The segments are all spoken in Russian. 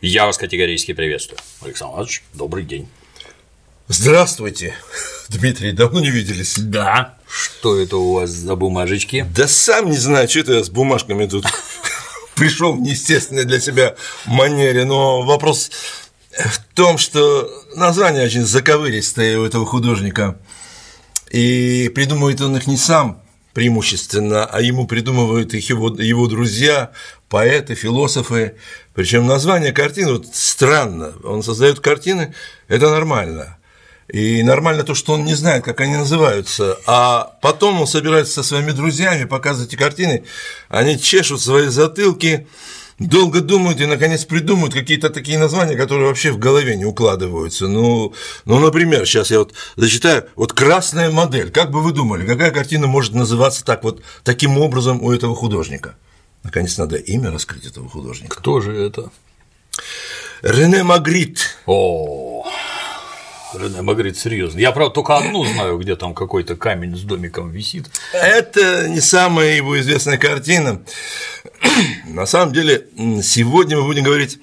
Я вас категорически приветствую. Александр Иванович, добрый день. Здравствуйте, Дмитрий, давно не виделись. Да. Что это у вас за бумажечки? Да сам не знаю, что это я с бумажками тут пришел в неестественной для себя манере, но вопрос в том, что название очень заковыристое у этого художника, и придумывает он их не сам преимущественно, а ему придумывают их его, его друзья, поэты, философы. Причем название картины вот странно. Он создает картины, это нормально. И нормально то, что он не знает, как они называются. А потом он собирается со своими друзьями показывать эти картины, они чешут свои затылки, долго думают и, наконец, придумают какие-то такие названия, которые вообще в голове не укладываются. Ну, ну, например, сейчас я вот зачитаю, вот «Красная модель». Как бы вы думали, какая картина может называться так вот, таким образом у этого художника? Наконец, надо имя раскрыть этого художника. Кто же это? Рене Магрит. О, Рене Магрит, серьезно. Я, правда, только одну знаю, где там какой-то камень с домиком висит. Это не самая его известная картина. На самом деле, сегодня мы будем говорить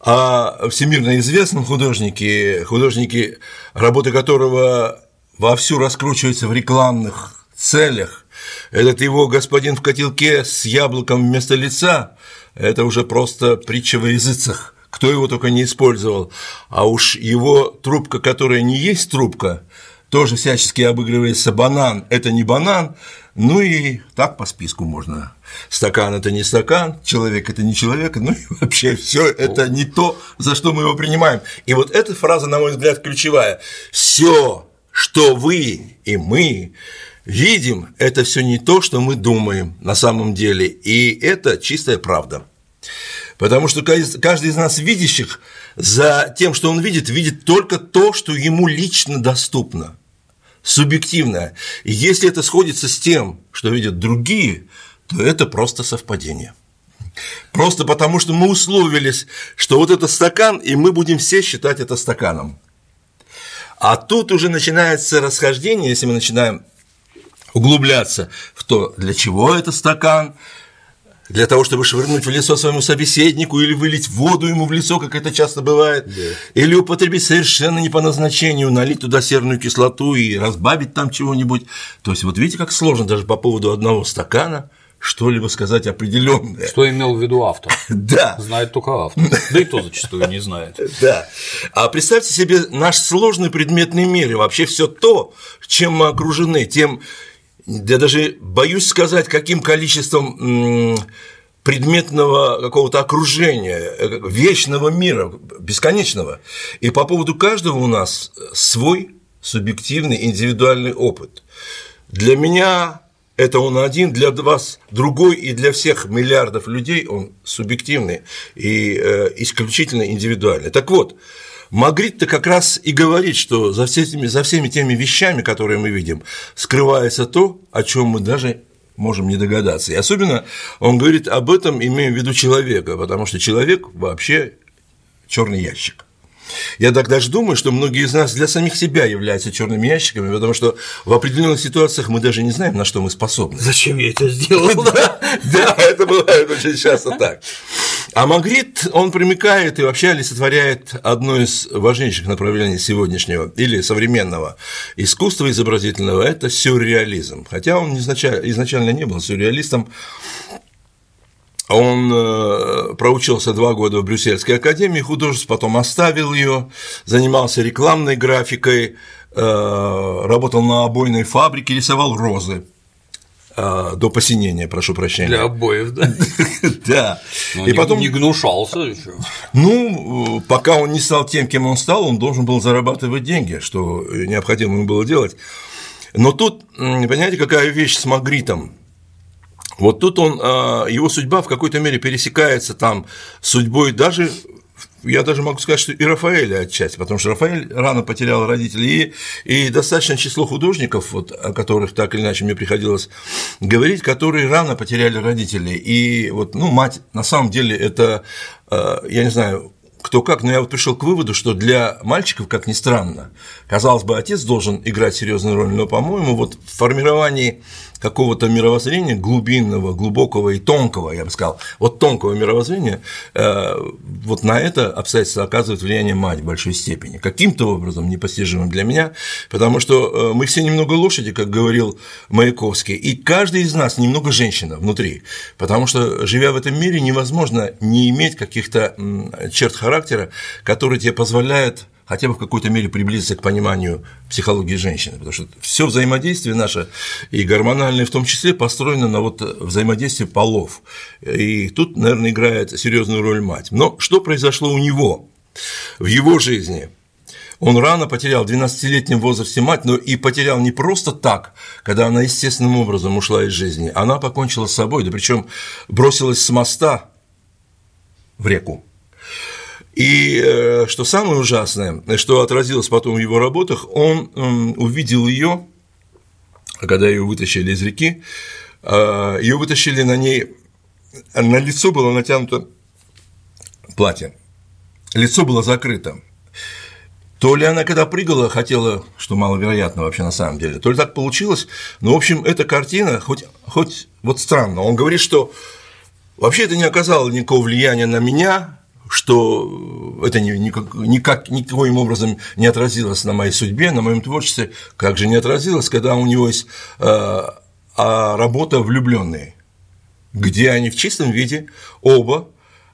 о всемирно известном художнике, художнике, работы которого вовсю раскручивается в рекламных целях. Этот его господин в котелке с яблоком вместо лица – это уже просто притча во языцах кто его только не использовал, а уж его трубка, которая не есть трубка, тоже всячески обыгрывается банан, это не банан, ну и так по списку можно. Стакан – это не стакан, человек – это не человек, ну и вообще все это не то, за что мы его принимаем. И вот эта фраза, на мой взгляд, ключевая. Все, что вы и мы видим, это все не то, что мы думаем на самом деле, и это чистая правда. Потому что каждый из нас видящих за тем, что он видит, видит только то, что ему лично доступно, субъективное. И если это сходится с тем, что видят другие, то это просто совпадение. Просто потому, что мы условились, что вот это стакан, и мы будем все считать это стаканом. А тут уже начинается расхождение, если мы начинаем углубляться в то, для чего это стакан, для того, чтобы швырнуть в лицо своему собеседнику или вылить воду ему в лицо, как это часто бывает, да. или употребить совершенно не по назначению, налить туда серную кислоту и разбавить там чего-нибудь. То есть вот видите, как сложно даже по поводу одного стакана что-либо сказать определенное. Что имел в виду автор? Да. Знает только автор. Да и то зачастую не знает. Да. А представьте себе наш сложный предметный мир и вообще все то, чем мы окружены, тем я даже боюсь сказать, каким количеством предметного какого-то окружения, э, вечного мира, бесконечного. И по поводу каждого у нас свой субъективный индивидуальный опыт. Для меня это он один, для вас другой, и для всех миллиардов людей он субъективный и э, исключительно индивидуальный. Так вот, Магрит-то как раз и говорит, что за всеми, за всеми теми вещами, которые мы видим, скрывается то, о чем мы даже можем не догадаться. И особенно он говорит об этом, имея в виду человека, потому что человек вообще черный ящик. Я так даже думаю, что многие из нас для самих себя являются черными ящиками, потому что в определенных ситуациях мы даже не знаем, на что мы способны. Зачем я это сделал? Да, это бывает очень часто так. А Магрит, он примыкает и вообще олицетворяет одно из важнейших направлений сегодняшнего или современного искусства изобразительного – это сюрреализм. Хотя он изначально не был сюрреалистом, он э, проучился два года в Брюссельской академии художеств, потом оставил ее, занимался рекламной графикой, э, работал на обойной фабрике, рисовал розы а, до посинения, прошу прощения. Для обоев, да? Да. И потом не гнушался еще. Ну, пока он не стал тем, кем он стал, он должен был зарабатывать деньги, что необходимо ему было делать. Но тут, понимаете, какая вещь с Магритом? Вот тут он, а, его судьба в какой-то мере пересекается там с судьбой даже я даже могу сказать, что и Рафаэля отчасти, потому что Рафаэль рано потерял родителей, и, и достаточно число художников, вот, о которых так или иначе мне приходилось говорить, которые рано потеряли родителей. И вот, ну, мать, на самом деле, это, э, я не знаю, кто как, но я вот пришел к выводу, что для мальчиков, как ни странно, казалось бы, отец должен играть серьезную роль, но, по-моему, вот в формировании какого-то мировоззрения глубинного, глубокого и тонкого, я бы сказал, вот тонкого мировоззрения, э, вот на это обстоятельство оказывает влияние мать в большой степени, каким-то образом непостижимым для меня, потому что э, мы все немного лошади, как говорил Маяковский, и каждый из нас немного женщина внутри, потому что, живя в этом мире, невозможно не иметь каких-то черт характера, которые тебе позволяют хотя бы в какой-то мере приблизиться к пониманию психологии женщины, потому что все взаимодействие наше, и гормональное в том числе, построено на вот взаимодействии полов. И тут, наверное, играет серьезную роль мать. Но что произошло у него в его жизни? Он рано потерял в 12-летнем возрасте мать, но и потерял не просто так, когда она естественным образом ушла из жизни. Она покончила с собой, да причем бросилась с моста в реку. И э, что самое ужасное, что отразилось потом в его работах, он увидел ее, когда ее вытащили из реки, э, ее вытащили на ней, на лицо было натянуто платье, лицо было закрыто. То ли она, когда прыгала, хотела, что маловероятно вообще на самом деле, то ли так получилось, но, в общем, эта картина, хоть, хоть вот странно, он говорит, что вообще это не оказало никакого влияния на меня, что это никак, никак, никоим образом не отразилось на моей судьбе, на моем творчестве, как же не отразилось, когда у него есть э, а работа «Влюбленные», где они в чистом виде оба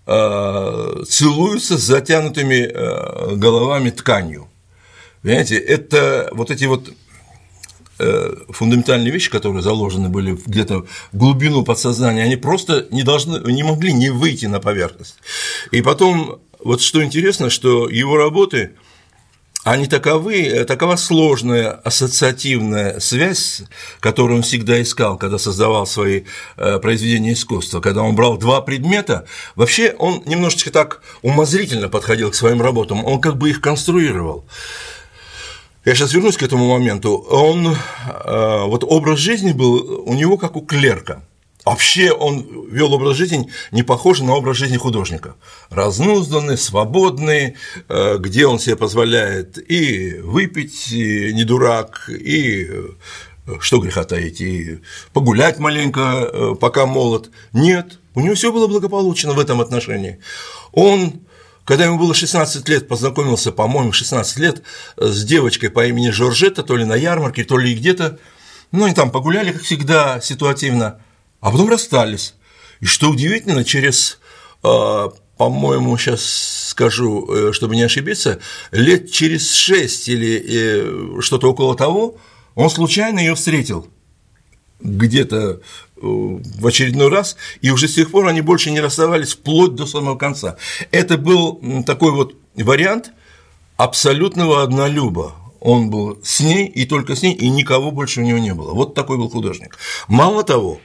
э, целуются с затянутыми э, головами тканью. Понимаете, это вот эти вот Э, фундаментальные вещи, которые заложены были где-то в глубину подсознания, они просто не, должны, не могли не выйти на поверхность. И потом, вот что интересно, что его работы, они таковы, такова сложная ассоциативная связь, которую он всегда искал, когда создавал свои э, произведения искусства, когда он брал два предмета, вообще он немножечко так умозрительно подходил к своим работам, он как бы их конструировал. Я сейчас вернусь к этому моменту. Он, э, вот образ жизни был у него как у клерка. Вообще он вел образ жизни не похожий на образ жизни художника. Разнузданный, свободный, э, где он себе позволяет и выпить, и не дурак, и э, что греха таить, и погулять маленько, пока молод. Нет, у него все было благополучно в этом отношении. Он когда ему было 16 лет, познакомился, по-моему, 16 лет с девочкой по имени Жоржетта, то ли на ярмарке, то ли где-то. Ну, они там погуляли, как всегда, ситуативно, а потом расстались. И что удивительно, через, а, по-моему, сейчас скажу, э, чтобы не ошибиться, лет через 6 или э, что-то около того, он случайно ее встретил где-то в очередной раз, и уже с тех пор они больше не расставались вплоть до самого конца. Это был такой вот вариант абсолютного однолюба. Он был с ней и только с ней, и никого больше у него не было. Вот такой был художник. Мало того,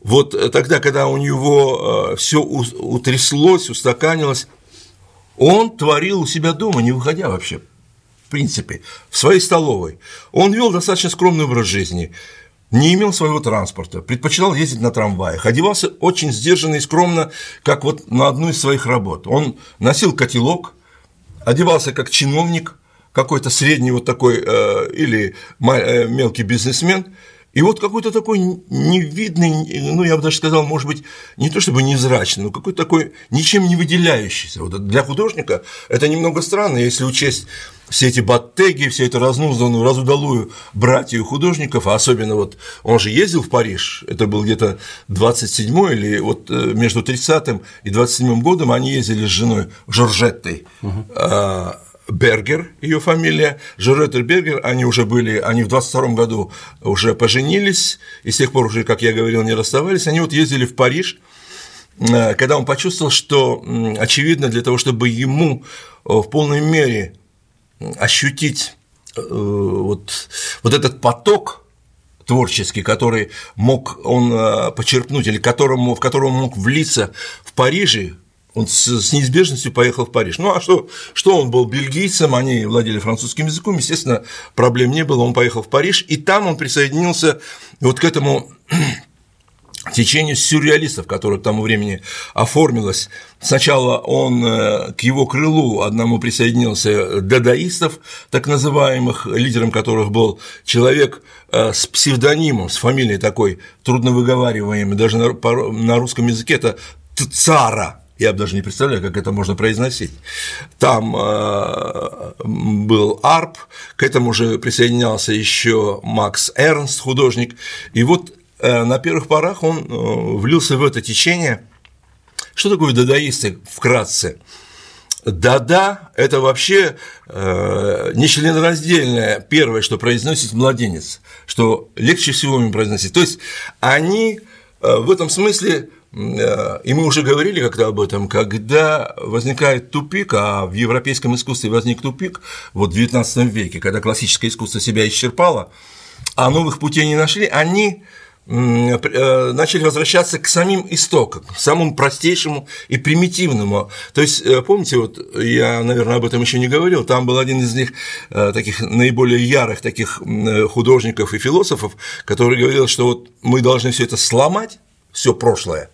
вот тогда, когда у него э, все утряслось, устаканилось, он творил у себя дома, не выходя вообще, в принципе, в своей столовой. Он вел достаточно скромный образ жизни не имел своего транспорта, предпочитал ездить на трамваях, одевался очень сдержанно и скромно, как вот на одну из своих работ. Он носил котелок, одевался как чиновник, какой-то средний вот такой э, или э, мелкий бизнесмен, и вот какой-то такой невидный, ну, я бы даже сказал, может быть, не то чтобы невзрачный, но какой-то такой ничем не выделяющийся. Вот для художника это немного странно, если учесть все эти баттеги, все это разнузданную, разудалую братью художников, а особенно вот он же ездил в Париж, это был где-то 27-й или вот э, между 30-м и 27-м годом они ездили с женой Жоржеттой, угу. Бергер, ее фамилия, Жореттер Бергер, они уже были, они в 22 году уже поженились, и с тех пор уже, как я говорил, не расставались, они вот ездили в Париж, э, когда он почувствовал, что, очевидно, для того, чтобы ему э, в полной мере ощутить э, вот, вот этот поток творческий, который мог он почерпнуть, или которому, в котором он мог влиться в Париже, он с, с неизбежностью поехал в Париж. Ну а что, что он был бельгийцем, они владели французским языком, естественно, проблем не было, он поехал в Париж, и там он присоединился вот к этому течение сюрреалистов, которое к тому времени оформилось. Сначала он э, к его крылу одному присоединился дадаистов, так называемых, лидером которых был человек э, с псевдонимом, с фамилией такой трудновыговариваемой, даже на русском языке это Цара, я даже не представляю, как это можно произносить. Там э, был Арп, к этому же присоединялся еще Макс Эрнст, художник. И вот Э, на первых порах он э, влился в это течение. Что такое дадаисты вкратце? Да-да – это вообще э, нечленораздельное первое, что произносит младенец, что легче всего им произносить. То есть они э, в этом смысле, и мы уже говорили как-то об этом, когда возникает тупик, а в европейском искусстве возник тупик вот в XIX веке, когда классическое искусство себя исчерпало, а новых путей не нашли, они Э, начали возвращаться к самим истокам, к самому простейшему и примитивному. То есть, э, помните, вот я, наверное, об этом еще не говорил, там был один из них э, таких наиболее ярых таких художников и философов, который говорил, что вот мы должны все это сломать, все прошлое,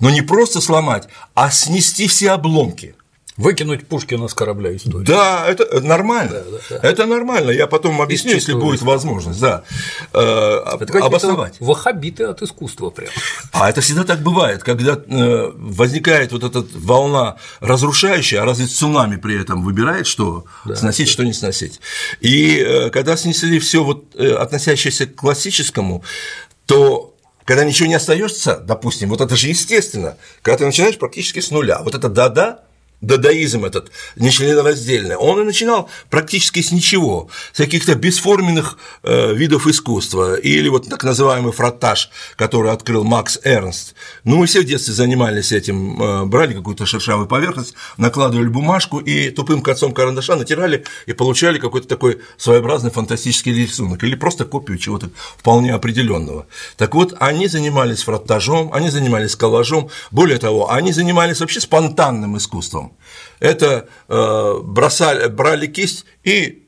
но не просто сломать, а снести все обломки – Выкинуть Пушкина с корабля истории. Да, это нормально. Да, да, да. Это нормально. Я потом объясню, если будет возможность. Да. Э, это обосновать. Вахабиты от искусства прям. А это всегда так бывает, когда э, возникает вот эта волна разрушающая, а разве цунами при этом выбирает, что да, сносить, да. что не сносить. И э, когда снесли все вот относящееся к классическому, то когда ничего не остается, допустим, вот это же естественно, когда ты начинаешь практически с нуля, вот это да-да, дадаизм этот нечленораздельный, он и начинал практически с ничего, с каких-то бесформенных э, видов искусства, или вот так называемый фротаж, который открыл Макс Эрнст. Ну, мы все в детстве занимались этим, э, брали какую-то шершавую поверхность, накладывали бумажку и тупым концом карандаша натирали и получали какой-то такой своеобразный фантастический рисунок, или просто копию чего-то вполне определенного. Так вот, они занимались фротажом, они занимались коллажом, более того, они занимались вообще спонтанным искусством это э, бросали, брали кисть и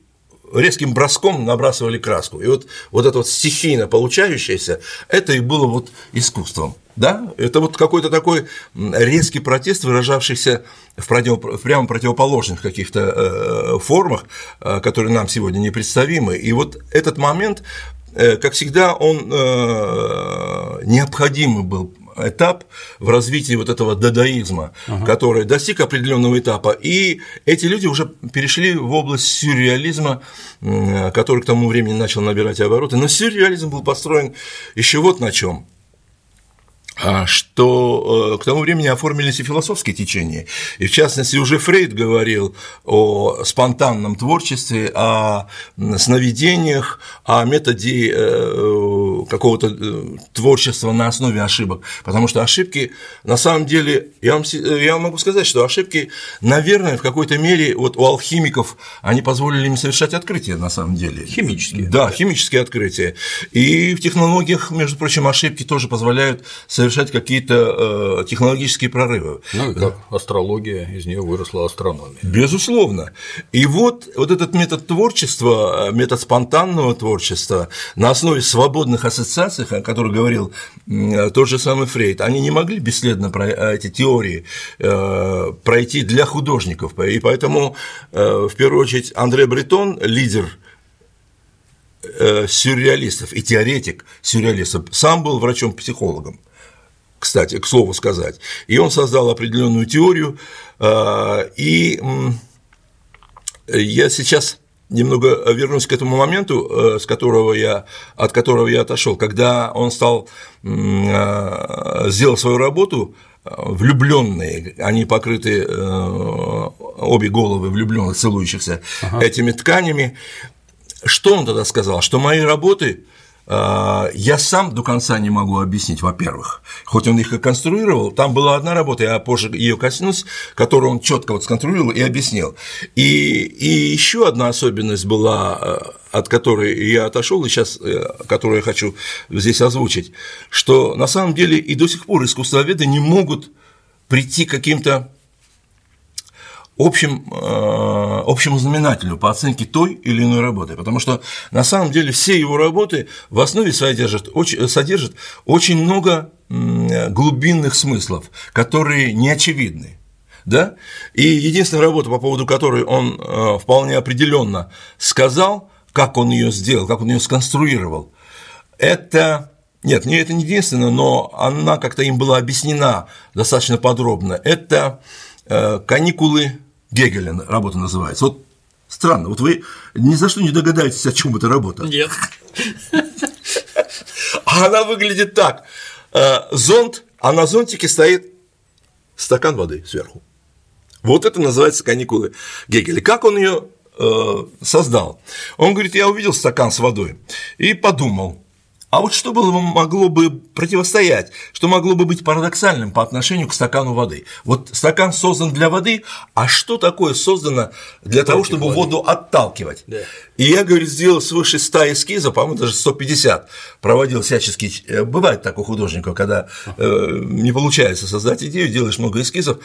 резким броском набрасывали краску. И вот, вот это вот стихийно получающееся, это и было вот искусством. Да? Это вот какой-то такой резкий протест, выражавшийся в, против, в прямо противоположных каких-то э, формах, э, которые нам сегодня непредставимы. И вот этот момент, как всегда, он необходимый был этап в развитии вот этого дадаизма, ага. который достиг определенного этапа, и эти люди уже перешли в область сюрреализма, который к тому времени начал набирать обороты. Но сюрреализм был построен еще вот на чем. А что э, к тому времени оформились и философские течения. И в частности, уже Фрейд говорил о спонтанном творчестве, о сновидениях, о методе э, какого-то э, творчества на основе ошибок. Потому что ошибки, на самом деле, я, вам, я могу сказать, что ошибки, наверное, в какой-то мере вот у алхимиков они позволили им совершать открытия, на самом деле. Химические. Да, химические открытия. И в технологиях, между прочим, ошибки тоже позволяют совершать совершать какие-то э, технологические прорывы. Ну и как астрология, из нее выросла астрономия. Безусловно. И вот, вот этот метод творчества, метод спонтанного творчества на основе свободных ассоциаций, о которых говорил тот же самый Фрейд, они не могли бесследно э, эти теории э, пройти для художников. И поэтому, в первую очередь, Андре Бретон, лидер сюрреалистов и теоретик сюрреалистов, сам был врачом-психологом кстати, к слову сказать. И он создал определенную теорию, а, и я сейчас немного вернусь к этому моменту, э, с которого я, от которого я отошел, когда он стал а, сделал свою работу а, влюбленные, они покрыты э, обе головы влюбленных, целующихся ага. этими тканями. Что он тогда сказал? Что мои работы я сам до конца не могу объяснить, во-первых, хоть он их и конструировал, там была одна работа, я позже ее коснусь, которую он четко вот сконструировал и объяснил. И, и еще одна особенность была, э, от которой я отошел, и сейчас, э, которую я хочу здесь озвучить, что на самом деле и до сих пор искусствоведы не могут прийти к каким-то общим, э, общему знаменателю по оценке той или иной работы, потому что на самом деле все его работы в основе содержат очень, содержат очень много глубинных смыслов, которые не очевидны. Да? И единственная работа, по поводу которой он э, вполне определенно сказал, как он ее сделал, как он ее сконструировал, это нет, не это не единственное, но она как-то им была объяснена достаточно подробно. Это э, каникулы Гегеля работа называется. Вот странно, вот вы ни за что не догадаетесь, о чем эта работа. Нет. А она выглядит так. Э, зонт, а на зонтике стоит стакан воды сверху. Вот это называется каникулы Гегеля. Как он ее э, создал? Он говорит, я увидел стакан с водой и подумал, а вот что было, могло бы противостоять, что могло бы быть парадоксальным по отношению к стакану воды? Вот стакан создан для воды, а что такое создано для того, чтобы воды. воду отталкивать? Да. И я, говорю, сделал свыше 100 эскизов, по-моему, даже 150, проводил всячески, э, бывает так у художников, когда э, не получается создать идею, делаешь много эскизов,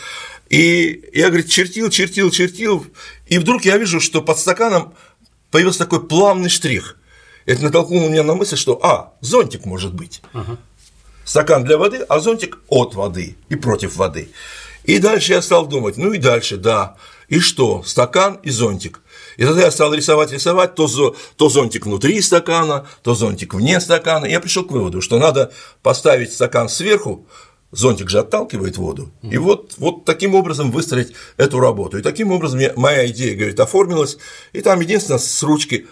и я, говорит, чертил, чертил, чертил, и вдруг я вижу, что под стаканом появился такой плавный штрих – это натолкнуло меня на мысль, что, а, зонтик может быть. Ага. Стакан для воды, а зонтик от воды и против воды. И дальше я стал думать, ну и дальше, да, и что, стакан и зонтик. И тогда я стал рисовать, рисовать, то, то зонтик внутри стакана, то зонтик вне стакана. И я пришел к выводу, что надо поставить стакан сверху, зонтик же отталкивает воду. И вот, вот таким образом выстроить эту работу. И таким образом моя идея, говорит, оформилась. И там единственное с ручки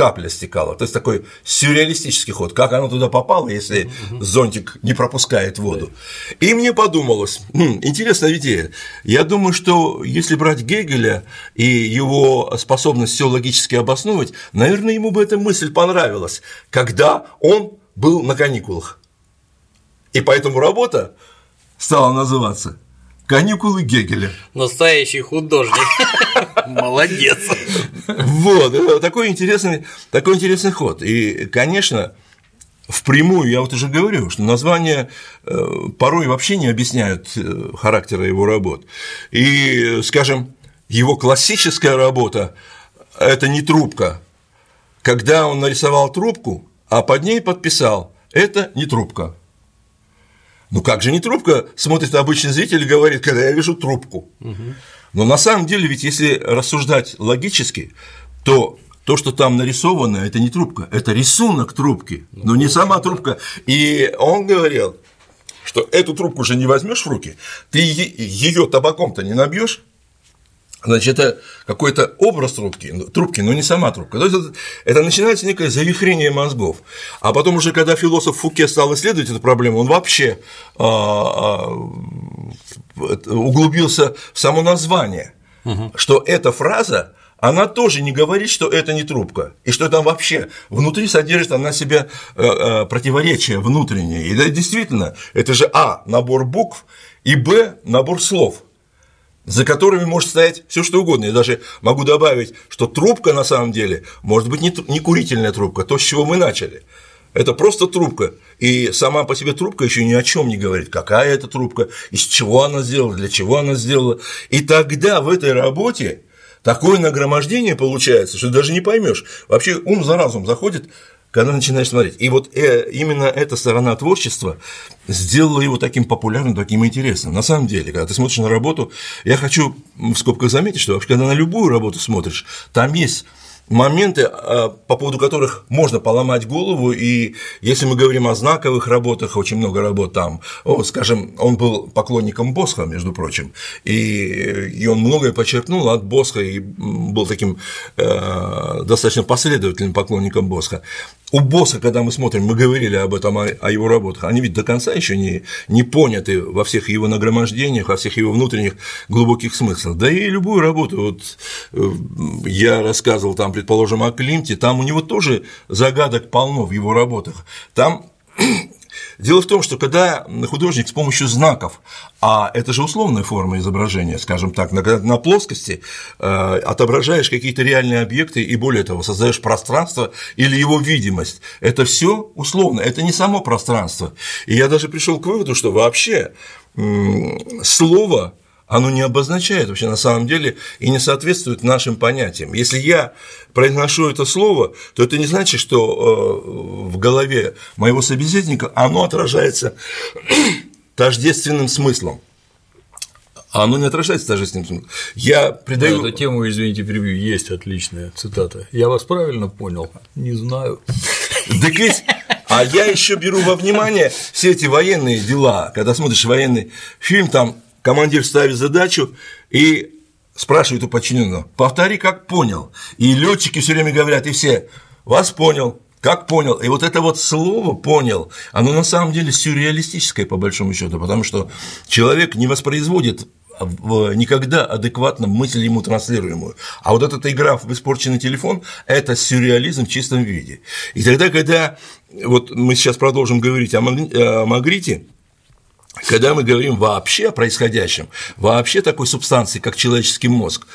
капля стекала. То есть такой сюрреалистический ход. Как оно туда попало, если зонтик не пропускает воду? И мне подумалось, хм, интересная идея. Я думаю, что если брать Гегеля и его способность все логически обосновывать, наверное, ему бы эта мысль понравилась, когда он был на каникулах. И поэтому работа стала называться Каникулы Гегеля. Настоящий художник. Молодец. Вот, такой интересный, такой интересный ход. И, конечно, впрямую я вот уже говорю, что названия э, порой вообще не объясняют э, характера его работ. И, скажем, его классическая работа – это не трубка. Когда он нарисовал трубку, а под ней подписал – это не трубка. Ну как же не трубка, смотрит обычный зритель и говорит, когда я вижу трубку. Но на самом деле, ведь если рассуждать логически, то то, что там нарисовано, это не трубка, это рисунок трубки, но не сама трубка. И он говорил, что эту трубку уже не возьмешь в руки, ты ее табаком-то не набьешь, Значит, это какой-то образ трубки, ну, трубки, но не сама трубка. То есть это, это начинается некое завихрение мозгов. А потом уже, когда философ Фуке стал исследовать эту проблему, он вообще а, а, углубился в само название, угу. что эта фраза она тоже не говорит, что это не трубка, и что там вообще внутри содержит она себя э, э, противоречие внутреннее. И да, действительно, это же А – набор букв, и Б – набор слов – за которыми может стоять все что угодно. Я даже могу добавить, что трубка на самом деле может быть не, не курительная трубка, то, с чего мы начали. Это просто трубка. И сама по себе трубка еще ни о чем не говорит, какая это трубка, из чего она сделала, для чего она сделала. И тогда в этой работе такое нагромождение получается, что даже не поймешь. Вообще ум за разум заходит, когда начинаешь смотреть. И вот э, именно эта сторона творчества сделала его таким популярным, таким интересным. На самом деле, когда ты смотришь на работу, я хочу в скобках заметить, что вообще, когда на любую работу смотришь, там есть моменты, а, по поводу которых можно поломать голову, и если мы говорим о знаковых работах, очень много работ там, о, скажем, он был поклонником Босха, между прочим, и, и он многое подчеркнул от Босха и был таким э, достаточно последовательным поклонником Босха. У Босса, когда мы смотрим, мы говорили об этом, о, о его работах, они ведь до конца еще не, не поняты во всех его нагромождениях, во всех его внутренних глубоких смыслах. Да и любую работу, вот э, я рассказывал там предположим, о Климте, там у него тоже загадок полно в его работах. Там Дело в том, что когда художник с помощью знаков, а это же условная форма изображения, скажем так, на, на плоскости э, отображаешь какие-то реальные объекты и более того создаешь пространство или его видимость, это все условно, это не само пространство. И я даже пришел к выводу, что вообще слово оно не обозначает вообще на самом деле и не соответствует нашим понятиям. Если я произношу это слово, то это не значит, что э, в голове моего собеседника оно отражается тождественным смыслом. А оно не отражается тождественным смыслом. Я придаю... На эту тему, извините, перебью, есть отличная цитата. Я вас правильно понял? Не знаю. Так ведь а я еще беру во внимание все эти военные дела, когда смотришь военный фильм, там командир ставит задачу и спрашивает у подчиненного, повтори, как понял. И летчики все время говорят, и все, вас понял, как понял? И вот это вот слово понял, оно на самом деле сюрреалистическое, по большому счету, потому что человек не воспроизводит никогда адекватно мысль ему транслируемую. А вот эта игра в испорченный телефон – это сюрреализм в чистом виде. И тогда, когда вот мы сейчас продолжим говорить о Магрите, когда мы говорим вообще о происходящем, вообще такой субстанции, как человеческий мозг,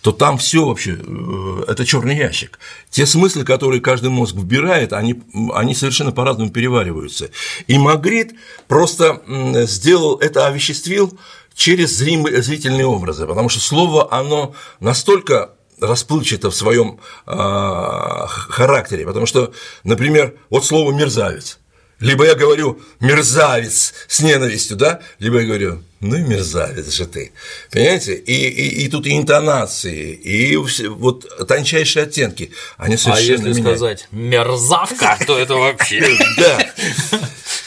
то там все вообще э, это черный ящик. Те смыслы, которые каждый мозг вбирает, они, они совершенно по-разному перевариваются. И Магрит просто сделал это, овеществил через зрительные образы, потому что слово, оно настолько расплывчато в своем э, характере, потому что, например, вот слово мерзавец. Либо я говорю мерзавец с ненавистью, да, либо я говорю, ну и мерзавец же ты. Понимаете? И, и, и тут и интонации, и вот тончайшие оттенки, они совершенно А если меняют. сказать мерзавка, то это вообще… Да.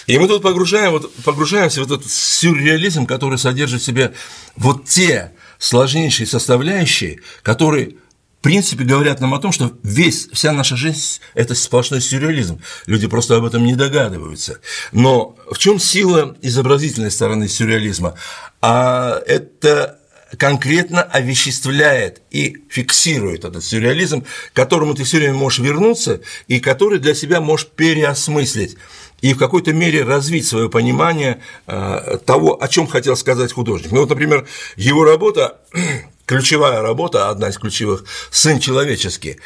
И мы тут погружаем, вот, погружаемся в этот сюрреализм, который содержит в себе вот те сложнейшие составляющие, которые принципе говорят нам о том, что весь, вся наша жизнь – это сплошной сюрреализм. Люди просто об этом не догадываются. Но в чем сила изобразительной стороны сюрреализма? А это конкретно овеществляет и фиксирует этот сюрреализм, к которому ты все время можешь вернуться и который для себя можешь переосмыслить и в какой-то мере развить свое понимание э, того, о чем хотел сказать художник. Ну вот, например, его работа, ключевая работа, одна из ключевых, «Сын человеческий»,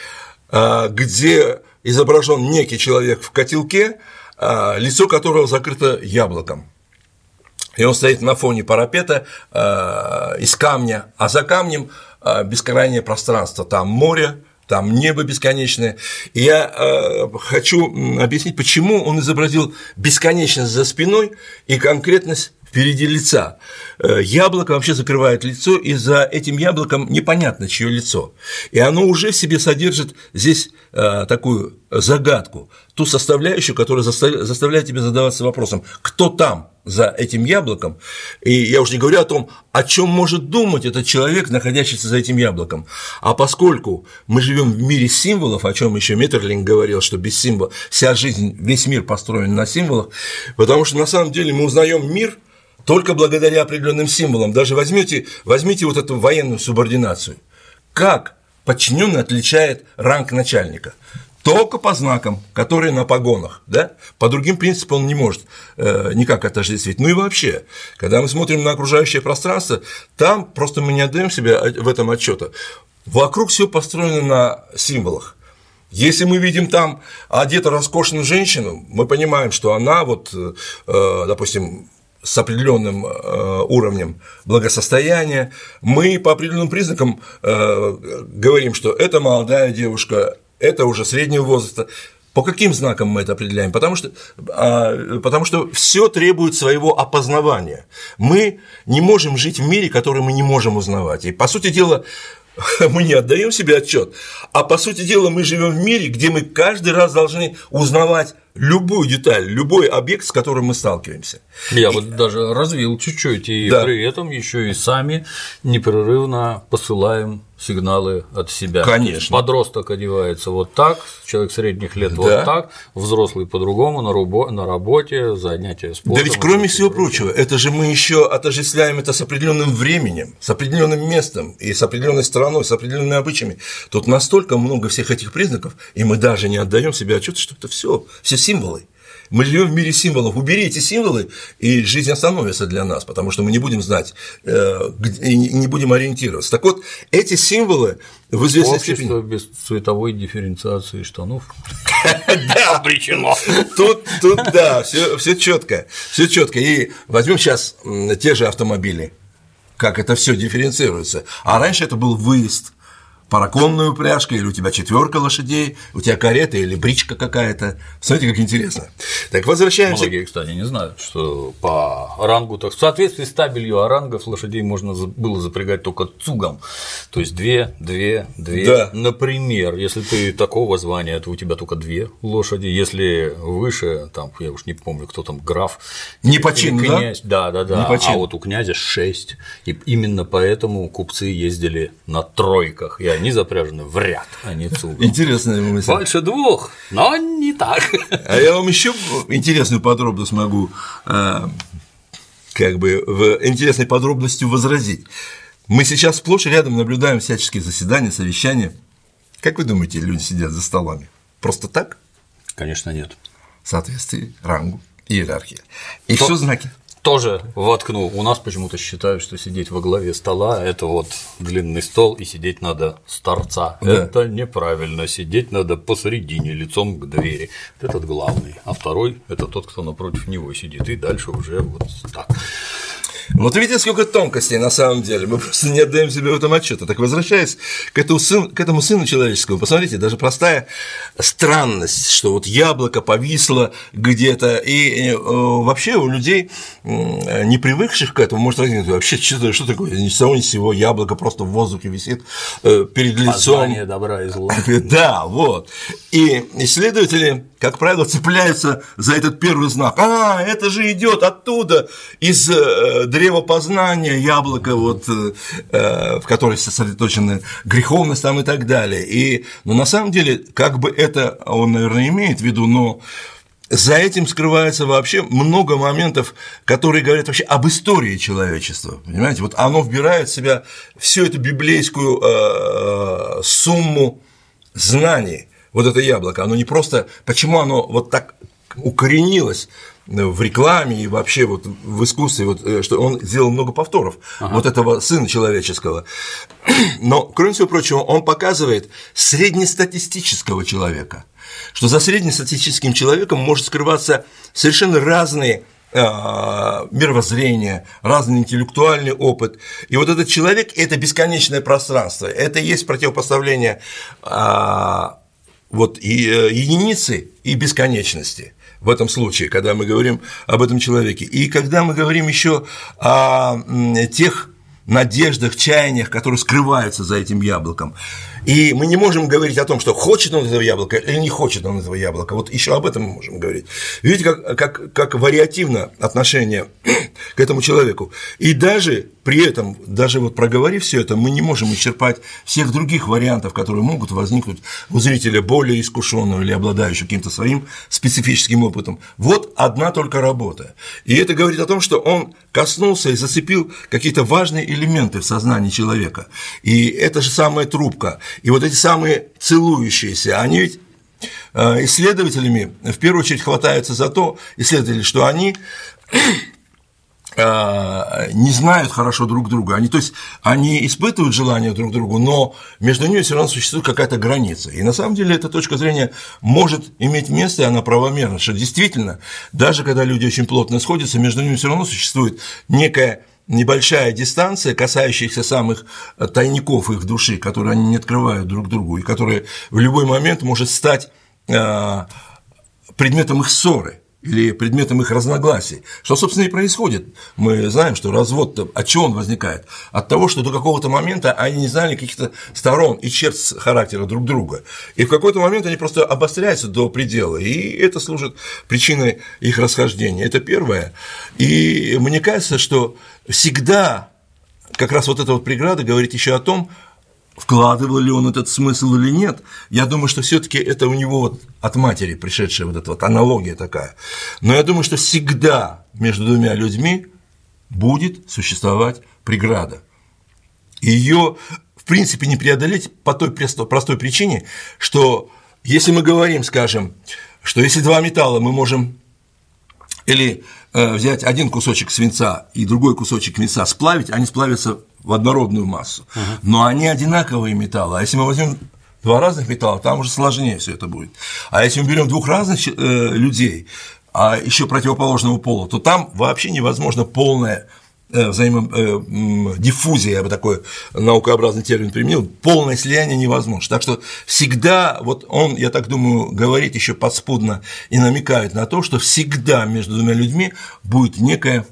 э, где изображен некий человек в котелке, э, лицо которого закрыто яблоком. И он стоит на фоне парапета из камня, а за камнем бескрайнее пространство, там море, там небо бесконечное. И я хочу объяснить, почему он изобразил бесконечность за спиной и конкретность впереди лица. Э, яблоко вообще закрывает лицо, и за этим яблоком непонятно, чье лицо. И оно уже в себе содержит здесь э, такую загадку, ту составляющую, которая заставляет тебя задаваться вопросом, кто там за этим яблоком, и я уже не говорю о том, о чем может думать этот человек, находящийся за этим яблоком. А поскольку мы живем в мире символов, о чем еще Меттерлинг говорил, что без символов вся жизнь, весь мир построен на символах, потому что на самом деле мы узнаем мир только благодаря определенным символам. Даже возьмите, возьмите вот эту военную субординацию. Как подчиненный отличает ранг начальника? только по знакам, которые на погонах, да? По другим принципам он не может э, никак отождествить. Ну и вообще, когда мы смотрим на окружающее пространство, там просто мы не отдаем себе в этом отчета. Вокруг все построено на символах. Если мы видим там одетую роскошную женщину, мы понимаем, что она вот, э, допустим, с определенным э, уровнем благосостояния, мы по определенным признакам э, говорим, что это молодая девушка, это уже среднего возраста. По каким знакам мы это определяем? Потому что, а, потому что все требует своего опознавания. Мы не можем жить в мире, который мы не можем узнавать. И, по сути дела, мы не отдаем себе отчет, а по сути дела мы живем в мире, где мы каждый раз должны узнавать любую деталь, любой объект, с которым мы сталкиваемся. Я и... вот даже развил чуть-чуть, и да. при этом еще и сами непрерывно посылаем сигналы от себя. Конечно. Подросток одевается вот так, человек средних лет да. вот так, взрослый по-другому на, рубо, на работе, занятия спортом. Да ведь кроме всего прочего, это же мы еще отождествляем это с определенным временем, с определенным местом и с определенной страной, с определенными обычаями. Тут настолько много всех этих признаков, и мы даже не отдаем себе отчет, что это все, все символы. Мы живем в мире символов. Убери эти символы, и жизнь остановится для нас, потому что мы не будем знать э, и не будем ориентироваться. Так вот, эти символы в известной Общество степени. без цветовой дифференциации штанов обречено. Тут, тут, да, все четко, все четко. И возьмем сейчас те же автомобили. как это все дифференцируется. А раньше это был выезд параконную упряжка, или у тебя четверка лошадей, у тебя карета или бричка какая-то. Смотрите, как интересно. Так, возвращаемся. Многие, кстати, не знают, что по рангу, так в соответствии с табелью о рангах лошадей можно было запрягать только цугом. То есть две, две, две. Да. Например, если ты такого звания, то у тебя только две лошади. Если выше, там, я уж не помню, кто там, граф. Не по чину, князь, да? Да, да, да. А вот у князя шесть. И именно поэтому купцы ездили на тройках. Я они запряжены в ряд, а не цугом. Интересная мысль. Больше двух, но не так. А я вам еще интересную подробность могу э, как бы в интересной подробностью возразить. Мы сейчас сплошь и рядом наблюдаем всяческие заседания, совещания. Как вы думаете, люди сидят за столами? Просто так? Конечно, нет. Соответствии рангу, иерархии. И все знаки тоже воткнул. У нас почему-то считают, что сидеть во главе стола – это вот длинный стол, и сидеть надо с торца. Да. Это неправильно. Сидеть надо посередине, лицом к двери. Этот главный. А второй – это тот, кто напротив него сидит. И дальше уже вот так. Вот видите, сколько тонкостей на самом деле, мы просто не отдаем себе в этом отчета. Так возвращаясь к этому, сын, к этому сыну человеческому, посмотрите, даже простая странность, что вот яблоко повисло где-то, и э, вообще у людей, не привыкших к этому, может возникнуть вообще, что, что такое, ни с того ни с сего яблоко просто в воздухе висит э, перед лицом. Познание добра и зла. Да, вот. И исследователи, как правило, цепляются за этот первый знак. А, это же идет оттуда, из э, древо познания, яблоко, вот, э, э, в которой сосредоточена греховность там и так далее. И, ну, на самом деле, как бы это он, наверное, имеет в виду, но за этим скрывается вообще много моментов, которые говорят вообще об истории человечества. Понимаете, вот оно вбирает в себя всю эту библейскую э, сумму знаний. Вот это яблоко, оно не просто, почему оно вот так укоренилось в рекламе и вообще вот в искусстве, вот, э, что он сделал много повторов ага. вот этого сына человеческого. Но, кроме всего прочего, он показывает среднестатистического человека, что за среднестатистическим человеком может скрываться совершенно разные а, мировоззрение, разный интеллектуальный опыт. И вот этот человек – это бесконечное пространство, это и есть противопоставление а, вот и э, единицы и бесконечности в этом случае, когда мы говорим об этом человеке. И когда мы говорим еще о тех надеждах, чаяниях, которые скрываются за этим яблоком. И мы не можем говорить о том, что хочет он этого яблока или не хочет он этого яблока. Вот еще об этом мы можем говорить. Видите, как, как, как вариативно отношение к этому человеку. И даже при этом, даже вот проговорив все это, мы не можем исчерпать всех других вариантов, которые могут возникнуть у зрителя более искушенного или обладающего каким-то своим специфическим опытом. Вот одна только работа. И это говорит о том, что он коснулся и зацепил какие-то важные элементы в сознании человека. И это же самая трубка. И вот эти самые целующиеся, они ведь э, исследователями в первую очередь хватаются за то, исследователи, что они э, не знают хорошо друг друга, они, то есть они испытывают желание друг другу, но между ними все равно существует какая-то граница. И на самом деле эта точка зрения может иметь место, и она правомерна, что действительно, даже когда люди очень плотно сходятся, между ними все равно существует некая небольшая дистанция, касающаяся самых э, тайников их души, которые они не открывают друг другу, и которая в любой момент может стать э, предметом их ссоры или предметом их разногласий. Что, собственно, и происходит. Мы знаем, что развод от чего он возникает? От того, что до какого-то момента они не знали каких-то сторон и черт характера друг друга. И в какой-то момент они просто обостряются до предела, и это служит причиной их расхождения. Это первое. И мне кажется, что всегда как раз вот эта вот преграда говорит еще о том, вкладывал ли он этот смысл или нет, я думаю, что все таки это у него вот от матери пришедшая вот эта вот аналогия такая. Но я думаю, что всегда между двумя людьми будет существовать преграда. Ее, в принципе, не преодолеть по той простой причине, что если мы говорим, скажем, что если два металла мы можем или э, взять один кусочек свинца и другой кусочек мяса сплавить, они сплавятся в однородную массу. Но они одинаковые металлы. А если мы возьмем два разных металла, там уже сложнее все это будет. А если мы берем двух разных э, людей, а еще противоположного пола, то там вообще невозможно полное Э, взаимодиффузия, я бы такой наукообразный термин применил, полное слияние невозможно. Так что всегда, вот он, я так думаю, говорит еще подспудно и намекает на то, что всегда между двумя людьми будет некая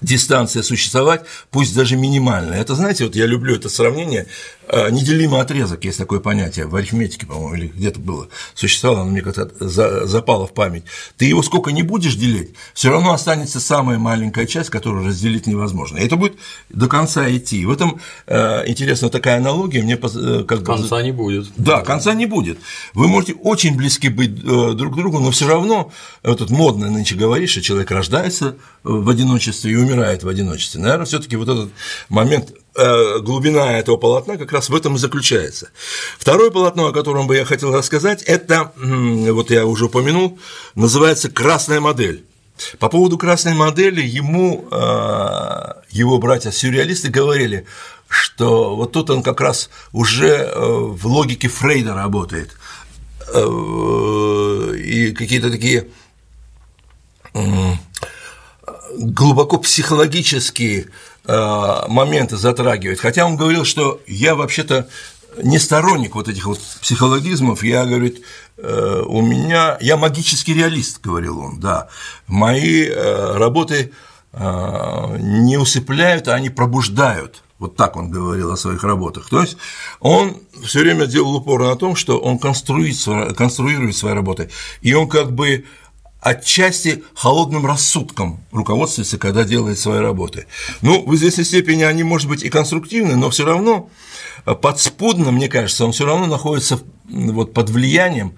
дистанция существовать, пусть даже минимальная. Это, знаете, вот я люблю это сравнение, э, неделимый отрезок, есть такое понятие, в арифметике, по-моему, или где-то было, существовало, оно мне как-то запало в память. Ты его сколько не будешь делить, все равно останется самая маленькая часть, которую разделить невозможно. И это будет до конца идти. В этом э, интересна такая аналогия, мне э, как Конца бы... не будет. Да, конца не будет. Вы можете очень близки быть друг к другу, но все равно, вот тут модно нынче говоришь, что человек рождается в одиночестве и умирает в одиночестве. Наверное, все-таки вот этот момент э, глубина этого полотна как раз в этом и заключается. Второе полотно, о котором бы я хотел рассказать, это, вот я уже упомянул, называется «Красная модель». По поводу красной модели ему э, его братья-сюрреалисты говорили, что вот тут он как раз уже э, в логике Фрейда работает. И какие-то такие глубоко психологические э, моменты затрагивает. Хотя он говорил, что я вообще-то не сторонник вот этих вот психологизмов, я, говорит, э, у меня, я магический реалист, говорил он, да, мои э, работы не усыпляют, а они пробуждают. Вот так он говорил о своих работах. То есть он все время делал упор на том, что он конструирует, конструирует свои работы, и он как бы отчасти холодным рассудком руководствуется, когда делает свои работы. Ну, в известной степени они, может быть, и конструктивны, но все равно подспудно, мне кажется, он все равно находится вот под влиянием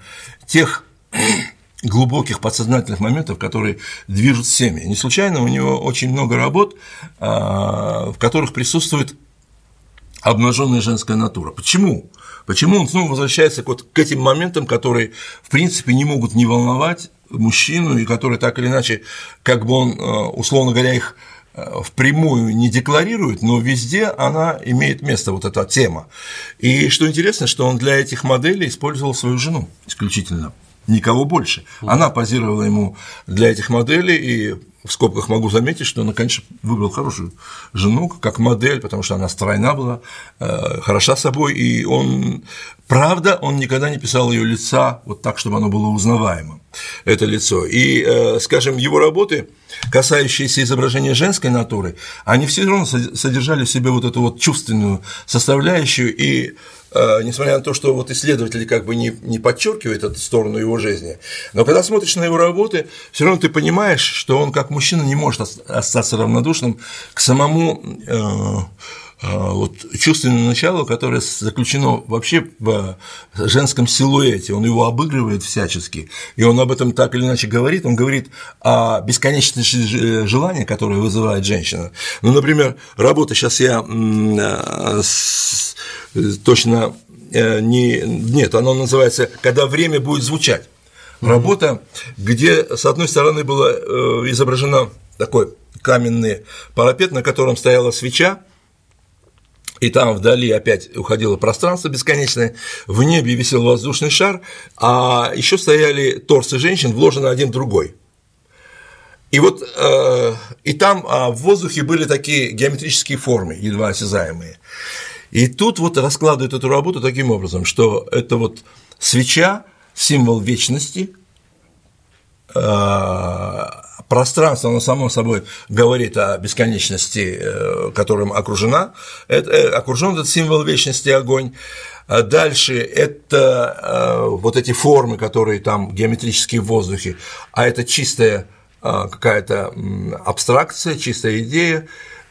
тех глубоких подсознательных моментов, которые движут всеми. Не случайно у него очень много работ, а, в которых присутствует обнаженная женская натура. Почему? Почему он снова возвращается вот к этим моментам, которые, в принципе, не могут не волновать мужчину, и который так или иначе, как бы он, э, условно говоря, их э, впрямую не декларирует, но везде она имеет место, вот эта тема. И что интересно, что он для этих моделей использовал свою жену исключительно, никого больше. Она позировала ему для этих моделей, и в скобках могу заметить, что он, конечно, выбрал хорошую жену как модель, потому что она стройна была, э, хороша собой, и он, правда, он никогда не писал ее лица вот так, чтобы оно было узнаваемым, это лицо. И, э, скажем, его работы, касающиеся изображения женской натуры, они все равно содержали в себе вот эту вот чувственную составляющую, и Э, несмотря на то, что вот исследователи как бы не, не подчеркивают эту сторону его жизни, но когда смотришь на его работы, все равно ты понимаешь, что он как мужчина не может остаться равнодушным к самому э, вот, чувственному началу, которое заключено вообще в женском силуэте, он его обыгрывает всячески, и он об этом так или иначе говорит, он говорит о бесконечности желания, которое вызывает женщина. Ну, например, работа, сейчас я точно э, не, нет, оно называется «Когда время будет звучать». Работа, где, с одной стороны, была э, изображена такой каменный парапет, на котором стояла свеча, и там вдали опять уходило пространство бесконечное, в небе висел воздушный шар, а еще стояли торсы женщин, вложены один в другой. И вот э, и там а в воздухе были такие геометрические формы, едва осязаемые. И тут вот раскладывают эту работу таким образом, что это вот свеча, символ вечности, э, пространство, оно само собой говорит о бесконечности, э, которым окружена, это, э, окружен этот символ вечности огонь. А дальше это вот эти формы, которые там геометрические в воздухе, а это чистая какая-то абстракция, чистая идея, Э,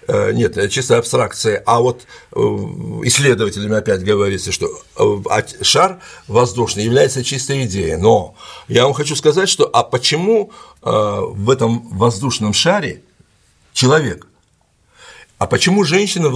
нет, это чисто абстракция, а вот э, исследователями опять говорится, что э, шар воздушный является чистой идеей, но я вам хочу сказать, что а почему в этом воздушном шаре человек? А почему женщина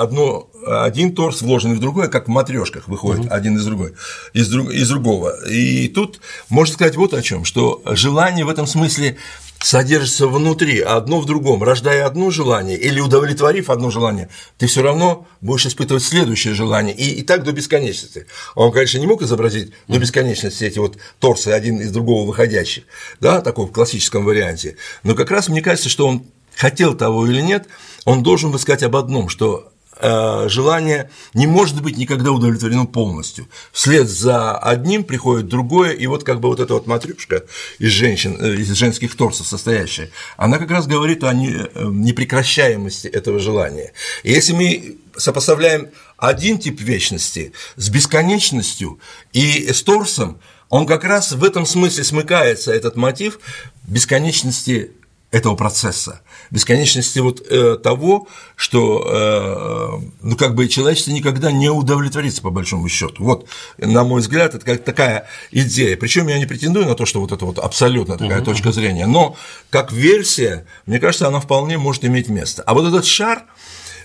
одно, один торс вложенный в другой, как в матрешках выходит угу. один из другой, из, друг, из другого? И тут можно сказать вот о чем, что желание в этом смысле содержится внутри, одно в другом, рождая одно желание или удовлетворив одно желание, ты все равно будешь испытывать следующее желание, и, и так до бесконечности. Он, конечно, не мог изобразить до бесконечности эти вот торсы один из другого выходящих, да, такого в классическом варианте, но как раз мне кажется, что он хотел того или нет, он должен бы сказать об одном, что желание не может быть никогда удовлетворено полностью. Вслед за одним приходит другое, и вот как бы вот эта вот матрюшка из женщин, э, из женских торсов состоящая, она как раз говорит о э, непрекращаемости этого желания. И если мы сопоставляем один тип вечности с бесконечностью и с торсом, он как раз в этом смысле смыкается, этот мотив бесконечности этого процесса, бесконечности вот э, того, что э, ну как бы человечество никогда не удовлетворится по большому счету. Вот, на мой взгляд, это как такая идея. Причем я не претендую на то, что вот это вот абсолютно такая угу. точка зрения, но как версия, мне кажется, она вполне может иметь место. А вот этот шар,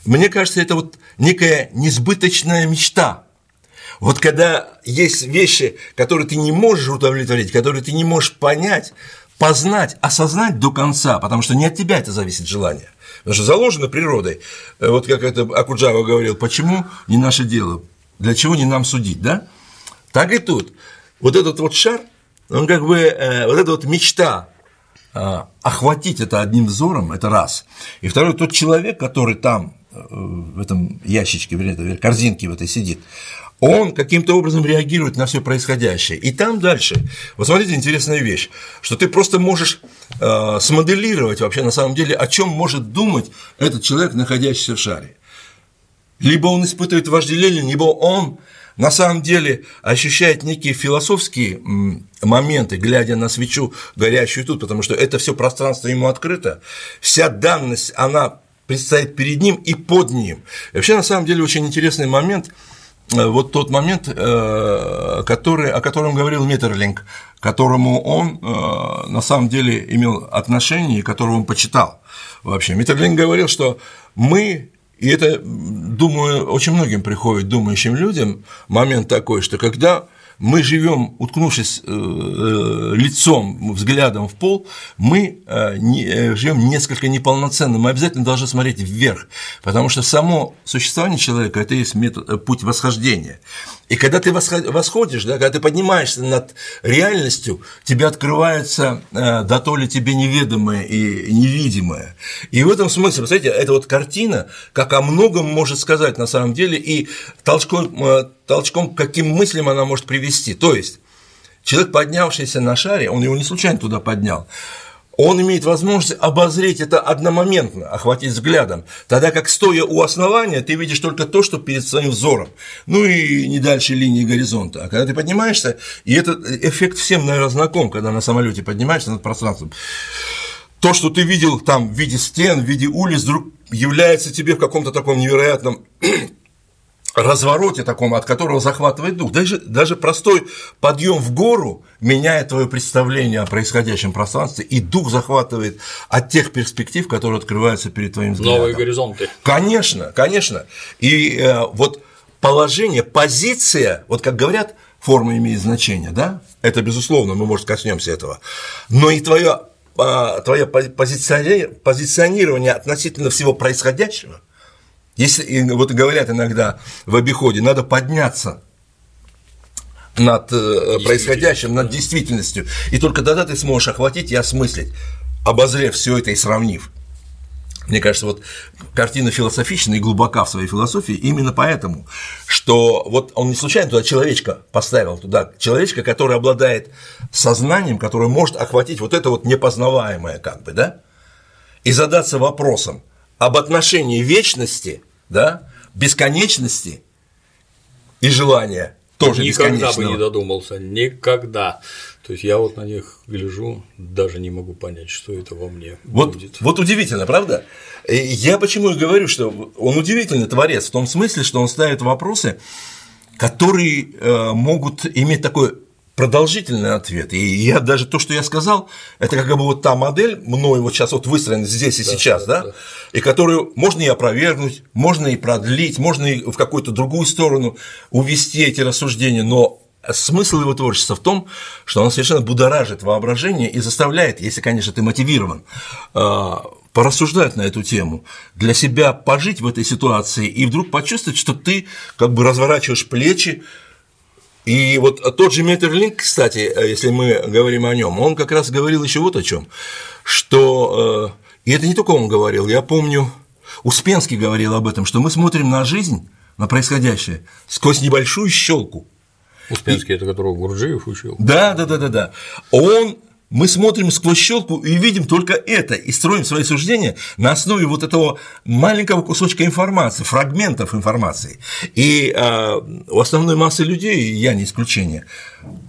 мне кажется, это вот некая несбыточная мечта. Вот когда есть вещи, которые ты не можешь удовлетворить, которые ты не можешь понять, познать, осознать до конца, потому что не от тебя это зависит желание. Потому что заложено природой. Э, вот как это Акуджава говорил, почему не наше дело, для чего не нам судить, да? Так и тут. Вот этот вот шар, он как бы, э, вот эта вот мечта э, охватить это одним взором, это раз. И второй, тот человек, который там, в этом ящичке, в этой корзинке в этой сидит, он каким-то образом реагирует на все происходящее. И там дальше, вот смотрите, интересная вещь, что ты просто можешь э, смоделировать вообще на самом деле, о чем может думать этот человек, находящийся в шаре. Либо он испытывает вожделение, либо он на самом деле ощущает некие философские моменты, глядя на свечу, горящую тут, потому что это все пространство ему открыто, вся данность, она предстоит перед ним и под ним. И вообще, на самом деле, очень интересный момент – вот тот момент, э, который, о котором говорил Миттерлинг, которому он э, на самом деле имел отношение и которого он почитал вообще. Миттерлинг говорил, что мы и это, думаю, очень многим приходит думающим людям момент такой, что когда мы живем, уткнувшись э, э, лицом, взглядом в пол, мы э, живем несколько неполноценно, мы обязательно должны смотреть вверх, потому что само существование человека – это есть метод, путь восхождения. И когда ты восходишь, да, когда ты поднимаешься над реальностью, тебе открывается э, да то ли тебе неведомое и невидимое. И в этом смысле, смотрите, эта вот картина, как о многом может сказать на самом деле, и толчком, толчком каким мыслям она может привести. То есть, человек, поднявшийся на шаре, он его не случайно туда поднял, он имеет возможность обозреть это одномоментно, охватить взглядом, тогда как стоя у основания, ты видишь только то, что перед своим взором, ну и не дальше линии горизонта. А когда ты поднимаешься, и этот эффект всем, наверное, знаком, когда на самолете поднимаешься над пространством, то, что ты видел там в виде стен, в виде улиц, вдруг является тебе в каком-то таком невероятном развороте таком, от которого захватывает дух. Даже, даже простой подъем в гору меняет твое представление о происходящем пространстве, и дух захватывает от тех перспектив, которые открываются перед твоим взглядом. Новые горизонты. Конечно, конечно. И э, вот положение, позиция, вот как говорят, форма имеет значение, да? Это безусловно, мы, может, коснемся этого. Но и твое, э, твое позиционирование относительно всего происходящего – если, вот говорят иногда в обиходе, надо подняться над э, происходящим, над действительностью, и только тогда ты сможешь охватить и осмыслить, обозрев все это и сравнив. Мне кажется, вот картина философична и глубока в своей философии именно поэтому, что вот он не случайно туда человечка поставил, туда человечка, который обладает сознанием, которое может охватить вот это вот непознаваемое как бы, да, и задаться вопросом, об отношении вечности, да, бесконечности и желания тоже Никогда бы не додумался, никогда. То есть я вот на них гляжу, даже не могу понять, что это во мне вот, будет. Вот удивительно, правда? Я почему и говорю, что он удивительный творец в том смысле, что он ставит вопросы, которые э, могут иметь такой продолжительный ответ. И я даже то, что я сказал, это как бы вот та модель, мной вот сейчас вот выстроена здесь и да, сейчас, да, да, и которую можно и опровергнуть, можно и продлить, можно и в какую-то другую сторону увести эти рассуждения, но смысл его творчества в том, что он совершенно будоражит воображение и заставляет, если, конечно, ты мотивирован, а, порассуждать на эту тему, для себя пожить в этой ситуации и вдруг почувствовать, что ты как бы разворачиваешь плечи, и вот тот же Метерлинг, кстати, если мы говорим о нем, он как раз говорил еще вот о чем, что И это не только он говорил, я помню, Успенский говорил об этом, что мы смотрим на жизнь, на происходящее сквозь небольшую щелку. Успенский, и... это которого Гурджиев учил. Да, да, да, да, да. Он мы смотрим сквозь щелку и видим только это, и строим свои суждения на основе вот этого маленького кусочка информации, фрагментов информации. И э, у основной массы людей, я не исключение,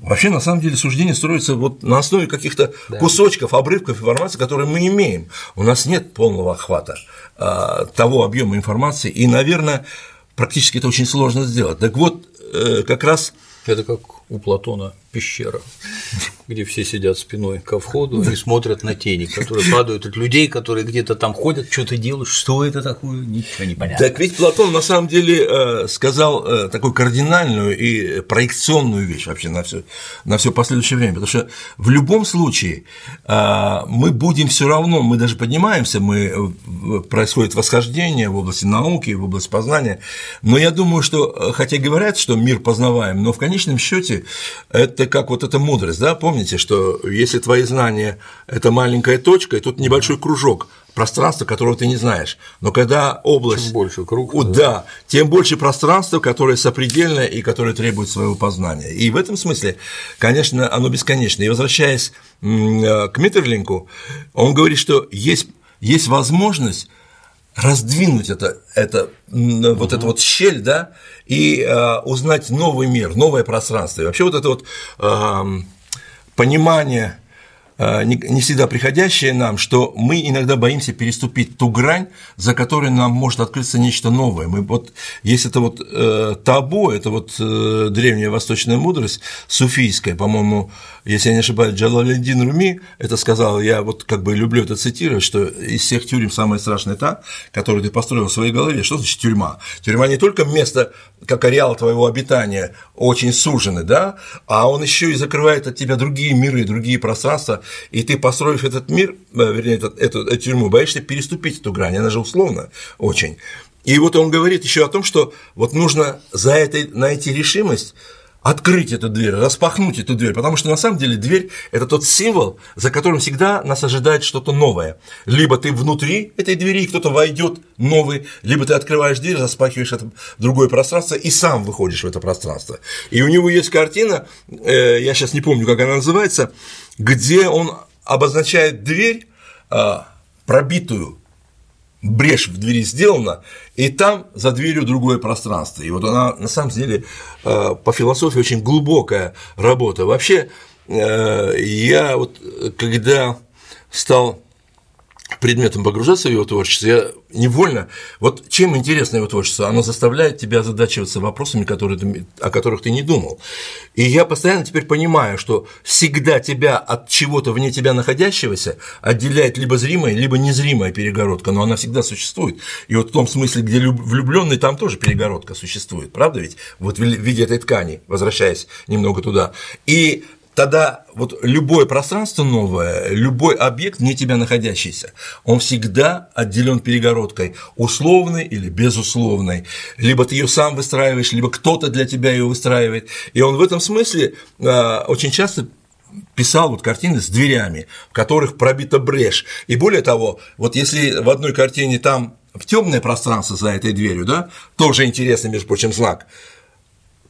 вообще на самом деле суждения строятся вот на основе каких-то да. кусочков, обрывков информации, которые мы имеем. У нас нет полного охвата э, того объема информации, и, наверное, практически это очень сложно сделать. Так вот, э, как раз это как у Платона пещера, где все сидят спиной ко входу и смотрят на тени, которые падают от людей, которые где-то там ходят, что-то делают, что это такое, ничего не понятно. Так ведь Платон на самом деле э, сказал э, такую кардинальную и проекционную вещь вообще на все, на все последующее время, потому что в любом случае э, мы будем все равно, мы даже поднимаемся, мы происходит восхождение в области науки, в области познания, но я думаю, что хотя говорят, что мир познаваем, но в конечном счете это это как вот эта мудрость, да, помните, что если твои знания – это маленькая точка, и тут небольшой кружок, пространство, которого ты не знаешь. Но когда область… Чем больше круг. Да, да, тем больше пространства, которое сопредельное и которое требует своего познания. И в этом смысле, конечно, оно бесконечно. И возвращаясь к Миттерлинку, он говорит, что есть, есть возможность раздвинуть это, это, угу. вот эту вот щель, да, и э, узнать новый мир, новое пространство. И вообще вот это вот э, понимание не всегда приходящее нам, что мы иногда боимся переступить ту грань, за которой нам может открыться нечто новое. Мы вот, есть это вот э, табу, это вот э, древняя восточная мудрость, суфийская, по-моему, если я не ошибаюсь, Джалалидин Руми это сказал, я вот как бы люблю это цитировать, что из всех тюрем самая страшная та, которую ты построил в своей голове. Что значит тюрьма? Тюрьма не только место, как ареал твоего обитания, очень сужены, да, а он еще и закрывает от тебя другие миры, другие пространства, и ты, построив этот мир, э, вернее, эту, эту, эту тюрьму, боишься переступить эту грань, она же условно очень. И вот он говорит еще о том, что вот нужно за это найти решимость, открыть эту дверь, распахнуть эту дверь, потому что на самом деле дверь – это тот символ, за которым всегда нас ожидает что-то новое. Либо ты внутри этой двери, кто-то войдет новый, либо ты открываешь дверь, распахиваешь это другое пространство и сам выходишь в это пространство. И у него есть картина, э, я сейчас не помню, как она называется, где он обозначает дверь, а, пробитую брешь в двери сделана, и там за дверью другое пространство. И вот она на самом деле а, по философии очень глубокая работа. Вообще, э, я вот когда стал предметом погружаться в его творчество, я невольно, вот чем интересно его творчество, оно заставляет тебя задачиваться вопросами, которые о которых ты не думал. И я постоянно теперь понимаю, что всегда тебя от чего-то вне тебя находящегося отделяет либо зримая, либо незримая перегородка, но она всегда существует. И вот в том смысле, где влюбленный, там тоже перегородка существует, правда ведь? Вот в виде этой ткани, возвращаясь немного туда. И тогда вот любое пространство новое, любой объект, не тебя находящийся, он всегда отделен перегородкой, условной или безусловной. Либо ты ее сам выстраиваешь, либо кто-то для тебя ее выстраивает. И он в этом смысле а, очень часто писал вот картины с дверями, в которых пробита брешь. И более того, вот если в одной картине там в темное пространство за этой дверью, да, тоже интересный, между прочим, знак,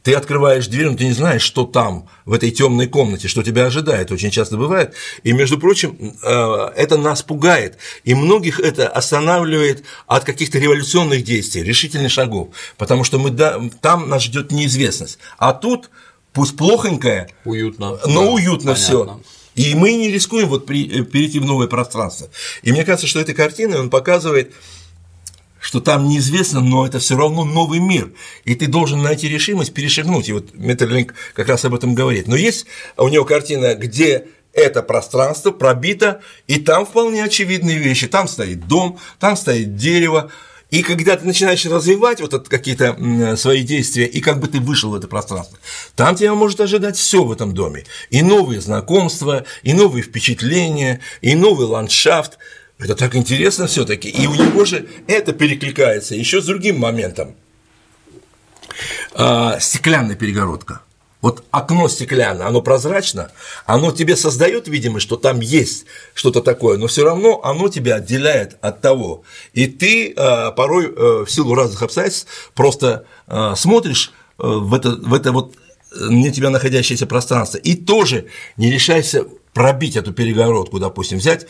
ты открываешь дверь, но ты не знаешь, что там, в этой темной комнате, что тебя ожидает, очень часто бывает. И, между прочим, э, это нас пугает, и многих это останавливает от каких-то революционных действий, решительных шагов, потому что мы, там нас ждет неизвестность. А тут, пусть плохонькое, уютно, но да, уютно все. И мы не рискуем вот э, перейти в новое пространство. И мне кажется, что этой картиной он показывает что там неизвестно, но это все равно новый мир, и ты должен найти решимость перешагнуть. И вот Метерлинг как раз об этом говорит. Но есть у него картина, где это пространство пробито, и там вполне очевидные вещи. Там стоит дом, там стоит дерево, и когда ты начинаешь развивать вот какие-то свои действия, и как бы ты вышел в это пространство, там тебя может ожидать все в этом доме. И новые знакомства, и новые впечатления, и новый ландшафт. Это так интересно все-таки. И у него же это перекликается еще с другим моментом. А, стеклянная перегородка. вот окно стеклянное, оно прозрачно, оно тебе создает видимость, что там есть что-то такое, но все равно оно тебя отделяет от того. И ты э, порой э, в силу разных обстоятельств просто э, смотришь э, в это, в это вот не тебя находящееся пространство и тоже не решайся пробить эту перегородку, допустим, взять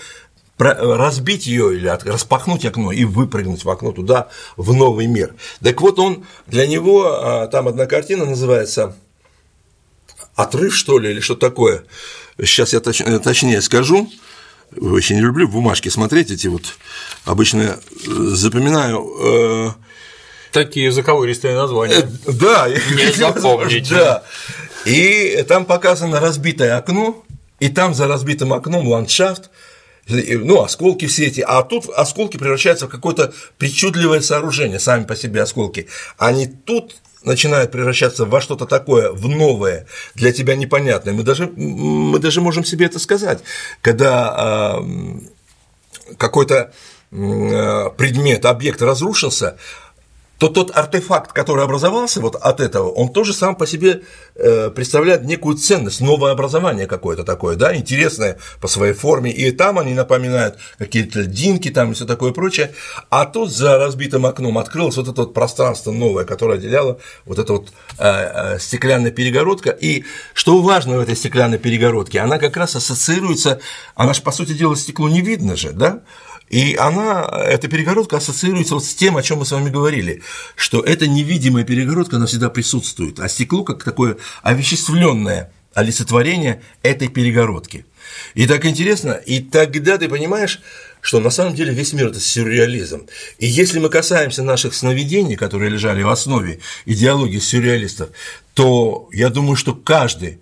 разбить ее или распахнуть окно и выпрыгнуть в окно туда, в новый мир. Так вот он, для него, там одна картина называется отрыв, что ли, или что такое. Сейчас я точ, э, точнее скажу. Очень люблю бумажки смотреть эти вот. Обычно э, запоминаю. Э... Такие языковыристые названия. Да, не запомнить. Да. И там показано разбитое окно, и там за разбитым окном ландшафт, ну, осколки все эти, а тут осколки превращаются в какое-то причудливое сооружение, сами по себе осколки. Они тут начинает превращаться во что-то такое, в новое, для тебя непонятное. Мы даже, мы даже можем себе это сказать, когда какой-то э, предмет, объект разрушился, то тот артефакт, который образовался вот от этого, он тоже сам по себе э, представляет некую ценность, новое образование какое-то такое, да, интересное по своей форме, и там они напоминают какие-то льдинки там и все такое прочее, а тут за разбитым окном открылось вот это вот пространство новое, которое отделяло вот эта вот э, э, стеклянная перегородка, и что важно в этой стеклянной перегородке, она как раз ассоциируется, она же, по сути дела, стекло не видно же, да, и она, эта перегородка ассоциируется вот с тем, о чем мы с вами говорили, что эта невидимая перегородка, она всегда присутствует, а стекло как такое овеществленное олицетворение этой перегородки. И так интересно, и тогда ты понимаешь, что на самом деле весь мир – это сюрреализм. И если мы касаемся наших сновидений, которые лежали в основе идеологии сюрреалистов, то я думаю, что каждый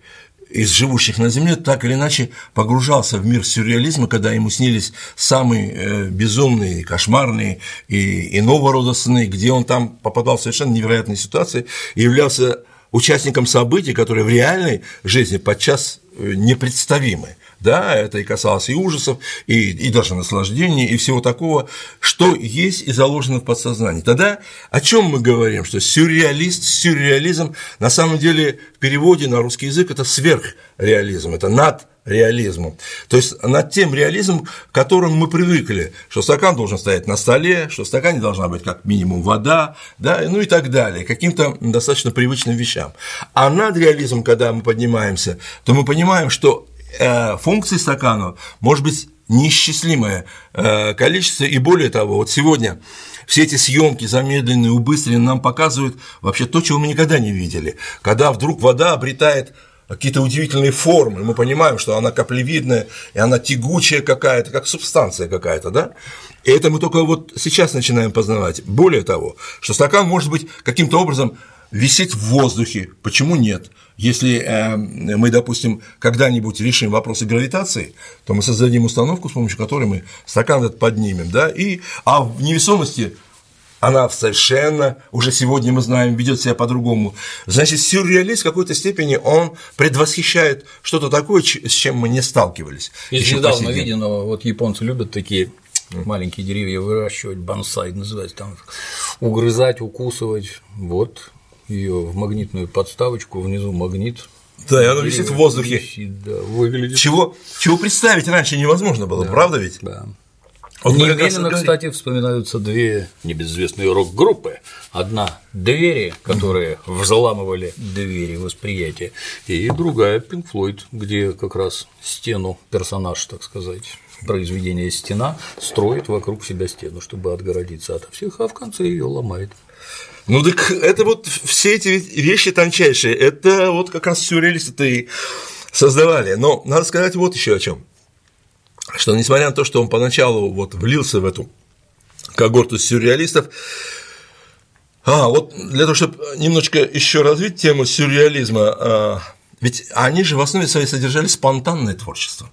из живущих на Земле так или иначе погружался в мир сюрреализма, когда ему снились самые э, безумные, кошмарные и иного рода сны, где он там попадал в совершенно невероятные ситуации и являлся участником событий, которые в реальной жизни подчас э, непредставимы. Да, это и касалось и ужасов, и, и даже наслаждений, и всего такого, что есть и заложено в подсознании. Тогда о чем мы говорим? Что сюрреалист, сюрреализм на самом деле в переводе на русский язык это сверхреализм, это над реализмом. То есть над тем реализмом, к которому мы привыкли, что стакан должен стоять на столе, что в стакане должна быть как минимум вода, да, ну и так далее, каким-то достаточно привычным вещам. А над реализмом, когда мы поднимаемся, то мы понимаем, что функций стакана может быть неисчислимое э, количество, и более того, вот сегодня все эти съемки замедленные, убыстренные нам показывают вообще то, чего мы никогда не видели, когда вдруг вода обретает какие-то удивительные формы, мы понимаем, что она каплевидная, и она тягучая какая-то, как субстанция какая-то, да? И это мы только вот сейчас начинаем познавать. Более того, что стакан может быть каким-то образом висеть в воздухе. Почему нет? Если э, мы, допустим, когда-нибудь решим вопросы гравитации, то мы создадим установку, с помощью которой мы стакан этот поднимем, да, и, а в невесомости она совершенно, уже сегодня мы знаем, ведет себя по-другому. Значит, сюрреалист в какой-то степени, он предвосхищает что-то такое, с чем мы не сталкивались. Из недавно виденного, вот японцы любят такие маленькие деревья выращивать, бонсай называется, там угрызать, укусывать, вот ее в магнитную подставочку, внизу магнит. Да, и оно висит в воздухе. Висит, да, выглядит. Чего, чего представить раньше невозможно было, да, правда ведь? Да. Вот Немедленно, кстати, вспоминаются две небезызвестные рок-группы. Одна – двери, которые взламывали двери восприятия, и другая – Pink Floyd, где как раз стену персонаж, так сказать, произведение «Стена» строит вокруг себя стену, чтобы отгородиться от всех, а в конце ее ломает. Ну так это вот все эти вещи тончайшие, это вот как раз сюрреалисты-то и создавали. Но надо сказать вот еще о чем, что несмотря на то, что он поначалу вот влился в эту когорту сюрреалистов, а, вот для того, чтобы немножечко еще развить тему сюрреализма, а, ведь они же в основе своей содержали спонтанное творчество.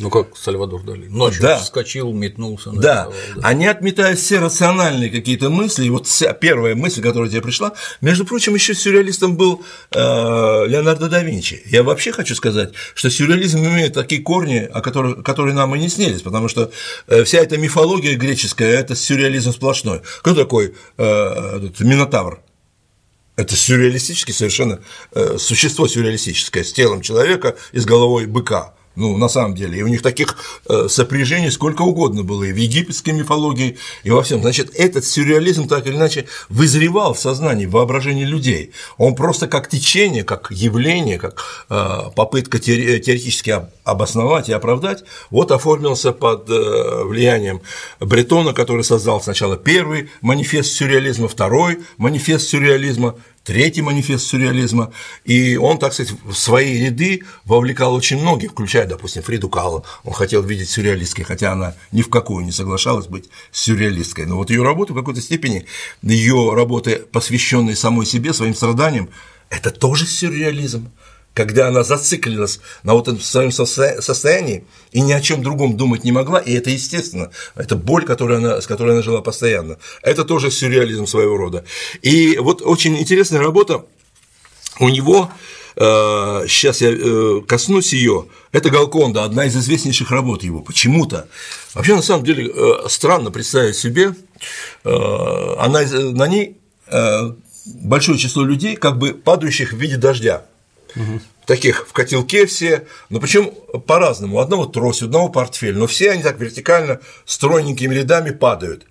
Ну, как Сальвадор Дали. Ночью да. вскочил, метнулся. Да. да. Они отметают все рациональные какие-то мысли. И вот вся первая мысль, которая тебе пришла, между прочим, еще сюрреалистом был э, Леонардо да Винчи. Я вообще хочу сказать, что сюрреализм имеет такие корни, о которых, которые нам и не снились, потому что э, вся эта мифология греческая – это сюрреализм сплошной. Кто такой э, Минотавр? Это сюрреалистически совершенно э, существо сюрреалистическое с телом человека и с головой быка. Ну, на самом деле, и у них таких э, сопряжений сколько угодно было и в египетской мифологии, и во всем. Значит, этот сюрреализм так или иначе вызревал в сознании, в воображении людей. Он просто как течение, как явление, как э, попытка теоретически обосновать и оправдать, вот оформился под э, влиянием Бретона, который создал сначала первый манифест сюрреализма, второй манифест сюрреализма, третий манифест сюрреализма, и он, так сказать, в свои ряды вовлекал очень многих, включая, допустим, Фриду Калло, он хотел видеть сюрреалисткой, хотя она ни в какую не соглашалась быть сюрреалисткой, но вот ее работы в какой-то степени, ее работы, посвященные самой себе, своим страданиям, это тоже сюрреализм, когда она зациклилась на вот этом своем состоянии и ни о чем другом думать не могла, и это естественно, это боль, которую она, с которой она жила постоянно. Это тоже сюрреализм своего рода. И вот очень интересная работа у него, сейчас э, я э, коснусь ее, это Галконда, одна из известнейших работ его, почему-то. Вообще, на самом деле, э, странно представить себе, она, на ней большое число людей, как бы падающих в виде дождя угу. таких в котелке все, но причем по-разному. У одного трость, у одного портфель, но все они так вертикально стройненькими рядами падают.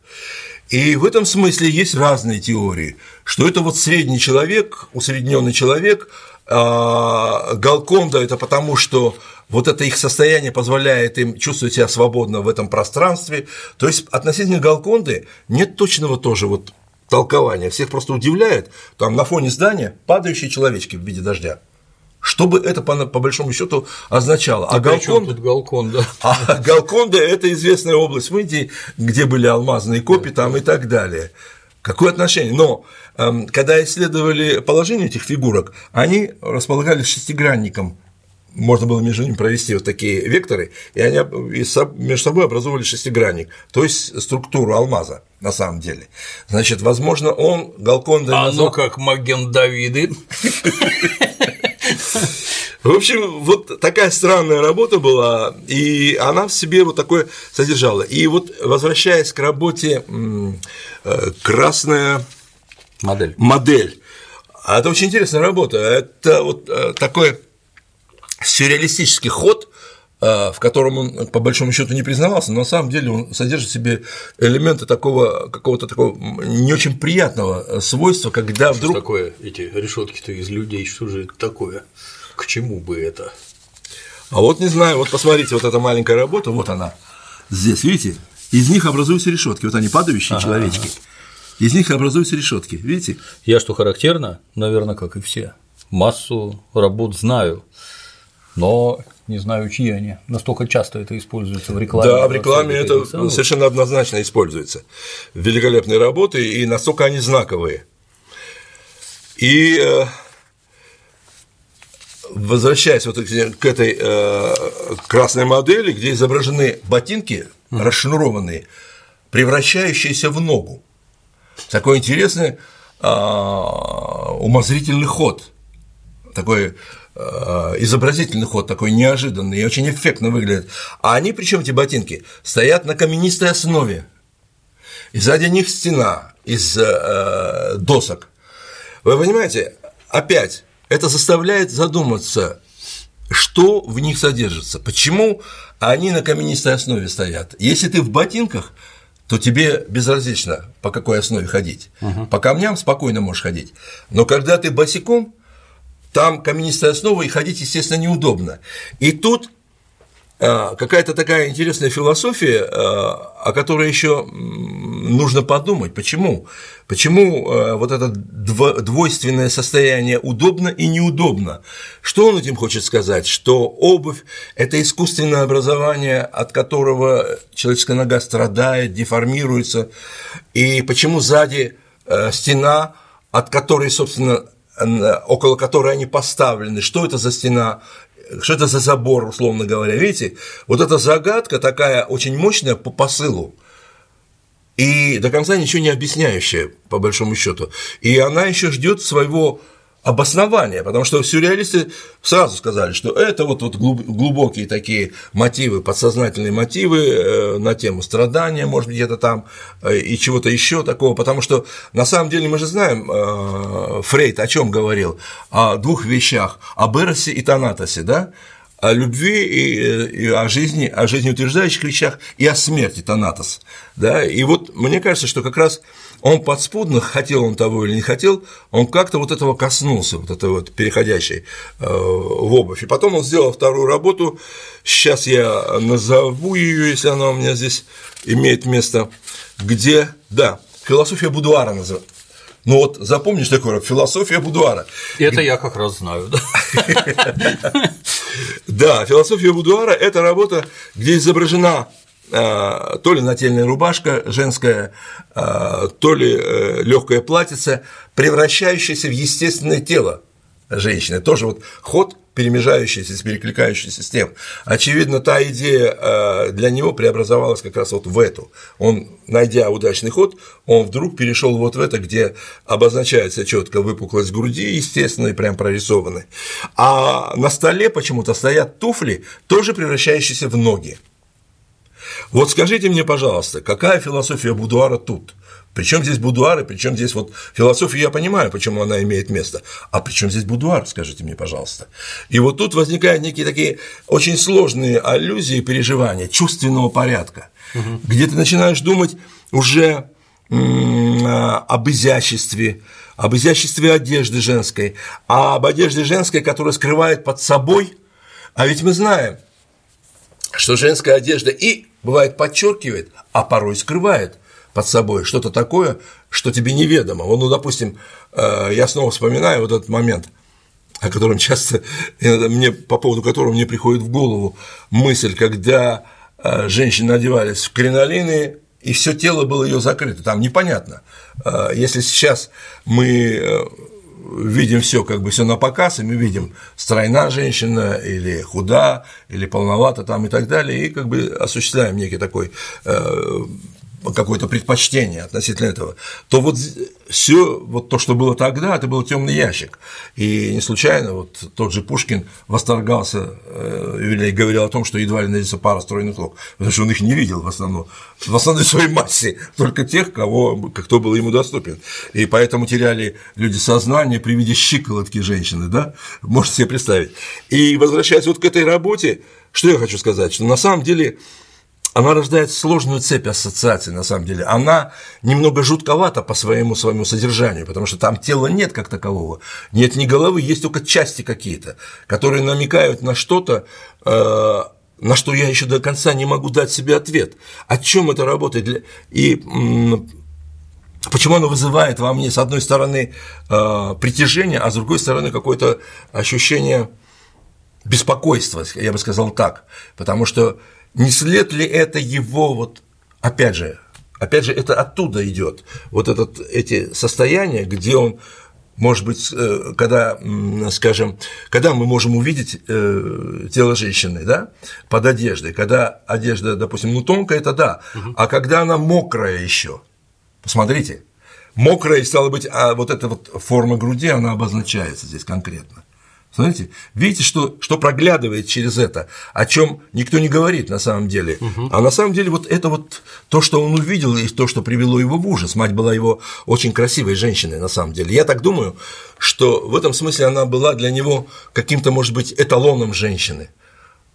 И в этом смысле есть разные теории, что это вот средний человек, усредненный человек, а Галконда – это потому, что вот это их состояние позволяет им чувствовать себя свободно в этом пространстве. То есть относительно Галконды нет точного тоже вот толкования. Всех просто удивляет, там на фоне здания падающие человечки в виде дождя. Что бы это по, по большому счету означало? А Галконда, Галконда? А Галконда – это известная область в Индии, где были алмазные копии там и так далее. Какое отношение? Но эм, когда исследовали положение этих фигурок, они располагались шестигранником можно было между ними провести вот такие векторы, и они между собой образовывали шестигранник, то есть структуру алмаза на самом деле. Значит, возможно, он Галконда А назвал... ну как Маген Давиды. В общем, вот такая странная работа была, и она в себе вот такое содержала. И вот возвращаясь к работе э, «Красная модель», модель а это очень интересная работа. Это вот э, такой сюрреалистический ход, э, в котором он по большому счету не признавался, но на самом деле он содержит в себе элементы такого какого-то такого не очень приятного свойства, когда вдруг. Что такое эти решетки-то из людей, что же это такое? К чему бы это? А вот не знаю, вот посмотрите, вот эта маленькая работа, вот она. Здесь, видите, из них образуются решетки. Вот они падающие ага, человечки. Ага. Из них образуются решетки, видите? Я что характерно, наверное, как и все. Массу работ знаю, но не знаю, чьи они. Настолько часто это используется в рекламе. Да, в рекламе это совершенно однозначно используется. Великолепные работы, и настолько они знаковые. И э, возвращаясь вот к этой э, красной модели, где изображены ботинки расшнурованные, превращающиеся в ногу. Такой интересный а, умозрительный ход, такой а, изобразительный ход, такой неожиданный и очень эффектно выглядит. А они, причем эти ботинки, стоят на каменистой основе, и сзади них стена из э, досок. Вы понимаете, опять это заставляет задуматься, что в них содержится, почему они на каменистой основе стоят. Если ты в ботинках, то тебе безразлично, по какой основе ходить. Угу. По камням спокойно можешь ходить. Но когда ты босиком, там каменистая основа, и ходить, естественно, неудобно. И тут какая-то такая интересная философия, а, о которой еще нужно подумать. Почему? Почему а, вот это двойственное состояние удобно и неудобно? Что он этим хочет сказать? Что обувь – это искусственное образование, от которого человеческая нога страдает, деформируется, и почему сзади стена, от которой, собственно, около которой они поставлены, что это за стена, что это за забор, условно говоря, видите? Вот эта загадка такая очень мощная по посылу, и до конца ничего не объясняющая, по большому счету. И она еще ждет своего обоснование, потому что сюрреалисты сразу сказали, что это вот, вот глубокие такие мотивы, подсознательные мотивы э, на тему страдания, может быть, где-то там, э, и чего-то еще такого, потому что на самом деле мы же знаем, э, Фрейд о чем говорил, о двух вещах, об Эросе и Танатосе, да, о любви и, и о жизни, о жизнеутверждающих вещах и о смерти Танатос. Да? И вот мне кажется, что как раз он подспудно, хотел он того или не хотел, он как-то вот этого коснулся, вот этого вот переходящей э, в обувь. И потом он сделал вторую работу, сейчас я назову ее, если она у меня здесь имеет место, где, да, философия будуара называется. Ну вот запомнишь такое, философия будуара. Это я как раз знаю, да. Да, философия будуара – это работа, где изображена то ли нательная рубашка женская, э, то ли э, легкое платьице, превращающееся в естественное тело женщины. Тоже вот ход перемежающийся, перекликающийся с тем. Очевидно, та идея э, для него преобразовалась как раз вот в эту. Он, найдя удачный ход, он вдруг перешел вот в это, где обозначается четко выпуклость груди, естественно, и прям прорисованы. А на столе почему-то стоят туфли, тоже превращающиеся в ноги. Вот скажите мне, пожалуйста, какая философия будуара тут? Причем здесь будуары, причем здесь вот философия, я понимаю, почему она имеет место. А причем здесь будуар, скажите мне, пожалуйста. И вот тут возникают некие такие очень сложные аллюзии, переживания чувственного порядка, угу. где ты начинаешь думать уже об изяществе, об изяществе одежды женской, а об одежде женской, которая скрывает под собой. А ведь мы знаем, что женская одежда и бывает подчеркивает, а порой скрывает под собой что-то такое, что тебе неведомо. Вот, ну, допустим, э, я снова вспоминаю вот этот момент, о котором часто, мне, по поводу которого мне приходит в голову мысль, когда э, женщины одевались в кринолины, и все тело было ее закрыто, там непонятно. Э, если сейчас мы видим все как бы все на показ, и мы видим стройна женщина или худа, или полновата там и так далее, и как бы осуществляем некий такой какое-то предпочтение относительно этого, то вот все вот то, что было тогда, это был темный ящик. И не случайно вот тот же Пушкин восторгался э, или говорил о том, что едва ли найдется пара стройных ног, потому что он их не видел в основном, в основной своей массе, только тех, кого, кто был ему доступен. И поэтому теряли люди сознание при виде щиколотки женщины, да, можете себе представить. И возвращаясь вот к этой работе, что я хочу сказать, что на самом деле она рождает сложную цепь ассоциаций, на самом деле. Она немного жутковата по своему своему содержанию, потому что там тела нет как такового, нет ни головы, есть только части какие-то, которые намекают на что-то, э, на что я еще до конца не могу дать себе ответ. О чем это работает? И почему оно вызывает во мне, с одной стороны, э, притяжение, а с другой стороны, какое-то ощущение беспокойства, я бы сказал так, потому что не след ли это его вот, опять же, опять же, это оттуда идет, вот этот, эти состояния, где он может быть, э, когда, скажем, когда мы можем увидеть э, тело женщины, да, под одеждой, когда одежда, допустим, ну тонкая, это да, угу. а когда она мокрая еще, посмотрите, мокрая, стало быть, а вот эта вот форма груди, она обозначается здесь конкретно. Смотрите, видите, что, что проглядывает через это, о чем никто не говорит на самом деле. Угу. А на самом деле вот это вот то, что он увидел, и то, что привело его в ужас. Мать была его очень красивой женщиной на самом деле. Я так думаю, что в этом смысле она была для него каким-то, может быть, эталоном женщины.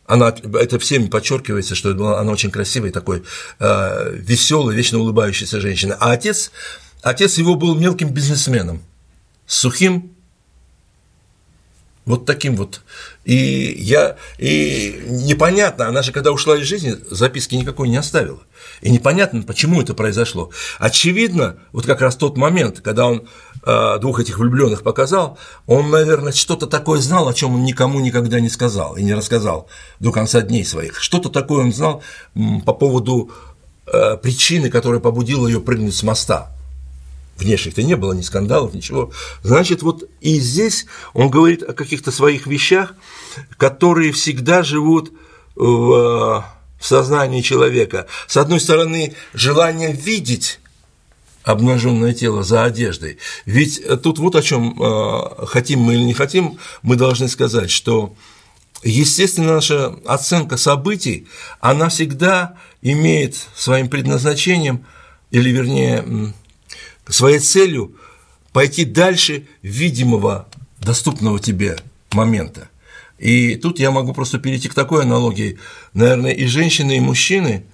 Она, это всем подчеркивается, что она очень красивая, такой э, веселой, вечно улыбающейся женщина. А отец, отец его был мелким бизнесменом, сухим вот таким вот. И я, и непонятно, она же когда ушла из жизни, записки никакой не оставила. И непонятно, почему это произошло. Очевидно, вот как раз тот момент, когда он э, двух этих влюбленных показал, он, наверное, что-то такое знал, о чем он никому никогда не сказал и не рассказал до конца дней своих. Что-то такое он знал по поводу э, причины, которая побудила ее прыгнуть с моста внешних-то не было, ни скандалов, ничего. Значит, вот и здесь он говорит о каких-то своих вещах, которые всегда живут в, в сознании человека. С одной стороны, желание видеть обнаженное тело за одеждой. Ведь тут вот о чем э, хотим мы или не хотим, мы должны сказать, что естественно наша оценка событий, она всегда имеет своим предназначением, или вернее, своей целью пойти дальше видимого, доступного тебе момента. И тут я могу просто перейти к такой аналогии. Наверное, и женщины, и мужчины,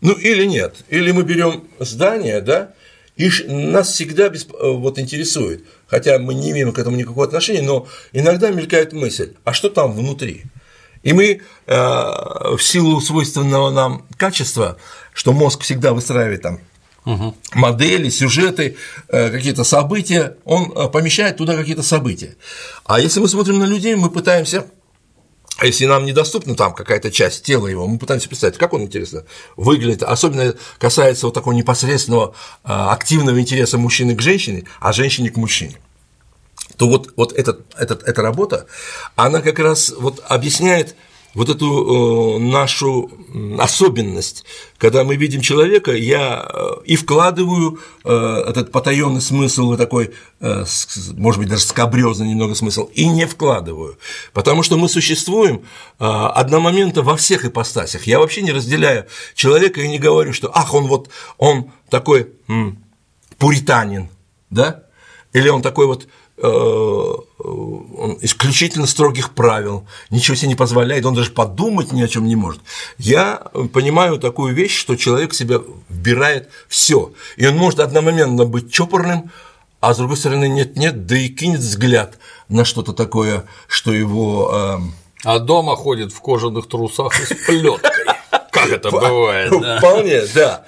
ну или нет, или мы берем здание, да, и нас всегда бесп... Э, вот интересует, хотя мы не имеем к этому никакого отношения, но иногда мелькает мысль, а что там внутри? И мы э, в силу свойственного нам качества, что мозг всегда выстраивает там угу. модели, сюжеты, э, какие-то события, он э, помещает туда какие-то события. А если мы смотрим на людей, мы пытаемся а если нам недоступна там какая-то часть тела его, мы пытаемся представить, как он, интересно, выглядит. Особенно касается вот такого непосредственного а, активного интереса мужчины к женщине, а женщине к мужчине то вот, вот этот, этот, эта работа, она как раз вот объясняет вот эту э, нашу особенность, когда мы видим человека, я э, и вкладываю э, этот потаенный смысл, такой, может быть, даже скобрезный немного смысл, и не вкладываю, потому что мы существуем одномоментно во всех ипостасях. Я вообще не разделяю человека и не говорю, что ах, он вот, он такой м, пуританин, да, или он такой вот исключительно строгих правил, ничего себе не позволяет, он даже подумать ни о чем не может. Я понимаю такую вещь, что человек в себя вбирает все, и он может одномоментно быть чопорным, а с другой стороны нет-нет, да и кинет взгляд на что-то такое, что его… Э... А дома ходит в кожаных трусах и с плеткой. Как это бывает? Вполне, да.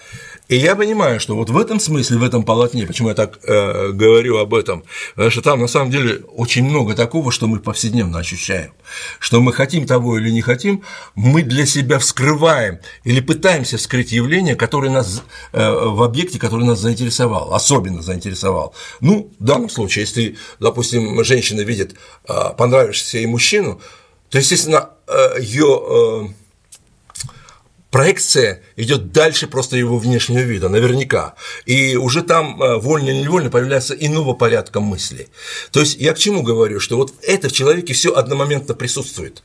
И я понимаю, что вот в этом смысле, в этом полотне, почему я так э, говорю об этом, потому что там на самом деле очень много такого, что мы повседневно ощущаем, что мы хотим того или не хотим, мы для себя вскрываем или пытаемся вскрыть явление, которое нас э, в объекте, который нас заинтересовал, особенно заинтересовал. Ну, в данном случае, если, допустим, женщина видит э, понравившегося ей мужчину, то, естественно, э, ее проекция идет дальше просто его внешнего вида, наверняка. И уже там э, вольно или невольно появляется иного порядка мысли. То есть я к чему говорю, что вот это в человеке все одномоментно присутствует.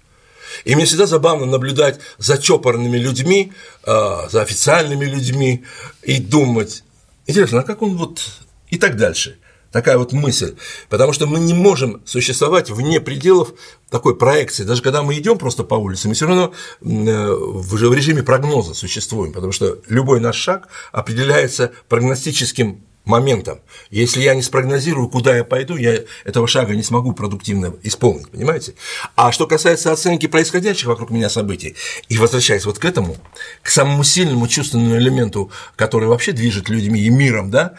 И мне всегда забавно наблюдать за чопорными людьми, э, за официальными людьми и думать, интересно, а как он вот и так дальше такая вот мысль, потому что мы не можем существовать вне пределов такой проекции. Даже когда мы идем просто по улице, мы все равно э, в режиме прогноза существуем, потому что любой наш шаг определяется прогностическим моментом. Если я не спрогнозирую, куда я пойду, я этого шага не смогу продуктивно исполнить, понимаете? А что касается оценки происходящих вокруг меня событий, и возвращаясь вот к этому, к самому сильному чувственному элементу, который вообще движет людьми и миром, да,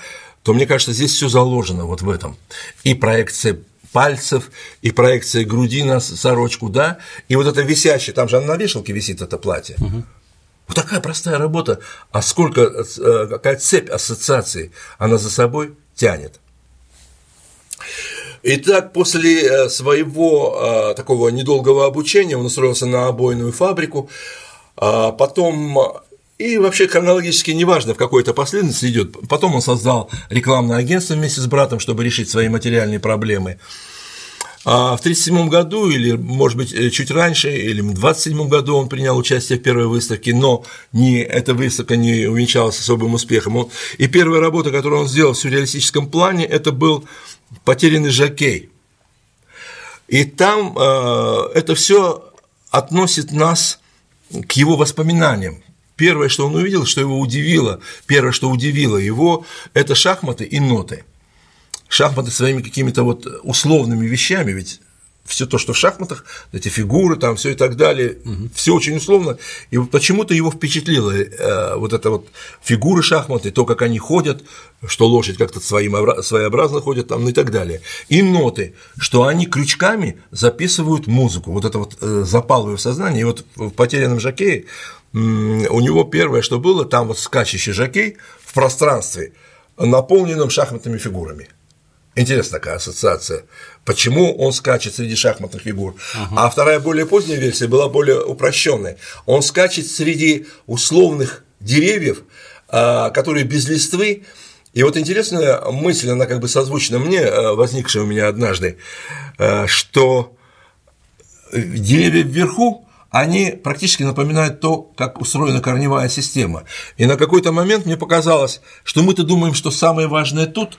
то мне кажется, здесь все заложено вот в этом. И проекция пальцев, и проекция груди на сорочку, да, и вот это висящее, там же на вешалке висит это платье. Угу. Вот такая простая работа, а сколько, э, какая цепь ассоциаций она за собой тянет. Итак, после э, своего э, такого недолгого обучения он устроился на обойную фабрику, а потом и вообще хронологически неважно, в какой-то последовательности идет. Потом он создал рекламное агентство вместе с братом, чтобы решить свои материальные проблемы. А в 1937 году, или, может быть, э, чуть раньше, или в 1927 году он принял участие в первой выставке, но не, эта выставка не увенчалась особым успехом. Он, и первая работа, которую он сделал в сюрреалистическом плане, это был «Потерянный жокей». И там э, это все относит нас к его воспоминаниям, Первое, что он увидел, что его удивило, первое, что удивило его, это шахматы и ноты. Шахматы своими какими-то вот условными вещами, ведь все то, что в шахматах, эти фигуры, там все и так далее, угу. все очень условно. И почему-то его впечатлило э, вот это вот фигуры шахматы, то, как они ходят, что лошадь как-то своеобразно ходит, там, ну и так далее. И ноты, что они крючками записывают музыку. Вот это вот э, запало в сознание. И вот в потерянном жакее у него первое, что было, там вот скачущий жокей в пространстве, наполненном шахматными фигурами. Интересная такая ассоциация. Почему он скачет среди шахматных фигур? Uh-huh. А вторая, более поздняя версия была более упрощенная. Он скачет среди условных деревьев, а, которые без листвы, И вот интересная мысль, она как бы созвучна мне, э, возникшая у меня однажды, э, что деревья вверху, они практически напоминают то, как устроена корневая система. И на какой-то момент мне показалось, что мы-то думаем, что самое важное тут,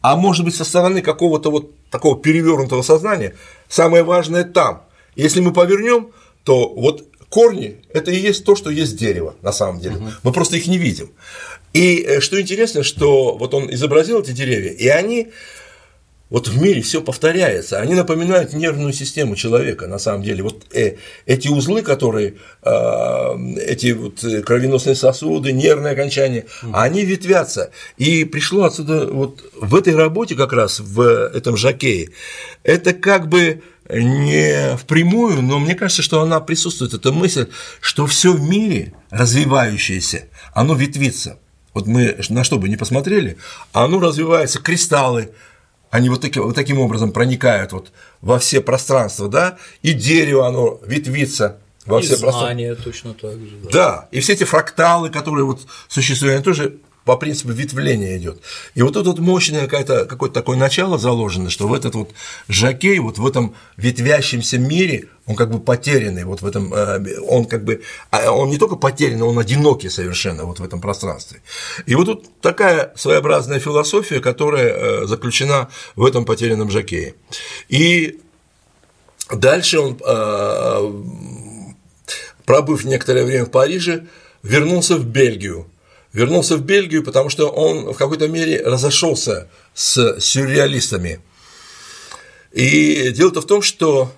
а может быть со стороны какого-то вот такого перевернутого сознания, самое важное там. Если мы повернем, то вот корни – это и есть то, что есть дерево, на самом деле. Угу. Мы просто их не видим. И э, что интересно, что вот он изобразил эти деревья, и они вот в мире все повторяется, они напоминают нервную систему человека, на самом деле. Вот э, эти узлы, которые, э, эти вот кровеносные сосуды, нервные окончания, mm. они ветвятся. И пришло отсюда вот в этой работе как раз, в этом жакее, это как бы не впрямую, но мне кажется, что она присутствует, эта мысль, что все в мире развивающееся, оно ветвится. Вот мы на что бы ни посмотрели, оно развивается, кристаллы, они вот, таки, вот таким образом проникают вот во все пространства, да, и дерево, оно ветвится во и все пространства. точно так же. Да. да, и все эти фракталы, которые вот существуют, они тоже по принципу ветвления идет. И вот тут вот мощное какое-то какое такое начало заложено, что в этот вот жакей, вот в этом ветвящемся мире, он как бы потерянный, вот в этом, э, он как бы, а он не только потерянный, он одинокий совершенно вот в этом пространстве. И вот тут такая своеобразная философия, которая э, заключена в этом потерянном жакее. И дальше он, э, пробыв некоторое время в Париже, вернулся в Бельгию, вернулся в Бельгию, потому что он в какой-то мере разошелся с сюрреалистами. И дело-то в том, что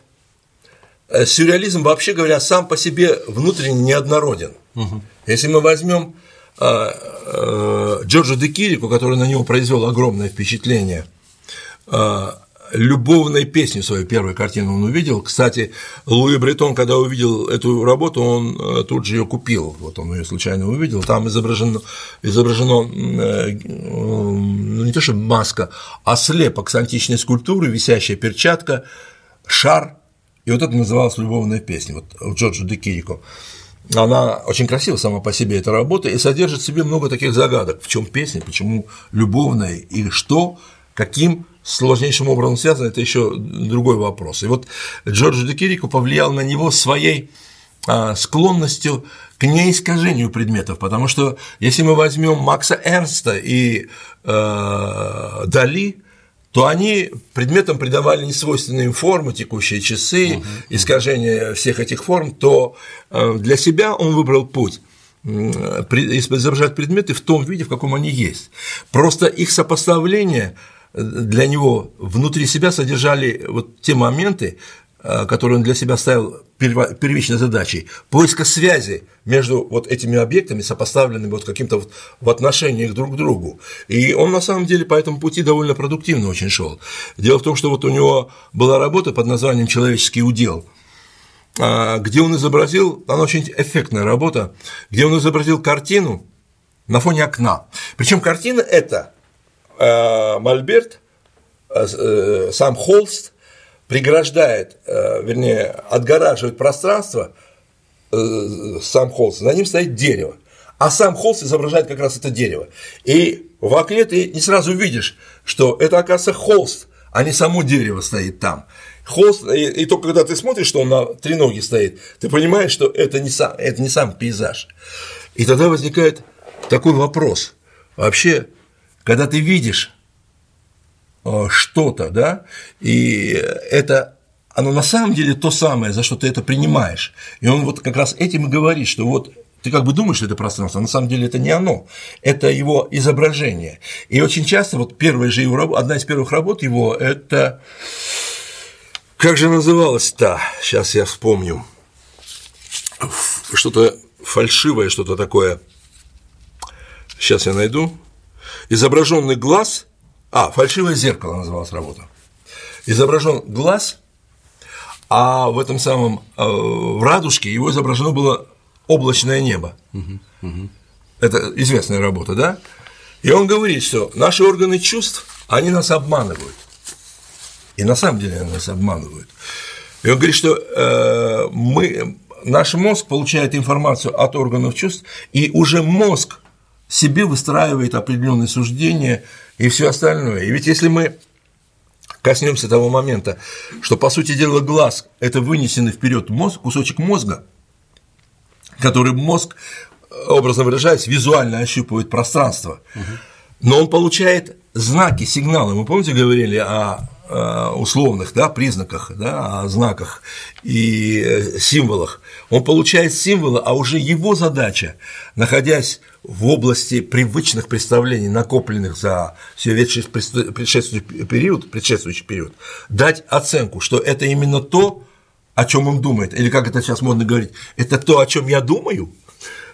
э, сюрреализм, вообще говоря, сам по себе внутренне неоднороден. Угу. Если мы возьмем э, э, Джорджа де Кирику, который на него произвел огромное впечатление, любовной песню свою первую картину он увидел. Кстати, Луи Бретон, когда увидел эту работу, он э, тут же ее купил. Вот он ее случайно увидел. Там изображено, изображено э, ну, не то что маска, а слепок с античной скульптуры, висящая перчатка, шар. И вот это называлось любовная песня. Вот у Джорджа де Кирико. Она очень красива сама по себе, эта работа, и содержит в себе много таких загадок. В чем песня, почему любовная, и что, каким сложнейшим образом связано, это еще другой вопрос. И вот Джордж де Кирико повлиял на него своей а, склонностью к неискажению предметов, потому что если мы возьмем Макса Эрнста и э, Дали, то они предметам придавали несвойственные им формы, текущие часы, угу, искажение всех этих форм, то э, для себя он выбрал путь изображать предметы в том виде, в каком они есть. Просто их сопоставление для него внутри себя содержали вот те моменты, э, которые он для себя ставил первичной задачей поиска связи между вот этими объектами, сопоставленными вот каким-то вот в отношениях друг к другу. И он на самом деле по этому пути довольно продуктивно очень шел. Дело в том, что вот у него была работа под названием «Человеческий удел», а, где он изобразил, она очень эффектная работа, где он изобразил картину на фоне окна. Причем картина эта Мольберт, э, э, сам холст преграждает, вернее, отгораживает пространство, сам холст, на ним стоит дерево, а сам холст изображает как раз это дерево. И в окне ты не сразу видишь, что это, оказывается, холст, а не само дерево стоит там. Холст, и, и только когда ты смотришь, что он на три ноги стоит, ты понимаешь, что это не сам, это не сам пейзаж. И тогда возникает такой вопрос. Вообще, когда ты видишь э, что-то, да, и это оно на самом деле то самое, за что ты это принимаешь. И он вот как раз этим и говорит, что вот ты как бы думаешь, что это пространство, а на самом деле это не оно, это его изображение. И очень часто вот первая же его одна из первых работ его – это как же называлась-то? Сейчас я вспомню. Что-то фальшивое, что-то такое. Сейчас я найду изображенный глаз, а, фальшивое зеркало называлась работа, изображен глаз, а в этом самом, э, в радужке его изображено было облачное небо. Это известная работа, да? И он говорит, что наши органы чувств, они нас обманывают. И на самом деле они нас обманывают. И он говорит, что э, мы, наш мозг получает информацию от органов чувств, и уже мозг себе выстраивает определенные суждения и все остальное. И ведь если мы коснемся того момента, что, по сути дела, глаз – это вынесенный вперед мозг, кусочек мозга, который мозг, образно выражаясь, визуально ощупывает пространство, но он получает знаки, сигналы. Мы, помните, говорили о условных да, признаках, да, о знаках и э, символах. Он получает символы, а уже его задача, находясь в области привычных представлений, накопленных за все предшествующий период, предшествующий период, дать оценку, что это именно то, о чем он думает, или как это сейчас модно говорить, это то, о чем я думаю.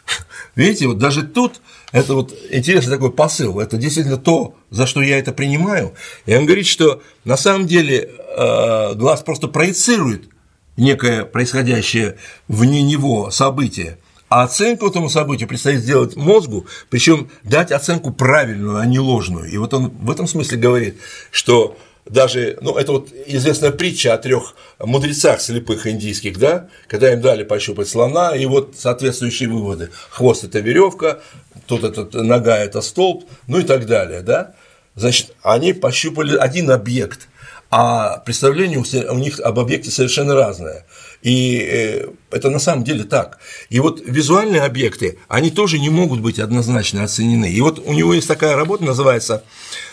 Видите, вот даже тут это вот интересный такой посыл, это действительно то, за что я это принимаю. И он говорит, что на самом деле э, глаз просто проецирует некое происходящее вне него событие, а оценку этому событию предстоит сделать мозгу, причем дать оценку правильную, а не ложную. И вот он в этом смысле говорит, что даже, ну, это вот известная притча о трех мудрецах слепых индийских, да, когда им дали пощупать слона, и вот соответствующие выводы. Хвост – это веревка, тут это нога – это столб, ну и так далее, да. Значит, они пощупали один объект, а представление у них об объекте совершенно разное. И э, это на самом деле так. И вот визуальные объекты, они тоже не могут быть однозначно оценены. И вот у него есть такая работа, называется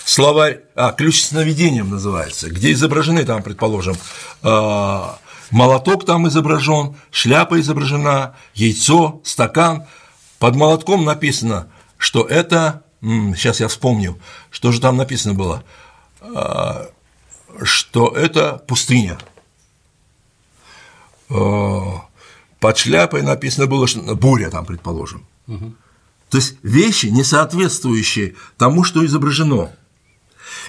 словарь, а, ключ с сновидением называется, где изображены там, предположим, а, молоток там изображен, шляпа изображена, яйцо, стакан. Под молотком написано, что это, сейчас я вспомню, что же там написано было, а, что это пустыня. Под шляпой написано было, что буря там, предположим. Угу. То есть вещи, не соответствующие тому, что изображено.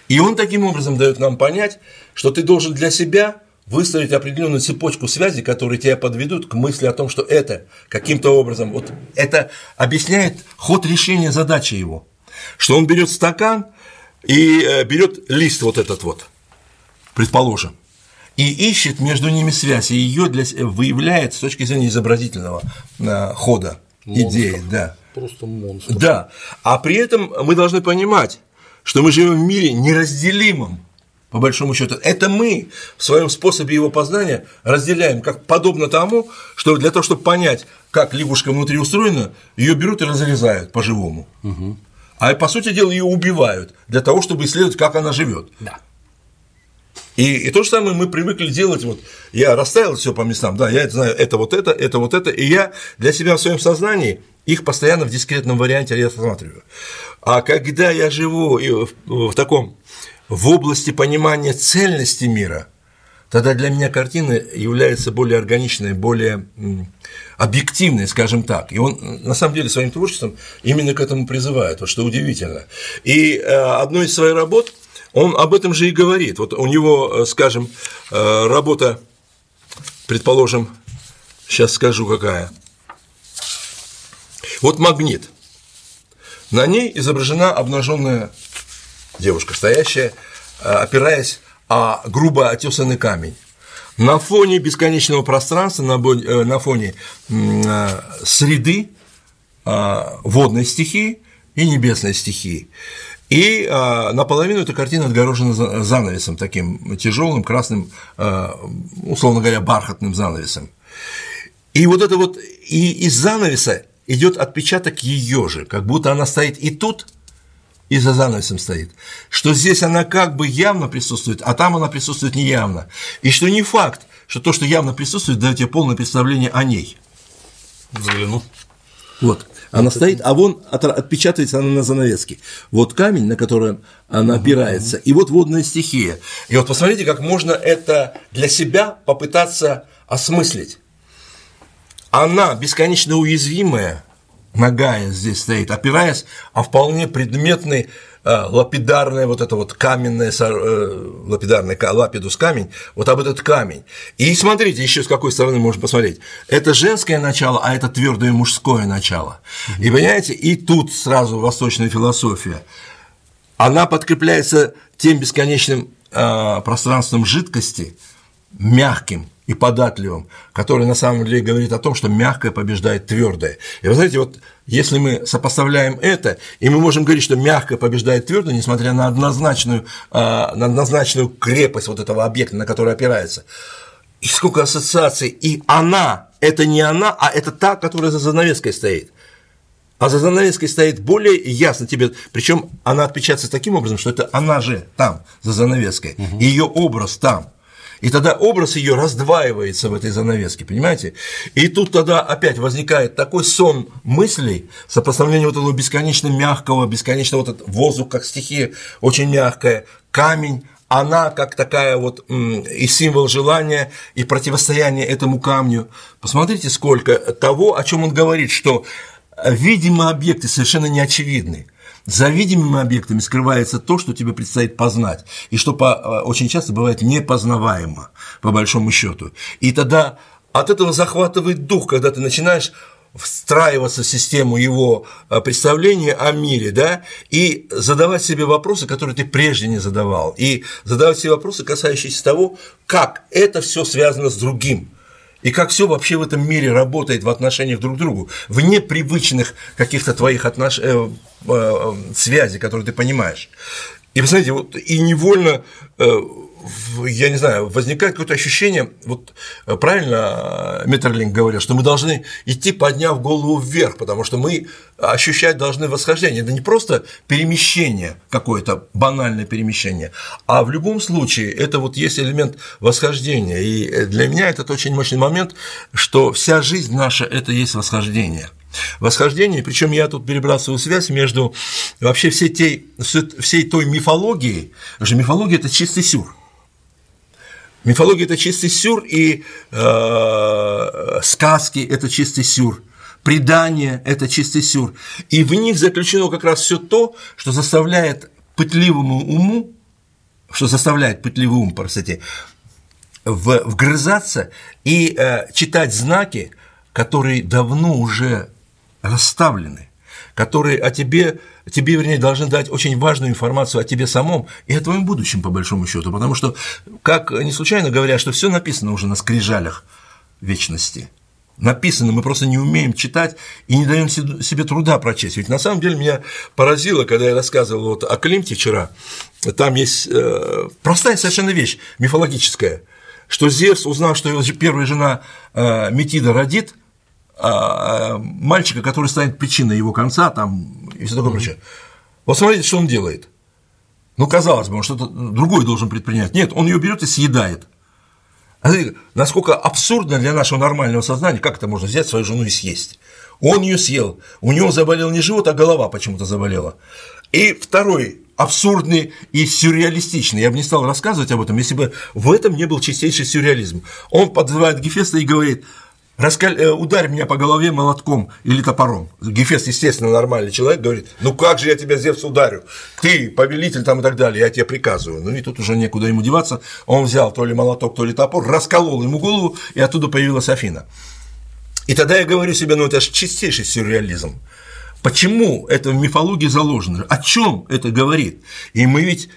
И он таким образом дает нам понять, что ты должен для себя выстроить определенную цепочку связей, которые тебя подведут к мысли о том, что это каким-то образом, вот это объясняет ход решения задачи его, что он берет стакан и э, берет лист вот этот вот, предположим, и ищет между ними связь, и ее для, выявляет с точки зрения изобразительного э, хода монстр. идеи, да. Просто монстр. Да. А при этом мы должны понимать, что мы живем в мире неразделимом, по большому счету. Это мы в своем способе его познания разделяем, как подобно тому, что для того, чтобы понять, как лягушка внутри устроена, ее берут и разрезают по-живому. Угу. А по сути дела ее убивают для того, чтобы исследовать, как она живет. Да. И, и то же самое мы привыкли делать, вот я расставил все по местам, да, я это знаю, это вот это, это вот это, и я для себя в своем сознании их постоянно в дискретном варианте рассматриваю. А когда я живу в, в таком в области понимания цельности мира, тогда для меня картина является более органичной, более объективной, скажем так. И он на самом деле своим творчеством именно к этому призывает, вот что удивительно. И э, одной из своих работ он об этом же и говорит. Вот у него, э, скажем, э, работа, предположим, сейчас скажу какая. Вот магнит. На ней изображена обнаженная девушка, стоящая, э, опираясь о грубо отесанный камень. На фоне бесконечного пространства, на фоне среды водной стихии и небесной стихии. И наполовину эта картина отгорожена занавесом таким тяжелым красным, условно говоря, бархатным занавесом. И вот это вот и из занавеса идет отпечаток ее же, как будто она стоит и тут, и за занавесом стоит, что здесь она как бы явно присутствует, а там она присутствует неявно, и что не факт, что то, что явно присутствует, дает тебе полное представление о ней. Взгляну. Вот. Она вот стоит, это... а вон отпечатывается она на занавеске. Вот камень, на который она опирается, и вот водная стихия. И вот посмотрите, как можно это для себя попытаться осмыслить она бесконечно уязвимая, ногая здесь стоит, опираясь о вполне предметный лапидарное вот это вот каменное, э, лапидарный лапидус камень, вот об этот камень. И смотрите, еще с какой стороны можно посмотреть. Это женское начало, а это твердое мужское начало. И понимаете, и тут сразу восточная философия. Она подкрепляется тем бесконечным э, пространством жидкости, мягким, и податливым, который на самом деле говорит о том, что мягкое побеждает твердое. И вы знаете, вот если мы сопоставляем это, и мы можем говорить, что мягкое побеждает твердое, несмотря на однозначную, а, на однозначную крепость вот этого объекта, на который опирается, и сколько ассоциаций, и она, это не она, а это та, которая за занавеской стоит. А за занавеской стоит более ясно тебе, причем она отпечатается таким образом, что это она же там, за занавеской, угу. ее образ там. И тогда образ ее раздваивается в этой занавеске, понимаете? И тут тогда опять возникает такой сон мыслей, сопоставление вот этого бесконечно мягкого, бесконечно вот этот воздух, как стихия, очень мягкая, камень, она как такая вот и символ желания, и противостояние этому камню. Посмотрите, сколько того, о чем он говорит, что видимые объекты совершенно неочевидны. За видимыми объектами скрывается то, что тебе предстоит познать, и что по, э, очень часто бывает непознаваемо, по большому счету. И тогда от этого захватывает дух, когда ты начинаешь встраиваться в систему его э, представления о мире, да, и задавать себе вопросы, которые ты прежде не задавал, и задавать себе вопросы, касающиеся того, как это все связано с другим, и как все вообще в этом мире работает в отношениях друг к другу, вне привычных каких-то твоих отнош... э, э, связей, которые ты понимаешь. И вы знаете, вот и невольно э, я не знаю, возникает какое-то ощущение, вот э, правильно э, Метерлинг говорил, что мы должны идти, подняв голову вверх, потому что мы ощущать должны восхождение. Это не просто перемещение какое-то, банальное перемещение, а в любом случае это вот есть элемент восхождения. И для меня этот очень мощный момент, что вся жизнь наша – это есть восхождение – восхождение, причем я тут перебрасываю связь между вообще всей, той, всей той мифологией, потому что мифология – это чистый сюр, Мифология – это чистый сюр, и э, сказки – это чистый сюр, предания – это чистый сюр. И в них заключено как раз все то, что заставляет пытливому уму, что заставляет пытливый ум, простите, в, вгрызаться и э, читать знаки, которые давно уже расставлены, которые о тебе тебе, вернее, должны дать очень важную информацию о тебе самом и о твоем будущем, по большому счету, потому что, как не случайно говорят, что все написано уже на скрижалях вечности. Написано, мы просто не умеем читать и не даем себе труда прочесть. Ведь на самом деле меня поразило, когда я рассказывал вот о Климте вчера, там есть э, простая совершенно вещь, мифологическая, что Зевс, узнав, что его первая жена э, Метида родит, мальчика, который станет причиной его конца, там, и все такое прочее. Вот смотрите, что он делает. Ну, казалось бы, он что-то другое должен предпринять. Нет, он ее берет и съедает. А насколько абсурдно для нашего нормального сознания, как это можно взять свою жену и съесть? Он ее съел, у него заболел не живот, а голова почему-то заболела. И второй абсурдный и сюрреалистичный. Я бы не стал рассказывать об этом, если бы в этом не был чистейший сюрреализм. Он подзывает Гефеста и говорит, Раскаль... Э, ударь меня по голове молотком или топором. Гефест, естественно, нормальный человек, говорит, ну как же я тебя, Зевс, ударю? Ты повелитель там и так далее, я тебе приказываю. Ну и тут уже некуда ему деваться. Он взял то ли молоток, то ли топор, расколол ему голову, и оттуда появилась Афина. И тогда я говорю себе, ну это же чистейший сюрреализм. Почему это в мифологии заложено? О чем это говорит? И мы ведь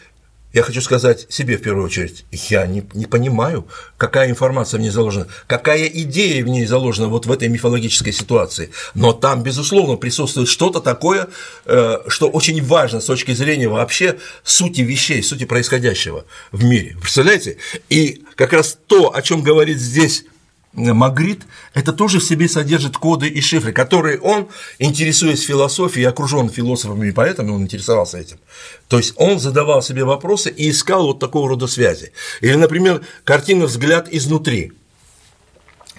я хочу сказать себе в первую очередь, я не, не понимаю, какая информация в ней заложена, какая идея в ней заложена вот в этой мифологической ситуации. Но там, безусловно, присутствует что-то такое, э, что очень важно с точки зрения вообще сути вещей, сути происходящего в мире. Представляете? И как раз то, о чем говорит здесь Магрит, это тоже в себе содержит коды и шифры, которые он, интересуясь философией, окружен философами и поэтому он интересовался этим. То есть он задавал себе вопросы и искал вот такого рода связи. Или, например, картина «Взгляд изнутри»,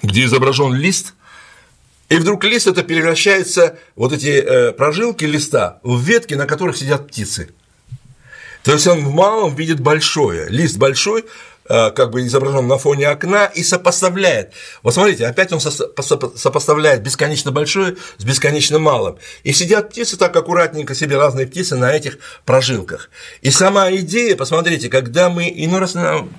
где изображен лист, и вдруг лист это превращается, вот эти э, прожилки листа, в ветки, на которых сидят птицы. То есть он в малом видит большое. Лист большой, как бы изображен на фоне окна и сопоставляет. Вот смотрите, опять он сопоставляет бесконечно большое с бесконечно малым. И сидят птицы так аккуратненько себе, разные птицы на этих прожилках. И сама идея, посмотрите, когда мы, иной раз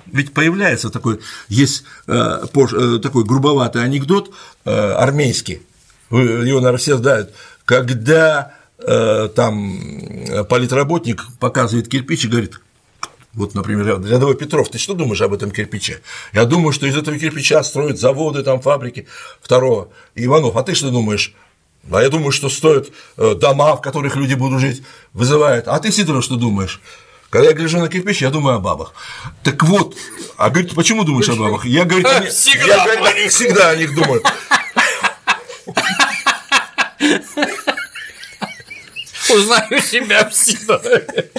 ведь появляется такой, есть э, э, такой грубоватый анекдот армейский, его, наверное, все знают, когда там политработник показывает кирпич и говорит, Вот, например, рядовой Петров, ты что думаешь об этом кирпиче? Я думаю, что из этого кирпича строят заводы, там, фабрики. Второго, Иванов, а ты что думаешь? А я думаю, что стоят э, дома, в которых люди будут жить, вызывает. А ты, Сидоров, что думаешь? Когда я гляжу на кирпич, я думаю о бабах. Так вот, а говорит, почему думаешь о бабах? Я, говорит, они, я говорит, о них всегда о них думаю. Узнаю себя в Сидорове.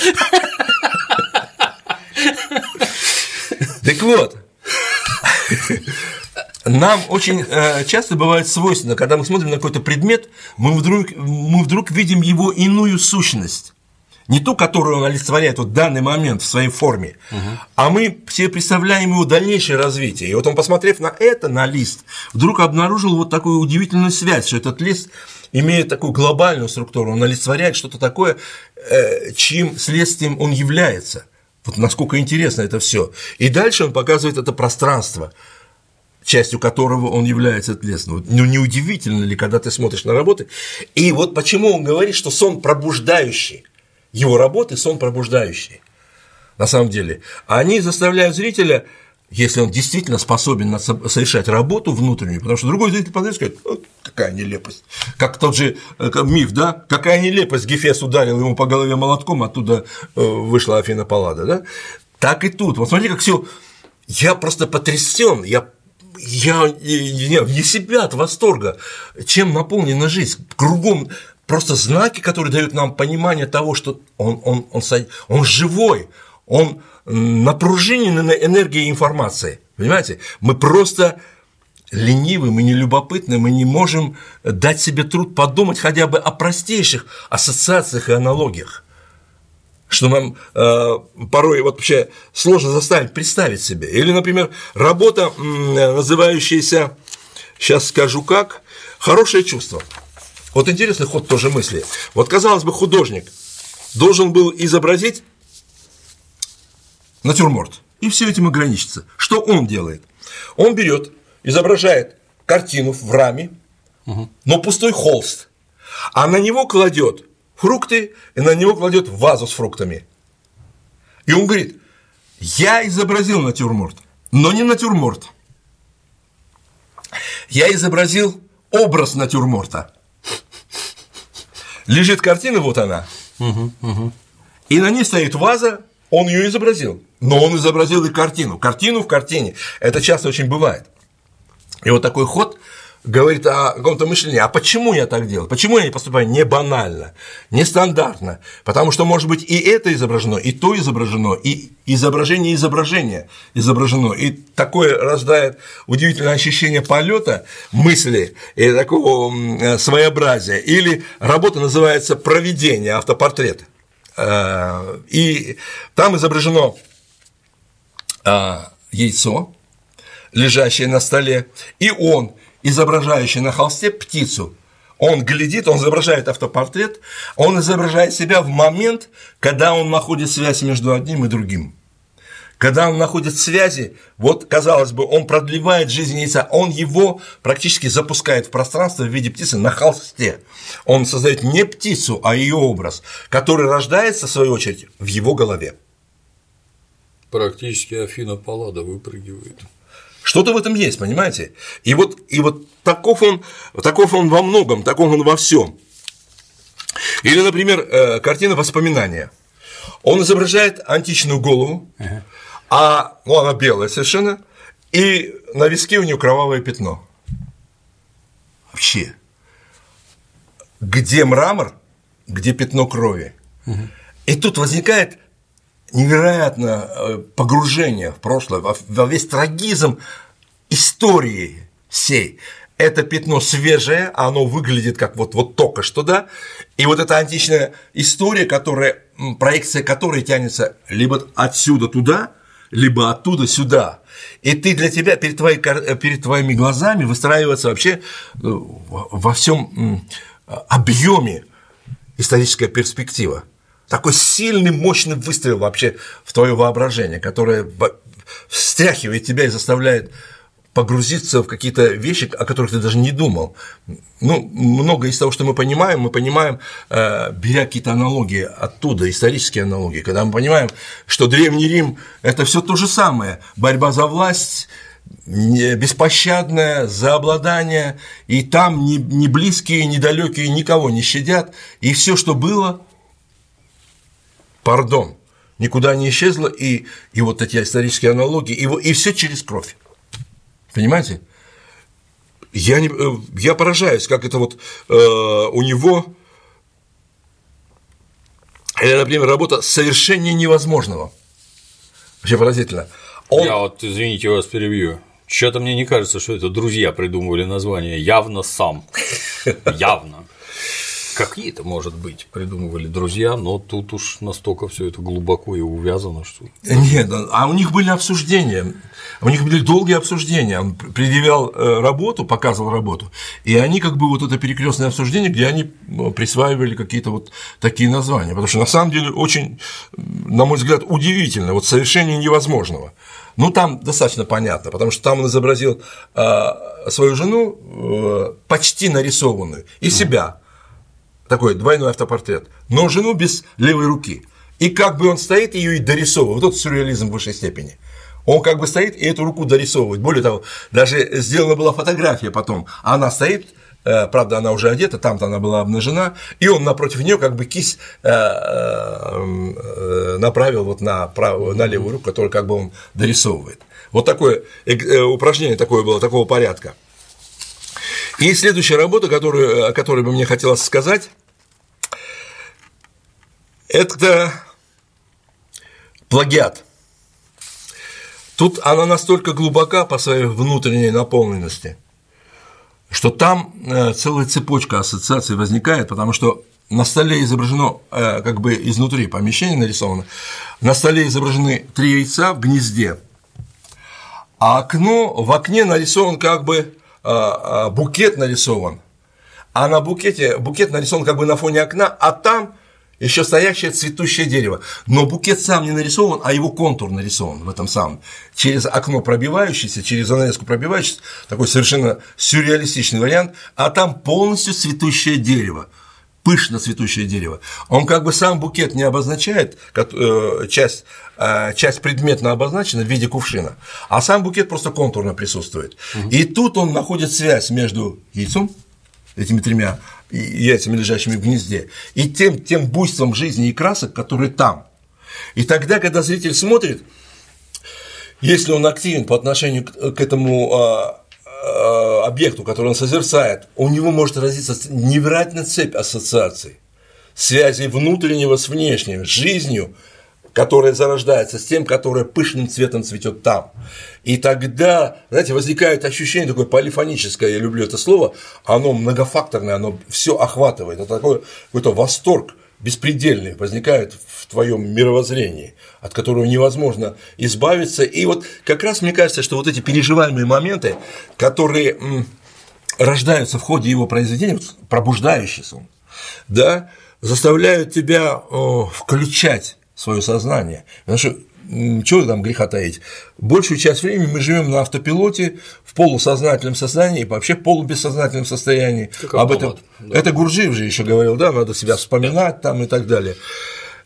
Так вот, нам очень э, часто бывает свойственно, когда мы смотрим на какой-то предмет, мы вдруг, мы вдруг видим его иную сущность. Не ту, которую он олицетворяет в данный момент в своей форме, угу. а мы все представляем его дальнейшее развитие. И вот он, посмотрев на это, на лист, вдруг обнаружил вот такую удивительную связь, что этот лист имеет такую глобальную структуру, он олицетворяет что-то такое, э, чьим следствием он является. Вот насколько интересно это все. И дальше он показывает это пространство, частью которого он является телесным. Ну, неудивительно ли, когда ты смотришь на работы? И вот почему он говорит, что сон пробуждающий. Его работы – сон пробуждающий. На самом деле. Они заставляют зрителя если он действительно способен совершать работу внутреннюю, потому что другой зритель подойдет и скажет, какая нелепость, как тот же э, миф, да, какая нелепость, Гефес ударил ему по голове молотком, оттуда э, вышла Афина Паллада, да, так и тут, вот смотрите, как все, я просто потрясен, я я не себя от восторга, чем наполнена жизнь, кругом просто знаки, которые дают нам понимание того, что он, он, он, он живой, он напружиненной энергией информации. Понимаете? Мы просто ленивы, мы не любопытны, мы не можем дать себе труд подумать хотя бы о простейших ассоциациях и аналогиях что нам э, порой вот вообще сложно заставить представить себе. Или, например, работа, называющаяся, сейчас скажу как, хорошее чувство. Вот интересный ход тоже мысли. Вот, казалось бы, художник должен был изобразить натюрморт. И все этим ограничится. Что он делает? Он берет, изображает картину в раме, но пустой холст, а на него кладет фрукты и на него кладет вазу с фруктами. И он говорит, я изобразил натюрморт, но не натюрморт. Я изобразил образ натюрморта. Лежит картина, вот она, угу, угу. и на ней стоит ваза он ее изобразил, но он изобразил и картину. Картину в картине. Это часто очень бывает. И вот такой ход говорит о каком-то мышлении. А почему я так делаю? Почему я не поступаю не банально, не стандартно? Потому что, может быть, и это изображено, и то изображено, и изображение изображения изображено. И такое рождает удивительное ощущение полета мысли и такого своеобразия. Или работа называется «Проведение автопортрета». Э, и там изображено э, яйцо, лежащее на столе, и он, изображающий на холсте птицу. Он глядит, он изображает автопортрет, он изображает себя в момент, когда он находит связь между одним и другим. Когда он находит связи, вот, казалось бы, он продлевает жизнь яйца, он его практически запускает в пространство в виде птицы на холсте. Он создает не птицу, а ее образ, который рождается, в свою очередь, в его голове. Практически Афина Паллада выпрыгивает. Что-то в этом есть, понимаете? И вот, и вот таков, он, таков он во многом, таков он во всем. Или, например, э, картина воспоминания. Он изображает античную голову, ага а ну, она белая совершенно, и на виске у нее кровавое пятно. Вообще. Где мрамор, где пятно крови. Угу. И тут возникает невероятное э, погружение в прошлое, во весь трагизм истории всей. Это пятно свежее, оно выглядит как вот, вот только что, да, и вот эта античная история, которая, проекция которой тянется либо отсюда туда, либо оттуда сюда. И ты для тебя перед, твоей, перед твоими глазами выстраивается вообще э, во всем объеме историческая перспектива. Такой сильный, мощный выстрел вообще в твое воображение, которое встряхивает тебя и заставляет погрузиться в какие-то вещи, о которых ты даже не думал. Ну, много из того, что мы понимаем, мы понимаем, э, беря какие-то аналогии оттуда, исторические аналогии, когда мы понимаем, что Древний Рим – это все то же самое, борьба за власть, беспощадное, за обладание, и там ни, ни близкие, ни далекие никого не щадят, и все, что было, пардон, никуда не исчезло, и, и вот эти исторические аналогии, и, и все через кровь. Понимаете? Я, не, э, я поражаюсь, как это вот э, у него, или, например, работа совершенно невозможного. Вообще поразительно. Он... Я вот, извините, вас перебью. Что-то мне не кажется, что это друзья придумывали название. Явно сам. Явно. Какие-то, может быть, придумывали друзья, но тут уж настолько все это глубоко и увязано, что. Нет, а у них были обсуждения. У них были долгие обсуждения. Он предъявлял э, работу, показывал работу, и они как бы вот это перекрестное обсуждение, где они ну, присваивали какие-то вот такие названия. Потому что на самом деле очень, на мой взгляд, удивительно, вот совершение невозможного. Ну, там достаточно понятно, потому что там он изобразил э, свою жену э, почти нарисованную и себя такой двойной автопортрет, но жену без левой руки. И как бы он стоит ее и дорисовывает. Вот это сюрреализм в высшей степени. Он как бы стоит и эту руку дорисовывает. Более того, даже сделана была фотография потом. Она стоит, э, правда, она уже одета, там-то она была обнажена, и он напротив нее как бы кисть э, э, направил вот на, правую, на левую руку, которую как бы он дорисовывает. Вот такое упражнение такое было, такого порядка. И следующая работа, которую, о которой бы мне хотелось сказать, это плагиат. Тут она настолько глубока по своей внутренней наполненности, что там э, целая цепочка ассоциаций возникает, потому что на столе изображено, э, как бы изнутри помещение нарисовано, на столе изображены три яйца в гнезде, а окно, в окне нарисован как бы э, букет нарисован, а на букете, букет нарисован как бы на фоне окна, а там еще стоящее цветущее дерево. Но букет сам не нарисован, а его контур нарисован в этом самом. Через окно пробивающееся, через занавеску пробивающееся, такой совершенно сюрреалистичный вариант, а там полностью цветущее дерево пышно цветущее дерево. Он как бы сам букет не обозначает, э, часть, э, часть предметно обозначена в виде кувшина, а сам букет просто контурно присутствует. Угу. И тут он находит связь между яйцом, этими тремя яйцами, лежащими в гнезде, и тем, тем буйством жизни и красок, которые там. И тогда, когда зритель смотрит, если он активен по отношению к этому а, а, объекту, который он созерцает, у него может развиться невероятная цепь ассоциаций, связей внутреннего с внешним, с жизнью, которая зарождается, с тем, которое пышным цветом цветет там. И тогда, знаете, возникает ощущение такое полифоническое, я люблю это слово, оно многофакторное, оно все охватывает, это такой какой-то восторг беспредельный возникает в твоем мировоззрении, от которого невозможно избавиться. И вот как раз мне кажется, что вот эти переживаемые моменты, которые рождаются в ходе его произведения, пробуждающийся да, заставляют тебя включать свое сознание. Потому что чего там греха таить? Большую часть времени мы живем на автопилоте, в полусознательном состоянии, вообще в полубессознательном состоянии. Как Об этом, да. Это Гурджиев же еще говорил, да, надо себя вспоминать там и так далее.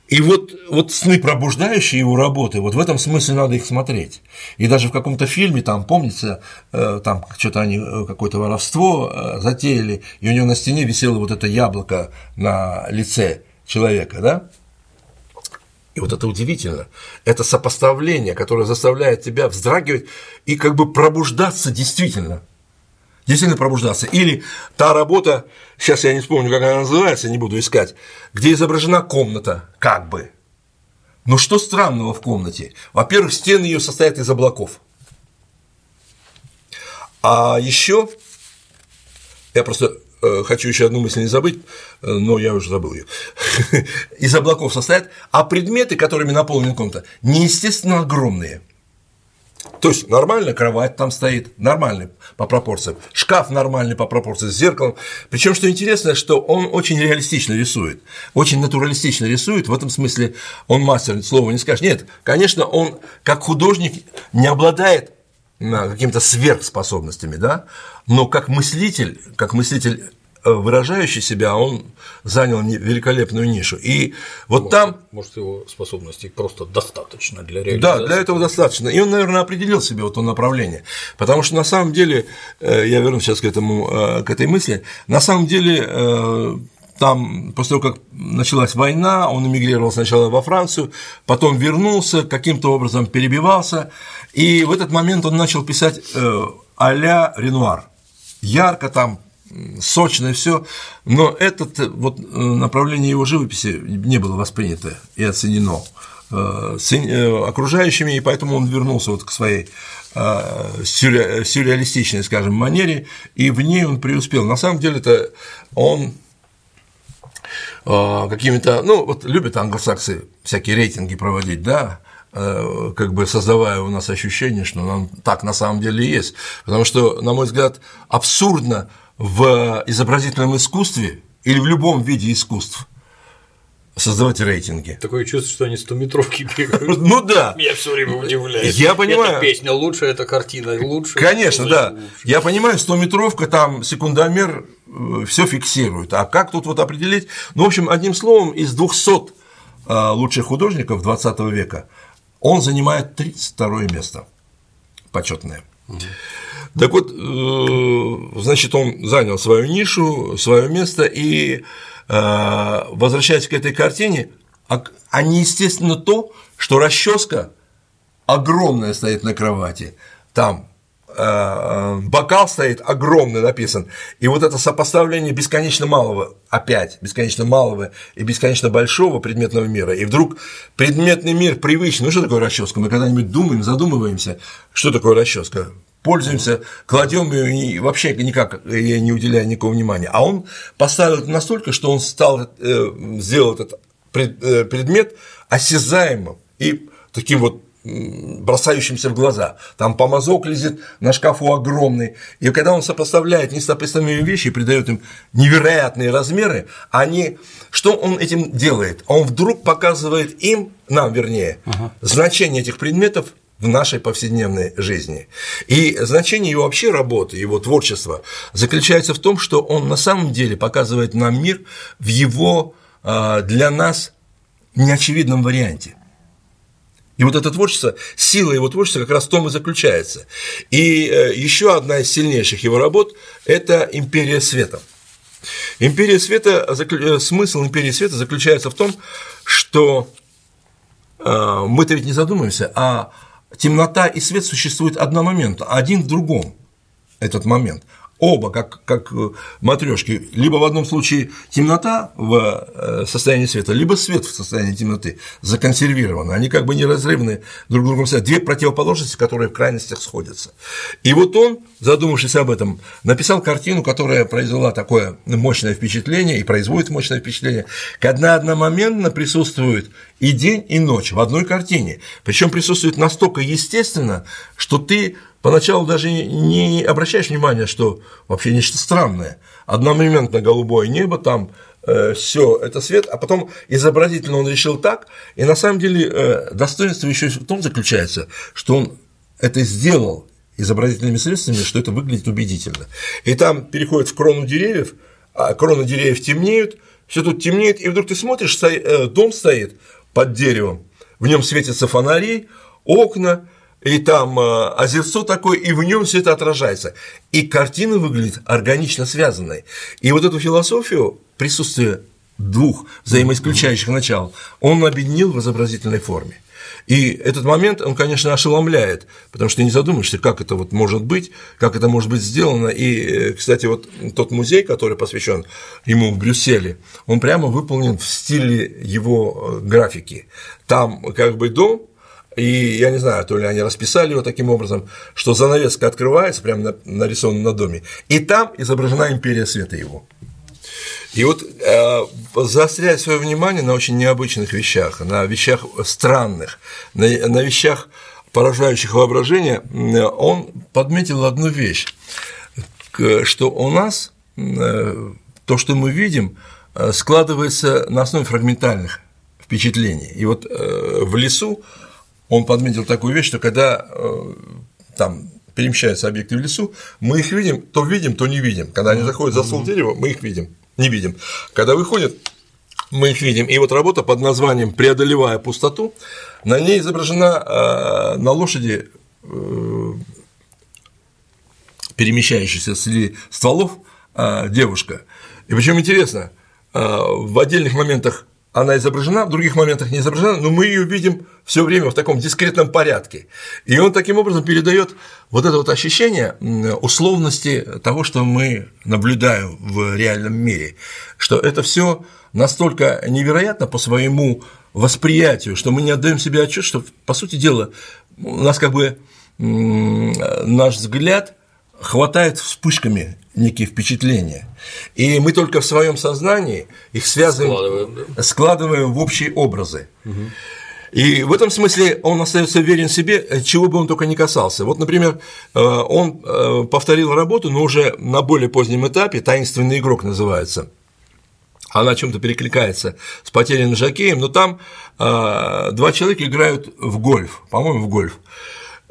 И вот, вот сны, пробуждающие его работы, вот в этом смысле надо их смотреть. И даже в каком-то фильме, там, помните, э, там что-то они, э, какое-то воровство э, затеяли, и у него на стене висело вот это яблоко на лице человека, да? И вот это удивительно. Это сопоставление, которое заставляет тебя вздрагивать и как бы пробуждаться действительно. Действительно пробуждаться. Или та работа, сейчас я не вспомню, как она называется, не буду искать, где изображена комната, как бы. Но что странного в комнате? Во-первых, стены ее состоят из облаков. А еще я просто хочу еще одну мысль не забыть, э, но я уже забыл ее. Из облаков состоят, а предметы, которыми наполнена комната, неестественно огромные. То есть нормально кровать там стоит, нормальный по пропорциям, шкаф нормальный по пропорциям с зеркалом. Причем, что интересно, что он очень реалистично рисует, очень натуралистично рисует. В этом смысле он мастер, слова не скажешь. Нет, конечно, он как художник не обладает какими-то сверхспособностями, да, но как мыслитель, как мыслитель Э, выражающий себя, он занял великолепную нишу. И вот может, там… Может, его способностей просто достаточно для реализации? Да, для этого достаточно. И он, наверное, определил себе вот то направление. Потому что на самом деле, э, я вернусь сейчас к, этому, э, к этой мысли, на самом деле там, после того, как началась война, он эмигрировал сначала во Францию, потом вернулся, каким-то образом перебивался, и в этот момент он начал писать а-ля Ренуар. Ярко там сочное все, но это вот э, направление его живописи не было воспринято и оценено э, э, окружающими, и поэтому он вернулся вот к своей сюрреалистичной, скажем, манере, и в ней он преуспел. На самом деле это он какими-то, ну, вот любят англосаксы всякие рейтинги проводить, да, как бы создавая у нас ощущение, что нам так на самом деле и есть. Потому что, на мой взгляд, абсурдно в изобразительном искусстве или в любом виде искусств создавать рейтинги. Такое чувство, что они 100 метровки бегают. Ну да. Меня все время удивляет. Я понимаю. Эта песня лучше, эта картина лучше. Конечно, да. Я понимаю, 100 метровка там секундомер э, все фиксирует. А как тут вот определить? Ну, в общем, одним словом, из 200 э, лучших художников 20 века он занимает 32 место почетное. Так вот, э, значит, он занял свою нишу, свое место, и э, возвращаясь к этой картине, а, а неестественно то, что расческа огромная стоит на кровати, там э, бокал стоит огромный написан, и вот это сопоставление бесконечно малого, опять бесконечно малого и бесконечно большого предметного мира, и вдруг предметный мир привычный, ну что такое расческа? Мы когда-нибудь думаем, задумываемся, что такое расческа? Пользуемся, кладем ее и вообще никак я не уделяя никакого внимания. А он поставил это настолько, что он стал, э, сделал этот э, предмет осязаемым и таким вот бросающимся в глаза. Там помазок лезет на шкафу огромный. И когда он сопоставляет несопоставимые вещи и придает им невероятные размеры, они, что он этим делает? Он вдруг показывает им, нам вернее, ага. значение этих предметов в нашей повседневной жизни. И значение его вообще работы, его творчества заключается в том, что он на самом деле показывает нам мир в его а, для нас неочевидном варианте. И вот это творчество, сила его творчества как раз в том и заключается. И э, еще одна из сильнейших его работ – это «Империя света». Империя света, э, смысл империи света заключается в том, что э, мы-то ведь не задумываемся, а темнота и свет существуют одномоментно, один в другом этот момент оба, как, как э, матрешки, либо в одном случае темнота в э, состоянии света, либо свет в состоянии темноты законсервированы, они как бы неразрывны друг другом, две противоположности, которые в крайностях сходятся. И вот он, задумавшись об этом, написал картину, которая произвела такое мощное впечатление и производит мощное впечатление, когда одномоментно присутствует и день, и ночь в одной картине, причем присутствует настолько естественно, что ты поначалу даже не обращаешь внимания, что вообще нечто странное. Одномоментно голубое небо, там э, все это свет, а потом изобразительно он решил так, и на самом деле э, достоинство еще в том заключается, что он это сделал изобразительными средствами, что это выглядит убедительно. И там переходит в крону деревьев, а кроны деревьев темнеют, все тут темнеет, и вдруг ты смотришь, э, дом стоит под деревом, в нем светятся фонари, окна, и там э, озерцо такое, и в нем все это отражается. И картина выглядит органично связанной. И вот эту философию присутствия двух взаимоисключающих начал он объединил в изобразительной форме. И этот момент, он, конечно, ошеломляет, потому что ты не задумаешься, как это вот может быть, как это может быть сделано. И, э, кстати, вот тот музей, который посвящен ему в Брюсселе, он прямо выполнен в стиле его э, графики. Там как бы дом, и я не знаю, то ли они расписали его таким образом, что занавеска открывается, прямо нарисована на доме, и там изображена империя света его. И вот э, заостряя свое внимание на очень необычных вещах, на вещах странных, на, на вещах, поражающих воображение, он подметил одну вещь, что у нас э, то, что мы видим, э, складывается на основе фрагментальных впечатлений. И вот э, в лесу он подметил такую вещь, что когда э, там перемещаются объекты в лесу, мы их видим, то видим, то не видим. Когда они заходят за ствол дерева, мы их видим, не видим. Когда выходят, мы их видим. И вот работа под названием «Преодолевая пустоту», на ней изображена э, на лошади э, перемещающаяся среди стволов девушка. И причем интересно, в отдельных моментах она изображена, в других моментах не изображена, но мы ее видим все время в таком дискретном порядке. И он таким образом передает вот это вот ощущение условности того, что мы наблюдаем в реальном мире, что это все настолько невероятно по своему восприятию, что мы не отдаем себе отчет, что, по сути дела, у нас как бы наш взгляд хватает вспышками некие впечатления. И мы только в своем сознании их связываем, складываем, да? складываем в общие образы. Угу. И в этом смысле он остается верен себе, чего бы он только не касался. Вот, например, э, он э, повторил работу, но уже на более позднем этапе, таинственный игрок называется. Она о чем-то перекликается с потерянным жакеем, но там э, два человека играют в гольф, по-моему, в гольф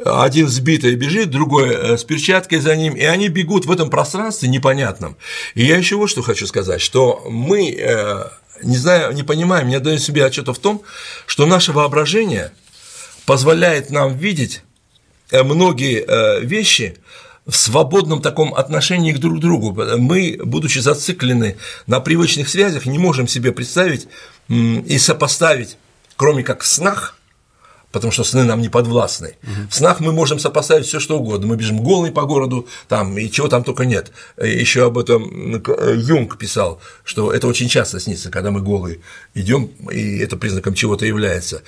один сбитый бежит, другой э, с перчаткой за ним, и они бегут в этом пространстве непонятном. И я еще вот что хочу сказать, что мы э, не знаю, не понимаем, не отдаем себе отчета в том, что наше воображение позволяет нам видеть э, многие вещи в свободном таком отношении к друг другу. Мы, будучи зациклены на привычных связях, не можем себе представить и сопоставить, кроме как в снах, потому что сны нам не подвластны. Угу. В снах мы можем сопоставить все что угодно. Мы бежим голый по городу, там, и чего там только нет. Еще об этом э, Юнг писал, что это очень часто снится, когда мы голые идем, и это признаком чего-то является.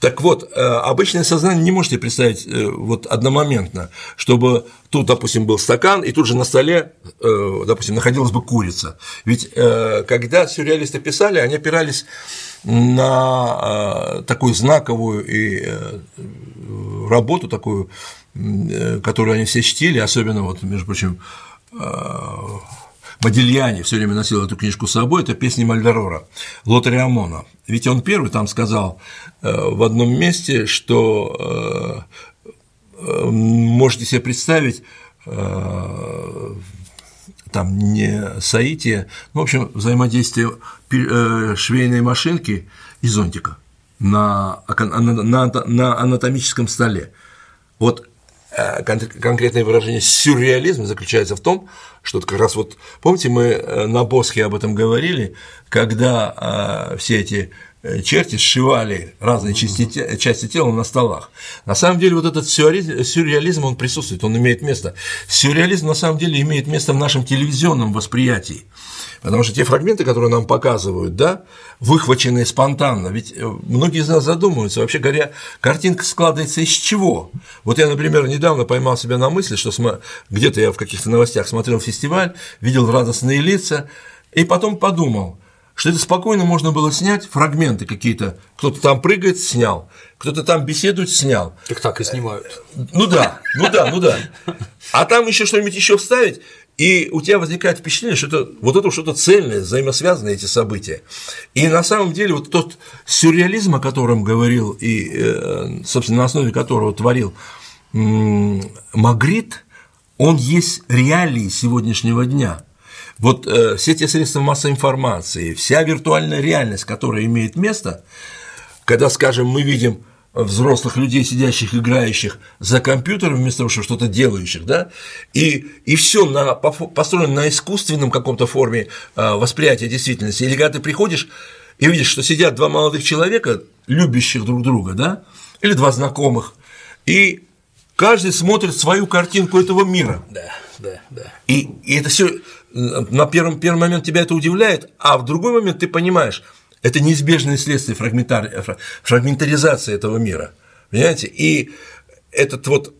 Так вот, э, обычное сознание не можете представить э, вот одномоментно, чтобы тут, допустим, был стакан, и тут же на столе, допустим, находилась бы курица. Ведь когда сюрреалисты писали, они опирались на э, такую знаковую и э, работу такую, э, которую они все чтили, особенно вот, между прочим, Модильяне все время носил эту книжку с собой, это песни Мальдорора, Лотариамона. Ведь он первый там сказал в одном месте, что можете себе представить там не соитие, ну, в общем, взаимодействие э, швейной машинки и зонтика на, на, на анатомическом столе. Вот э, конкретное выражение сюрреализма заключается в том, что как раз вот, помните, мы э, на Босхе об этом говорили, когда все эти черти сшивали разные части, части тела на столах. На самом деле вот этот сюрреализм, он присутствует, он имеет место. Сюрреализм на самом деле имеет место в нашем телевизионном восприятии. Потому что те фрагменты, которые нам показывают, да, выхваченные спонтанно, ведь э, многие из нас задумываются, вообще говоря, картинка складывается из чего? Вот я, например, недавно поймал себя на мысли, что где-то я в каких-то новостях смотрел фестиваль, видел радостные лица, и потом подумал – что это спокойно можно было снять, фрагменты какие-то, кто-то там прыгает, снял, кто-то там беседует, снял. Так так и снимают. Ну да, ну да, ну да. А там еще что-нибудь еще вставить, и у тебя возникает впечатление, что это вот это что-то цельное, взаимосвязанные эти события. И на самом деле вот тот сюрреализм, о котором говорил и, э, собственно, на основе которого творил Магрит, он есть реалии сегодняшнего дня – вот э, все те средства массовой информации, вся виртуальная реальность, которая имеет место, когда, скажем, мы видим взрослых людей, сидящих, играющих за компьютером, вместо того, чтобы что-то делающих, да, и, и все на, построено на искусственном каком-то форме э, восприятия действительности. Или когда ты приходишь и видишь, что сидят два молодых человека, любящих друг друга, да, или два знакомых, и каждый смотрит свою картинку этого мира. Да, да, да. И, и это все на первом, первый момент тебя это удивляет, а в другой момент ты понимаешь, это неизбежное следствие фрагментар... фрагментаризации этого мира. Понимаете? И этот вот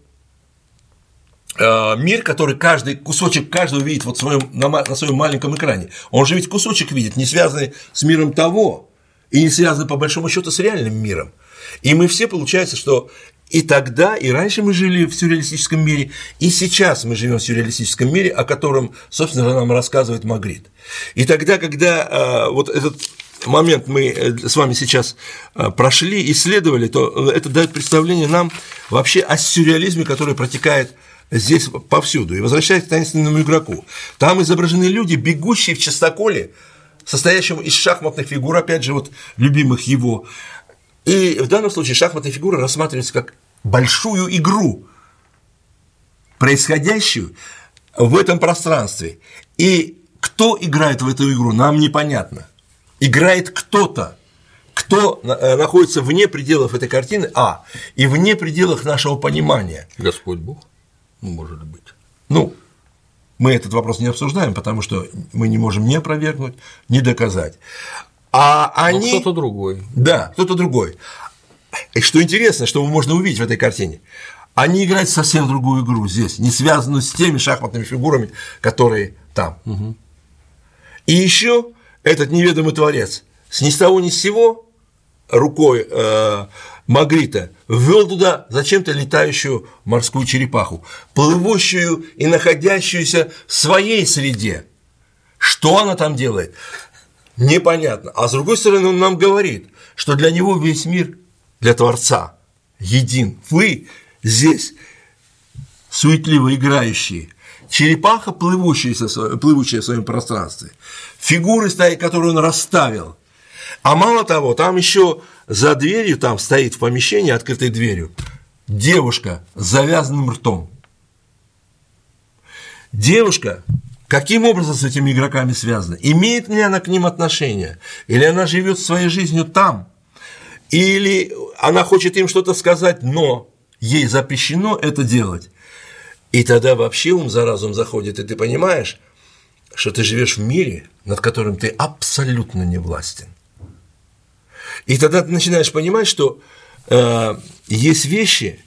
э, мир, который каждый кусочек каждого видит вот своем, на, на своем маленьком экране, он же ведь кусочек видит, не связанный с миром того, и не связанный по большому счету с реальным миром. И мы все, получается, что и тогда, и раньше мы жили в сюрреалистическом мире, и сейчас мы живем в сюрреалистическом мире, о котором, собственно, нам рассказывает Магрит. И тогда, когда э, вот этот момент мы э, с вами сейчас э, прошли, исследовали, то это дает представление нам вообще о сюрреализме, который протекает здесь повсюду. И возвращаясь к таинственному игроку, там изображены люди, бегущие в частоколе, состоящем из шахматных фигур, опять же, вот любимых его. И в данном случае шахматные фигуры рассматриваются как большую игру, происходящую в этом пространстве. И кто играет в эту игру, нам непонятно. Играет кто-то, кто э, находится вне пределов этой картины, а, и вне пределов нашего понимания. Господь Бог, может быть. Ну, мы этот вопрос не обсуждаем, потому что мы не можем ни опровергнуть, ни доказать. А они… кто-то другой. Да, кто-то другой. И что интересно, что можно увидеть в этой картине, они играют совсем другую игру здесь, не связанную с теми шахматными фигурами, которые там. Угу. И еще этот неведомый творец с ни с того ни с сего рукой э, Магрита ввел туда зачем-то летающую морскую черепаху, плывущую и находящуюся в своей среде. Что она там делает? Непонятно. А с другой стороны, он нам говорит, что для него весь мир, для Творца, един. Вы здесь суетливо играющие, черепаха, плывущая, плывущая в своем пространстве, фигуры, которые он расставил. А мало того, там еще за дверью, там стоит в помещении, открытой дверью, девушка с завязанным ртом. Девушка каким образом с этими игроками связана? Имеет ли она к ним отношение? Или она живет своей жизнью там? Или она хочет им что-то сказать, но ей запрещено это делать. И тогда вообще ум за разум заходит, и ты понимаешь, что ты живешь в мире, над которым ты абсолютно не властен. И тогда ты начинаешь понимать, что э, есть вещи,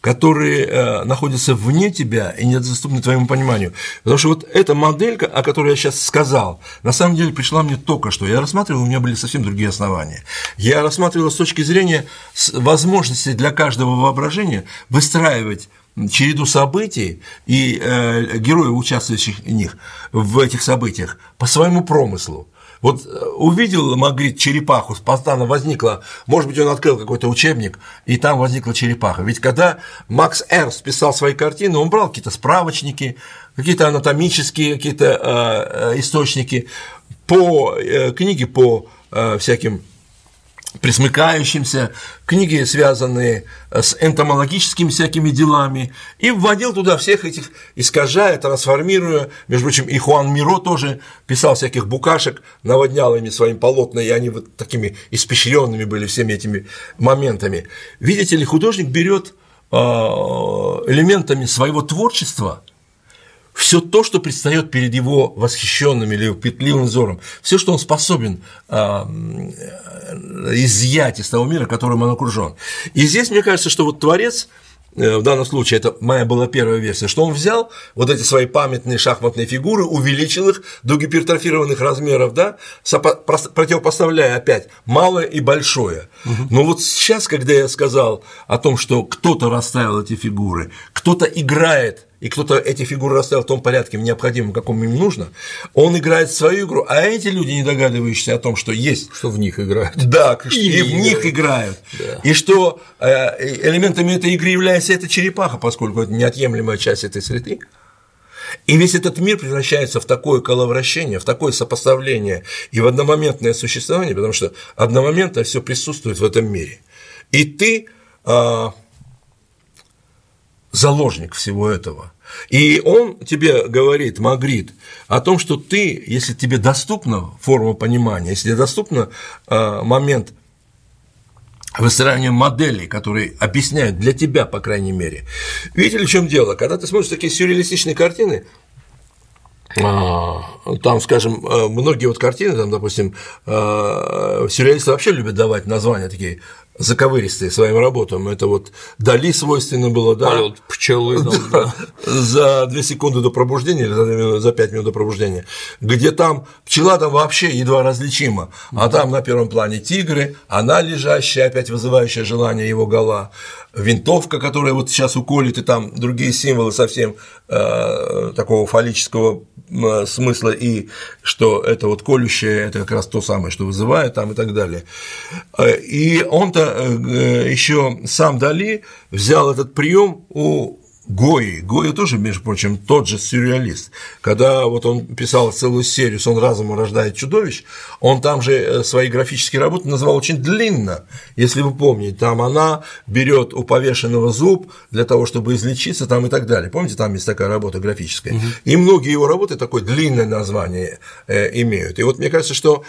которые э, находятся вне тебя и недоступны твоему пониманию. Потому что вот эта моделька, о которой я сейчас сказал, на самом деле пришла мне только что. Я рассматривал, у меня были совсем другие основания. Я рассматривал с точки зрения возможности для каждого воображения выстраивать череду событий и э, героев, участвующих в них, в этих событиях, по своему промыслу. Вот э, увидел Магрит черепаху, спонтанно возникла, может быть, он открыл какой-то учебник, и там возникла черепаха. Ведь когда Макс Эрнст писал свои картины, он брал какие-то справочники, какие-то анатомические какие-то э, э источники, по книги по всяким присмыкающимся, книги, связанные с энтомологическими всякими делами, и вводил туда всех этих, искажая, трансформируя. Между прочим, и Хуан Миро тоже писал всяких букашек, наводнял ими своим полотна, и они вот такими испещренными были всеми этими моментами. Видите ли, художник берет а, элементами своего творчества – все то, что предстает перед его восхищенным или петливым взором, все, что он способен э, изъять из того мира, которым он окружен. И здесь, мне кажется, что вот Творец Э, в данном случае это моя была первая версия, что он взял вот эти свои памятные шахматные фигуры, увеличил их до гипертрофированных размеров, да, противопоставляя опять малое и большое. Угу. Но вот сейчас, когда я сказал о том, что кто-то расставил эти фигуры, кто-то играет и кто-то эти фигуры расставил в том порядке, необходимом, каком им нужно, он играет свою игру, а эти люди, не догадывающиеся о том, что есть… Что в них играют. Да, и, и в них играют. Да. И что э, элементами этой игры является эта черепаха, поскольку это неотъемлемая часть этой среды. И весь этот мир превращается в такое коловращение, в такое сопоставление и в одномоментное существование, потому что одномоментно все присутствует в этом мире. И ты а, заложник всего этого. И он тебе говорит, Магрит, о том, что ты, если тебе доступна форма понимания, если тебе доступна э, момент выстраивания моделей, которые объясняют для тебя, по крайней мере. Видите в чем дело? Когда ты смотришь такие сюрреалистичные картины, а, там, скажем, э, многие вот картины, там, допустим, сюрреалисты вообще любят давать названия такие заковыристые своим работам. Это вот Дали свойственно было, да? Полет пчелы. Там, да. За две секунды до пробуждения или за пять минут до пробуждения, где там пчела там вообще едва различима, а там на первом плане тигры, она лежащая, опять вызывающая желание его гола, винтовка, которая вот сейчас уколет, и там другие символы совсем э, такого фаллического смысла, и что это вот колющее, это как раз то самое, что вызывает там и так далее. Э, и он-то э, еще сам Дали взял этот прием у Гои. Гои тоже, между прочим, тот же сюрреалист. Когда вот он писал целую серию «Сон разума рождает чудовищ», он там же э, свои графические работы называл очень длинно, если вы помните. Там она берет у повешенного зуб для того, чтобы излечиться там и так далее. Помните, там есть такая работа графическая. Угу. И многие его работы такое длинное название э, имеют. И вот мне кажется, что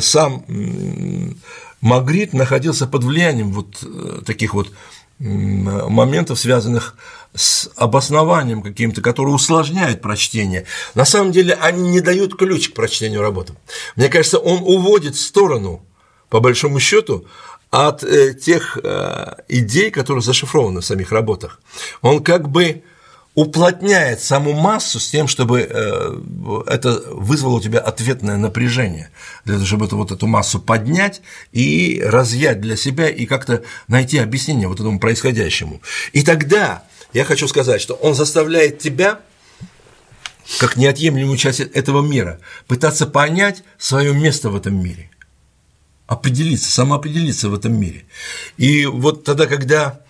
сам Магрит находился под влиянием вот э, таких вот моментов, связанных с обоснованием каким-то, который усложняет прочтение. На самом деле они не дают ключ к прочтению работы. Мне кажется, он уводит в сторону, по большому счету, от э, тех э, идей, которые зашифрованы в самих работах. Он как бы уплотняет саму массу с тем, чтобы э, это вызвало у тебя ответное напряжение, для того, чтобы это, вот эту массу поднять и разъять для себя и как-то найти объяснение вот этому происходящему. И тогда я хочу сказать, что он заставляет тебя как неотъемлемую часть этого мира, пытаться понять свое место в этом мире, определиться, самоопределиться в этом мире. И вот тогда, когда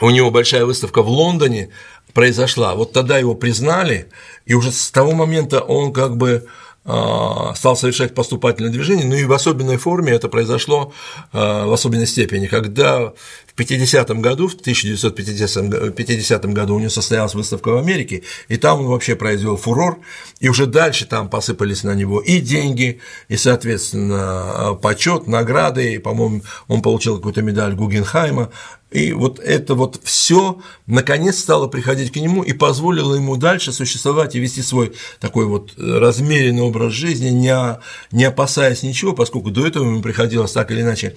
у него большая выставка в Лондоне, произошла. Вот тогда его признали, и уже с того момента он как бы а, стал совершать поступательное движение, ну и в особенной форме это произошло а, в особенной степени, когда в 50-м году, в 1950 году у него состоялась выставка в Америке, и там он вообще произвел фурор, и уже дальше там посыпались на него и деньги, и, соответственно, почет, награды, и, по-моему, он получил какую-то медаль Гугенхайма, и вот это вот все наконец стало приходить к нему и позволило ему дальше существовать и вести свой такой вот размеренный образ жизни, не, не опасаясь ничего, поскольку до этого ему приходилось так или иначе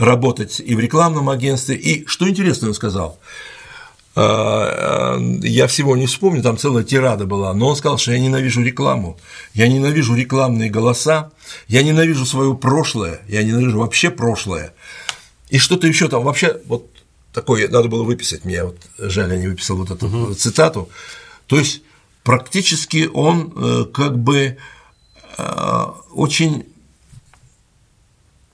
работать и в рекламном агентстве. И что интересно он сказал, а, а, я всего не вспомню, там целая тирада была, но он сказал, что я ненавижу рекламу, я ненавижу рекламные голоса, я ненавижу свое прошлое, я ненавижу вообще прошлое. И что-то еще там, вообще, вот такое надо было выписать мне, вот жаль, я не выписал вот эту угу. цитату. То есть практически он э, как бы э, очень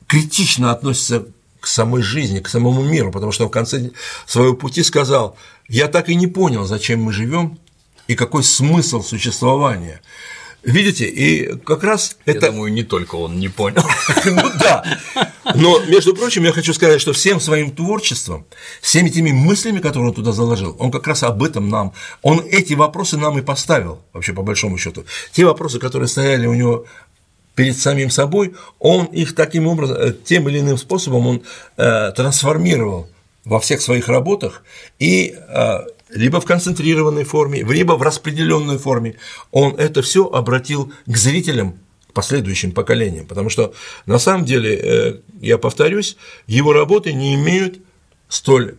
критично относится к самой жизни, к самому миру, потому что в конце своего пути сказал, я так и не понял, зачем мы живем и какой смысл существования. Видите, и как раз это… Я думаю, не только он не понял. Ну да. Но, между прочим, я хочу сказать, что всем своим творчеством, всеми теми мыслями, которые он туда заложил, он как раз об этом нам, он эти вопросы нам и поставил, вообще по большому счету. Те вопросы, которые стояли у него перед самим собой, он их таким образом, э, тем или иным способом он э, трансформировал во всех своих работах и э, либо в концентрированной форме, либо в распределенной форме, он это все обратил к зрителям, к последующим поколениям. Потому что на самом деле, я повторюсь, его работы не имеют столь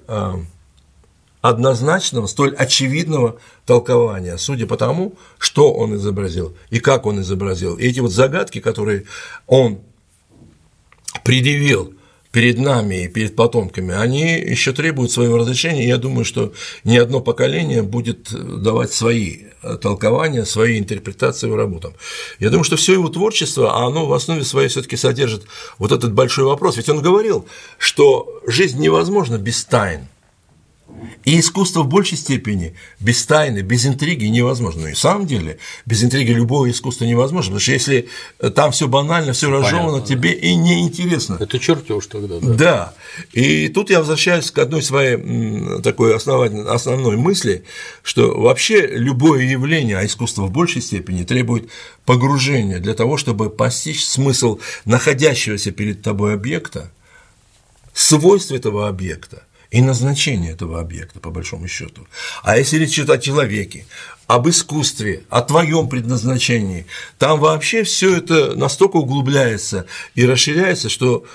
однозначного, столь очевидного толкования, судя по тому, что он изобразил и как он изобразил. И эти вот загадки, которые он предъявил перед нами и перед потомками, они еще требуют своего разрешения. Я думаю, что ни одно поколение будет давать свои толкования, свои интерпретации его работам. Я думаю, что все его творчество, а оно в основе своей все-таки содержит вот этот большой вопрос. Ведь он говорил, что жизнь невозможна без тайн. И искусство в большей степени без тайны, без интриги невозможно. Но и в самом деле без интриги любое искусство невозможно, потому что если там все банально, все разжевано, тебе да. и не интересно. Это чертеж тогда, да. Да. И тут я возвращаюсь к одной своей такой основной мысли, что вообще любое явление, а искусство в большей степени требует погружения для того, чтобы постичь смысл находящегося перед тобой объекта, свойств этого объекта и назначение этого объекта, по большому счету. А если речь идет о человеке, об искусстве, о твоем предназначении, там вообще все это настолько углубляется и расширяется, что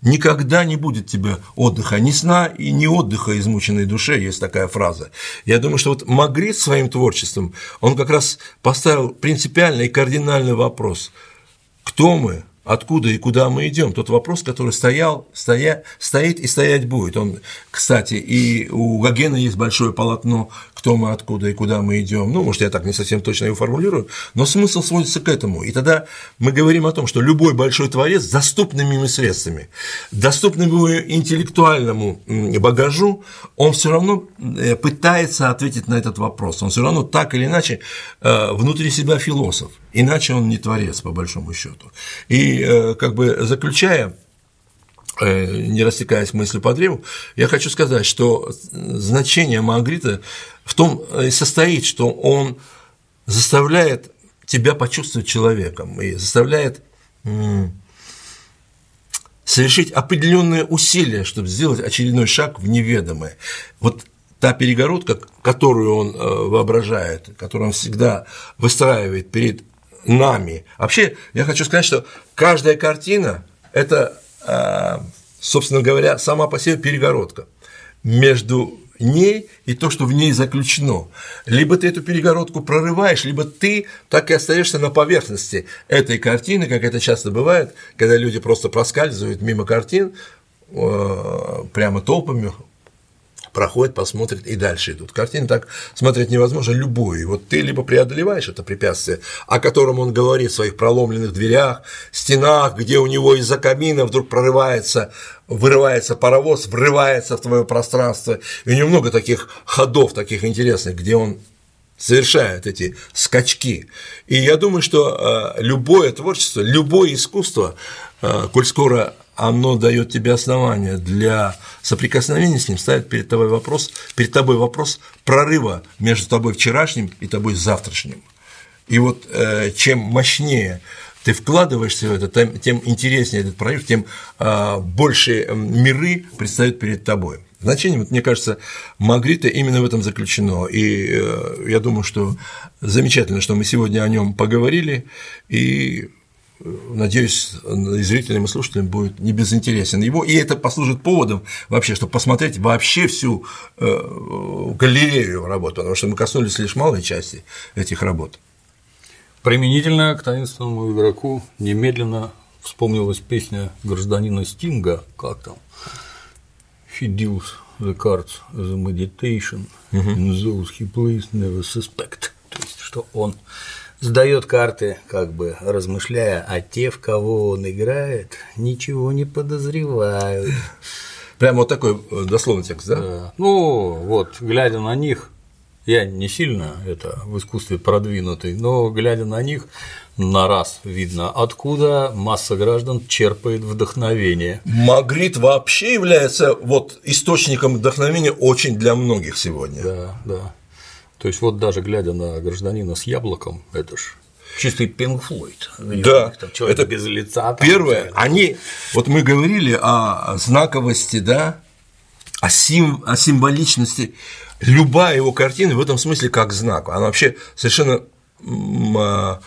никогда не будет тебе отдыха, ни сна и ни отдыха измученной душе, есть такая фраза. Я думаю, что вот Магрит своим творчеством, он как раз поставил принципиальный и кардинальный вопрос – кто мы, откуда и куда мы идем. Тот вопрос, который стоял, стоя, стоит и стоять будет. Он, кстати, и у Гогена есть большое полотно кто мы, откуда и куда мы идем. Ну, может, я так не совсем точно его формулирую, но смысл сводится к этому. И тогда мы говорим о том, что любой большой творец с доступными ему средствами, доступным ему интеллектуальному багажу, он все равно э, пытается ответить на этот вопрос. Он все равно так или иначе э, внутри себя философ, иначе он не творец, по большому счету. И э, как бы заключая не растекаясь мыслью по древу, я хочу сказать, что значение Магрита в том и состоит, что он заставляет тебя почувствовать человеком и заставляет совершить определенные усилия, чтобы сделать очередной шаг в неведомое. Вот та перегородка, которую он э, воображает, которую он всегда выстраивает перед нами. Вообще, я хочу сказать, что каждая картина – это, э, собственно говоря, сама по себе перегородка между ней и то, что в ней заключено. Либо ты эту перегородку прорываешь, либо ты так и остаешься на поверхности этой картины, как это часто бывает, когда люди просто проскальзывают мимо картин э, прямо толпами, проходят, посмотрят и дальше идут. Картины так смотреть невозможно любую. Вот ты либо преодолеваешь это препятствие, о котором он говорит в своих проломленных дверях, стенах, где у него из-за камина вдруг прорывается, вырывается паровоз, врывается в твое пространство. И у него много таких ходов, таких интересных, где он совершает эти скачки. И я думаю, что э, любое творчество, любое искусство, э, коль скоро оно дает тебе основания для соприкосновения с ним, ставит перед тобой вопрос, перед тобой вопрос прорыва между тобой вчерашним и тобой завтрашним. И вот э, чем мощнее ты вкладываешься в это, тем интереснее этот прорыв, тем э, больше миры предстают перед тобой. Значение, вот, мне кажется, Магрита именно в этом заключено. И э, я думаю, что замечательно, что мы сегодня о нем поговорили, и надеюсь, и зрителям и слушателям будет не безинтересен. Его, и это послужит поводом вообще, чтобы посмотреть вообще всю э, галерею работ, потому что мы коснулись лишь малой части этих работ. Применительно к таинственному игроку немедленно вспомнилась песня гражданина Стинга, как там, «He deals the cards as a meditation, and those he plays never suspect», то есть, что он сдает карты, как бы размышляя, а те, в кого он играет, ничего не подозревают. Прямо вот такой э, дословный текст, да? да. Ну, вот, глядя на них, я не сильно это в искусстве продвинутый, но глядя на них, на раз видно, откуда масса граждан черпает вдохновение. Магрит вообще является вот источником вдохновения очень для многих сегодня. Да, да. То есть вот даже глядя на гражданина с яблоком, это ж чистый Пинг Флойд. Да, это без лица. Там, первое, они, вот мы говорили о знаковости, да, о, сим, о символичности. Любая его картина в этом смысле как знак. Она вообще совершенно а,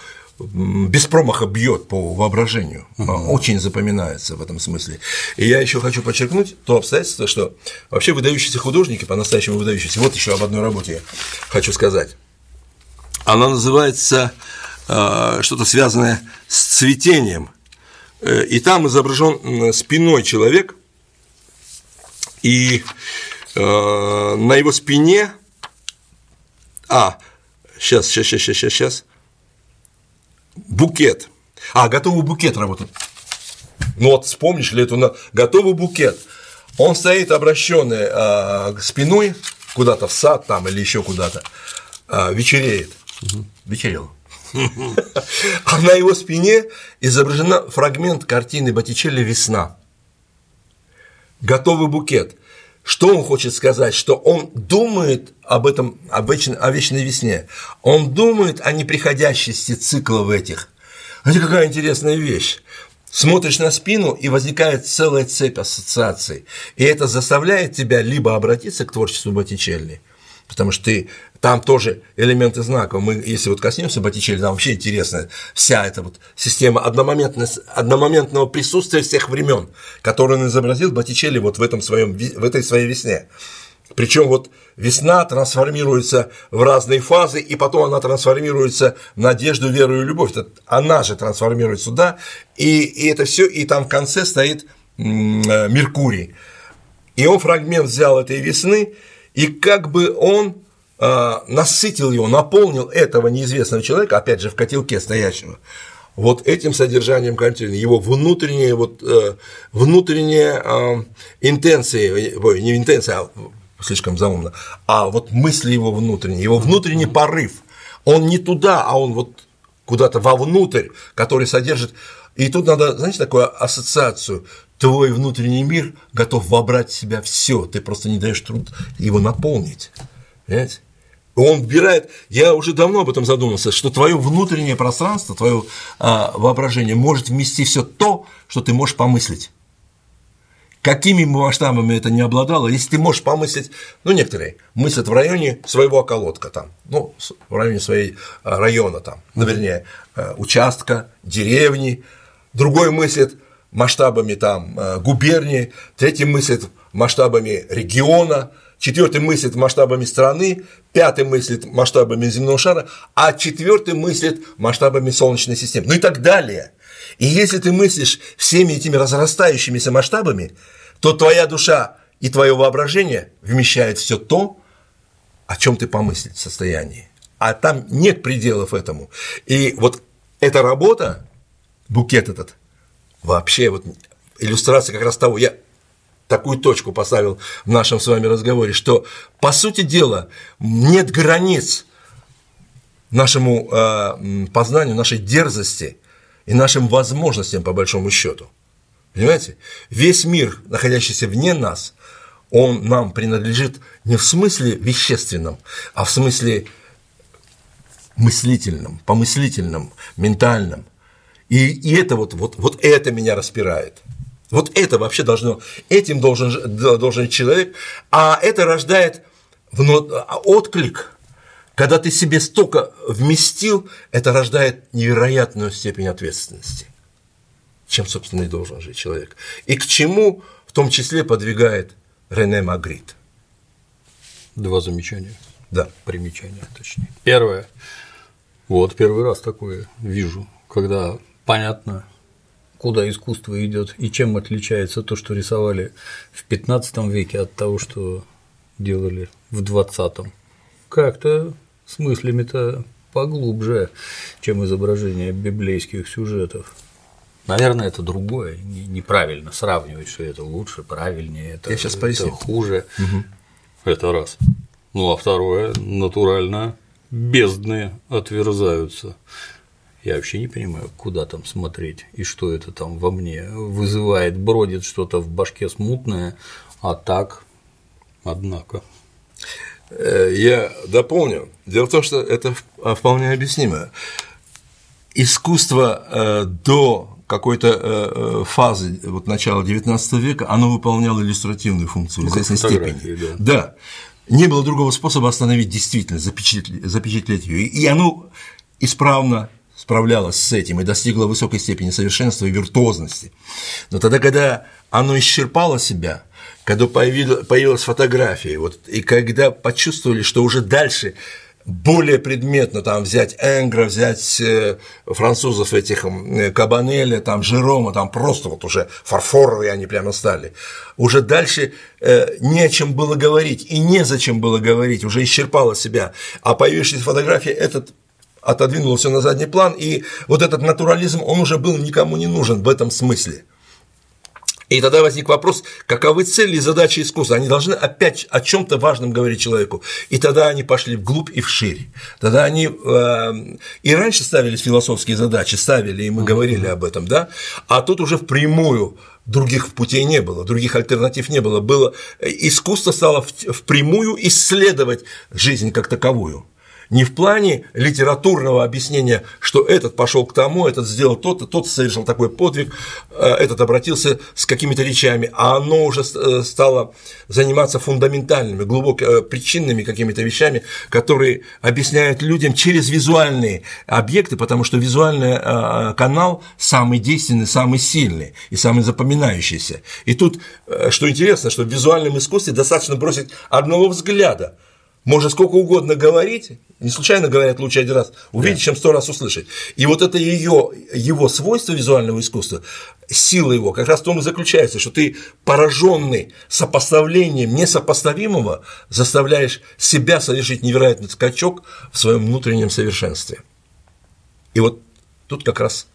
без промаха бьет по воображению, угу. очень запоминается в этом смысле. И я еще хочу подчеркнуть то обстоятельство, что вообще выдающиеся художники, по-настоящему выдающиеся, вот еще об одной работе я хочу сказать. Она называется э, что-то связанное с цветением. Э, и там изображен спиной человек, и э, на его спине. А, сейчас, сейчас, сейчас, сейчас, сейчас букет. А, готовый букет работает. Ну вот вспомнишь ли эту готовый букет. Он стоит обращенный а, спиной куда-то в сад там или еще куда-то, а, вечереет. Угу. Вечерел. А на его спине изображена фрагмент картины Боттичелли «Весна». Готовый букет. Что он хочет сказать? Что он думает об этом, об вечной, о вечной весне. Он думает о неприходящести циклов этих. Это какая интересная вещь. Смотришь на спину, и возникает целая цепь ассоциаций. И это заставляет тебя либо обратиться к творчеству Боттичелли, потому что ты там тоже элементы знака. Мы, если вот коснемся Боттичелли, там вообще интересная вся эта вот система одномоментного присутствия всех времен, которую он изобразил Боттичелли вот в, этом своем, в этой своей весне. Причем вот весна трансформируется в разные фазы, и потом она трансформируется в надежду, веру и любовь. Это она же трансформируется сюда, и, и это все, и там в конце стоит э, Меркурий. И он фрагмент взял этой весны, и как бы он э, насытил его, наполнил этого неизвестного человека, опять же, в котелке стоящего, вот этим содержанием картины, его внутренние, вот, э, внутренние э, интенции, ой, не интенции, а слишком заумно, а вот мысли его внутренние, его внутренний порыв, он не туда, а он вот куда-то вовнутрь, который содержит. И тут надо, знаете, такую ассоциацию. Твой внутренний мир готов вобрать в себя все, ты просто не даешь труд его наполнить. Понимаете? Он вбирает, я уже давно об этом задумался, что твое внутреннее пространство, твое а, воображение может вместить все то, что ты можешь помыслить какими масштабами это не обладало, если ты можешь помыслить, ну, некоторые мыслят в районе своего околотка там, ну, в районе своей а, района там, ну, вернее, э, участка, деревни, другой мыслит масштабами там э, губернии, третий мыслит масштабами региона, четвертый мыслит масштабами страны, пятый мыслит масштабами земного шара, а четвертый мыслит масштабами Солнечной системы, ну и так далее. И если ты мыслишь всеми этими разрастающимися масштабами, то твоя душа и твое воображение вмещает все то, о чем ты помыслить в состоянии. А там нет пределов этому. И вот эта работа, букет этот, вообще вот иллюстрация как раз того, я такую точку поставил в нашем с вами разговоре, что, по сути дела, нет границ нашему э, познанию, нашей дерзости и нашим возможностям, по большому счету. Понимаете? Весь мир, находящийся вне нас, он нам принадлежит не в смысле вещественном, а в смысле мыслительном, помыслительном, ментальном. И, и это вот, вот, вот это меня распирает. Вот это вообще должно, этим должен, должен человек, а это рождает отклик, когда ты себе столько вместил, это рождает невероятную степень ответственности, чем, собственно, и должен жить человек. И к чему в том числе подвигает Рене Магрит. Два замечания. Да. Примечания, точнее. Первое. Вот первый раз такое вижу, когда понятно, куда искусство идет и чем отличается то, что рисовали в 15 веке от того, что делали в 20 как-то с мыслями-то поглубже, чем изображение библейских сюжетов. Наверное, это другое, неправильно сравнивать, что это лучше, правильнее, это, Я сейчас это хуже. Угу. Это раз. Ну а второе, натурально бездны отверзаются. Я вообще не понимаю, куда там смотреть и что это там во мне вызывает, бродит что-то в башке смутное, а так, однако. Э, я дополню. Дело в том, что это а, вполне объяснимо. Искусство э, до какой-то э, фазы вот начала XIX века оно выполняло иллюстративную функцию в ну, известной степени. Да. да. Не было другого способа остановить действительность, запечатлеть, запечатлеть ее. И оно исправно справлялось с этим и достигло высокой степени совершенства и виртуозности. Но тогда, когда оно исчерпало себя, когда появилась фотография, вот, и когда почувствовали, что уже дальше более предметно там взять Энгра, взять э, французов этих э, Кабанеля, там Жерома, там просто вот уже фарфоровые они прямо стали. Уже дальше э, не о чем было говорить и незачем было говорить, уже исчерпала себя. А появившаяся фотография этот отодвинула все на задний план, и вот этот натурализм, он уже был никому не нужен в этом смысле. И тогда возник вопрос, каковы цели и задачи искусства? Они должны опять о чем-то важном говорить человеку. И тогда они пошли вглубь и вширь. Тогда они э, и раньше ставились философские задачи, ставили, и мы говорили об этом, да, а тут уже впрямую других путей не было, других альтернатив не было. было искусство стало впрямую исследовать жизнь как таковую. Не в плане литературного объяснения, что этот пошел к тому, этот сделал то-то, тот совершил такой подвиг, э, этот обратился с какими-то речами, а оно уже э, стало заниматься фундаментальными, глубоко э, причинными какими-то вещами, которые объясняют людям через визуальные объекты, потому что визуальный канал самый действенный, самый сильный и самый запоминающийся. И тут, что интересно, что в визуальном искусстве достаточно бросить одного взгляда – можно сколько угодно говорить, не случайно говорят лучше один раз увидеть, да. чем сто раз услышать. И вот это ее, его свойство визуального искусства, сила его как раз в том и заключается, что ты пораженный сопоставлением несопоставимого заставляешь себя совершить невероятный скачок в своем внутреннем совершенстве. И вот тут как раз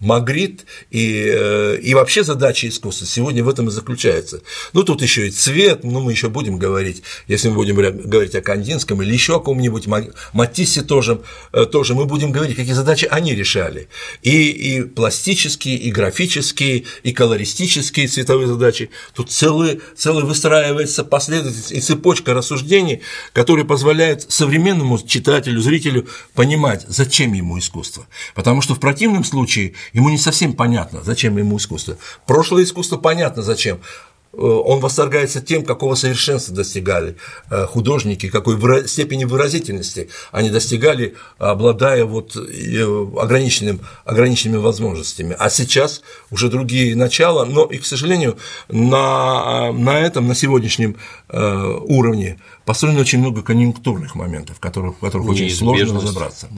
Магрит и, э, и вообще задача искусства сегодня в этом и заключается. Ну, тут еще и цвет, ну, мы еще будем говорить, если мы будем говорить о Кандинском или еще о ком-нибудь, Матиссе тоже, э, тоже, мы будем говорить, какие задачи они решали. И, и пластические, и графические, и колористические цветовые задачи. Тут целый, целый выстраивается последовательность и цепочка рассуждений, которые позволяют современному читателю, зрителю понимать, зачем ему искусство. Потому что в противном случае Ему не совсем понятно, зачем ему искусство. Прошлое искусство понятно зачем. Э, он восторгается тем, какого совершенства достигали э, художники, какой степени выразительности они достигали, обладая вот э, ограниченным, ограниченными возможностями. А сейчас уже другие начала, но и, к сожалению, на, на этом, на сегодняшнем уровне построено очень много конъюнктурных моментов, в которых, в которых очень сложно разобраться.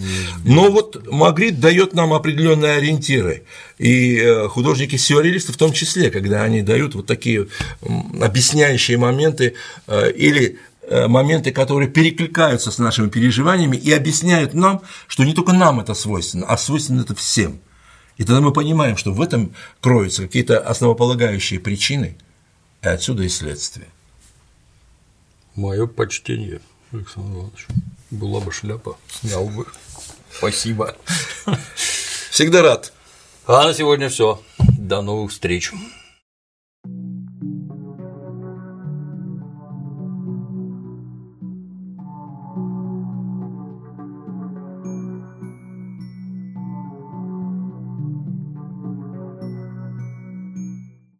Но вот Магрит дает нам определенные ориентиры, и э, художники-сюрреалисты в том числе, когда они дают вот такие объясняющие моменты э, или э, моменты, которые перекликаются с нашими переживаниями и объясняют нам, что не только нам это свойственно, а свойственно это всем. И тогда мы понимаем, что в этом кроются какие-то основополагающие причины, и отсюда и следствие. Мое почтение, Александр Иванович. Была бы шляпа, снял бы. Спасибо. Всегда рад. А на сегодня все. До новых встреч.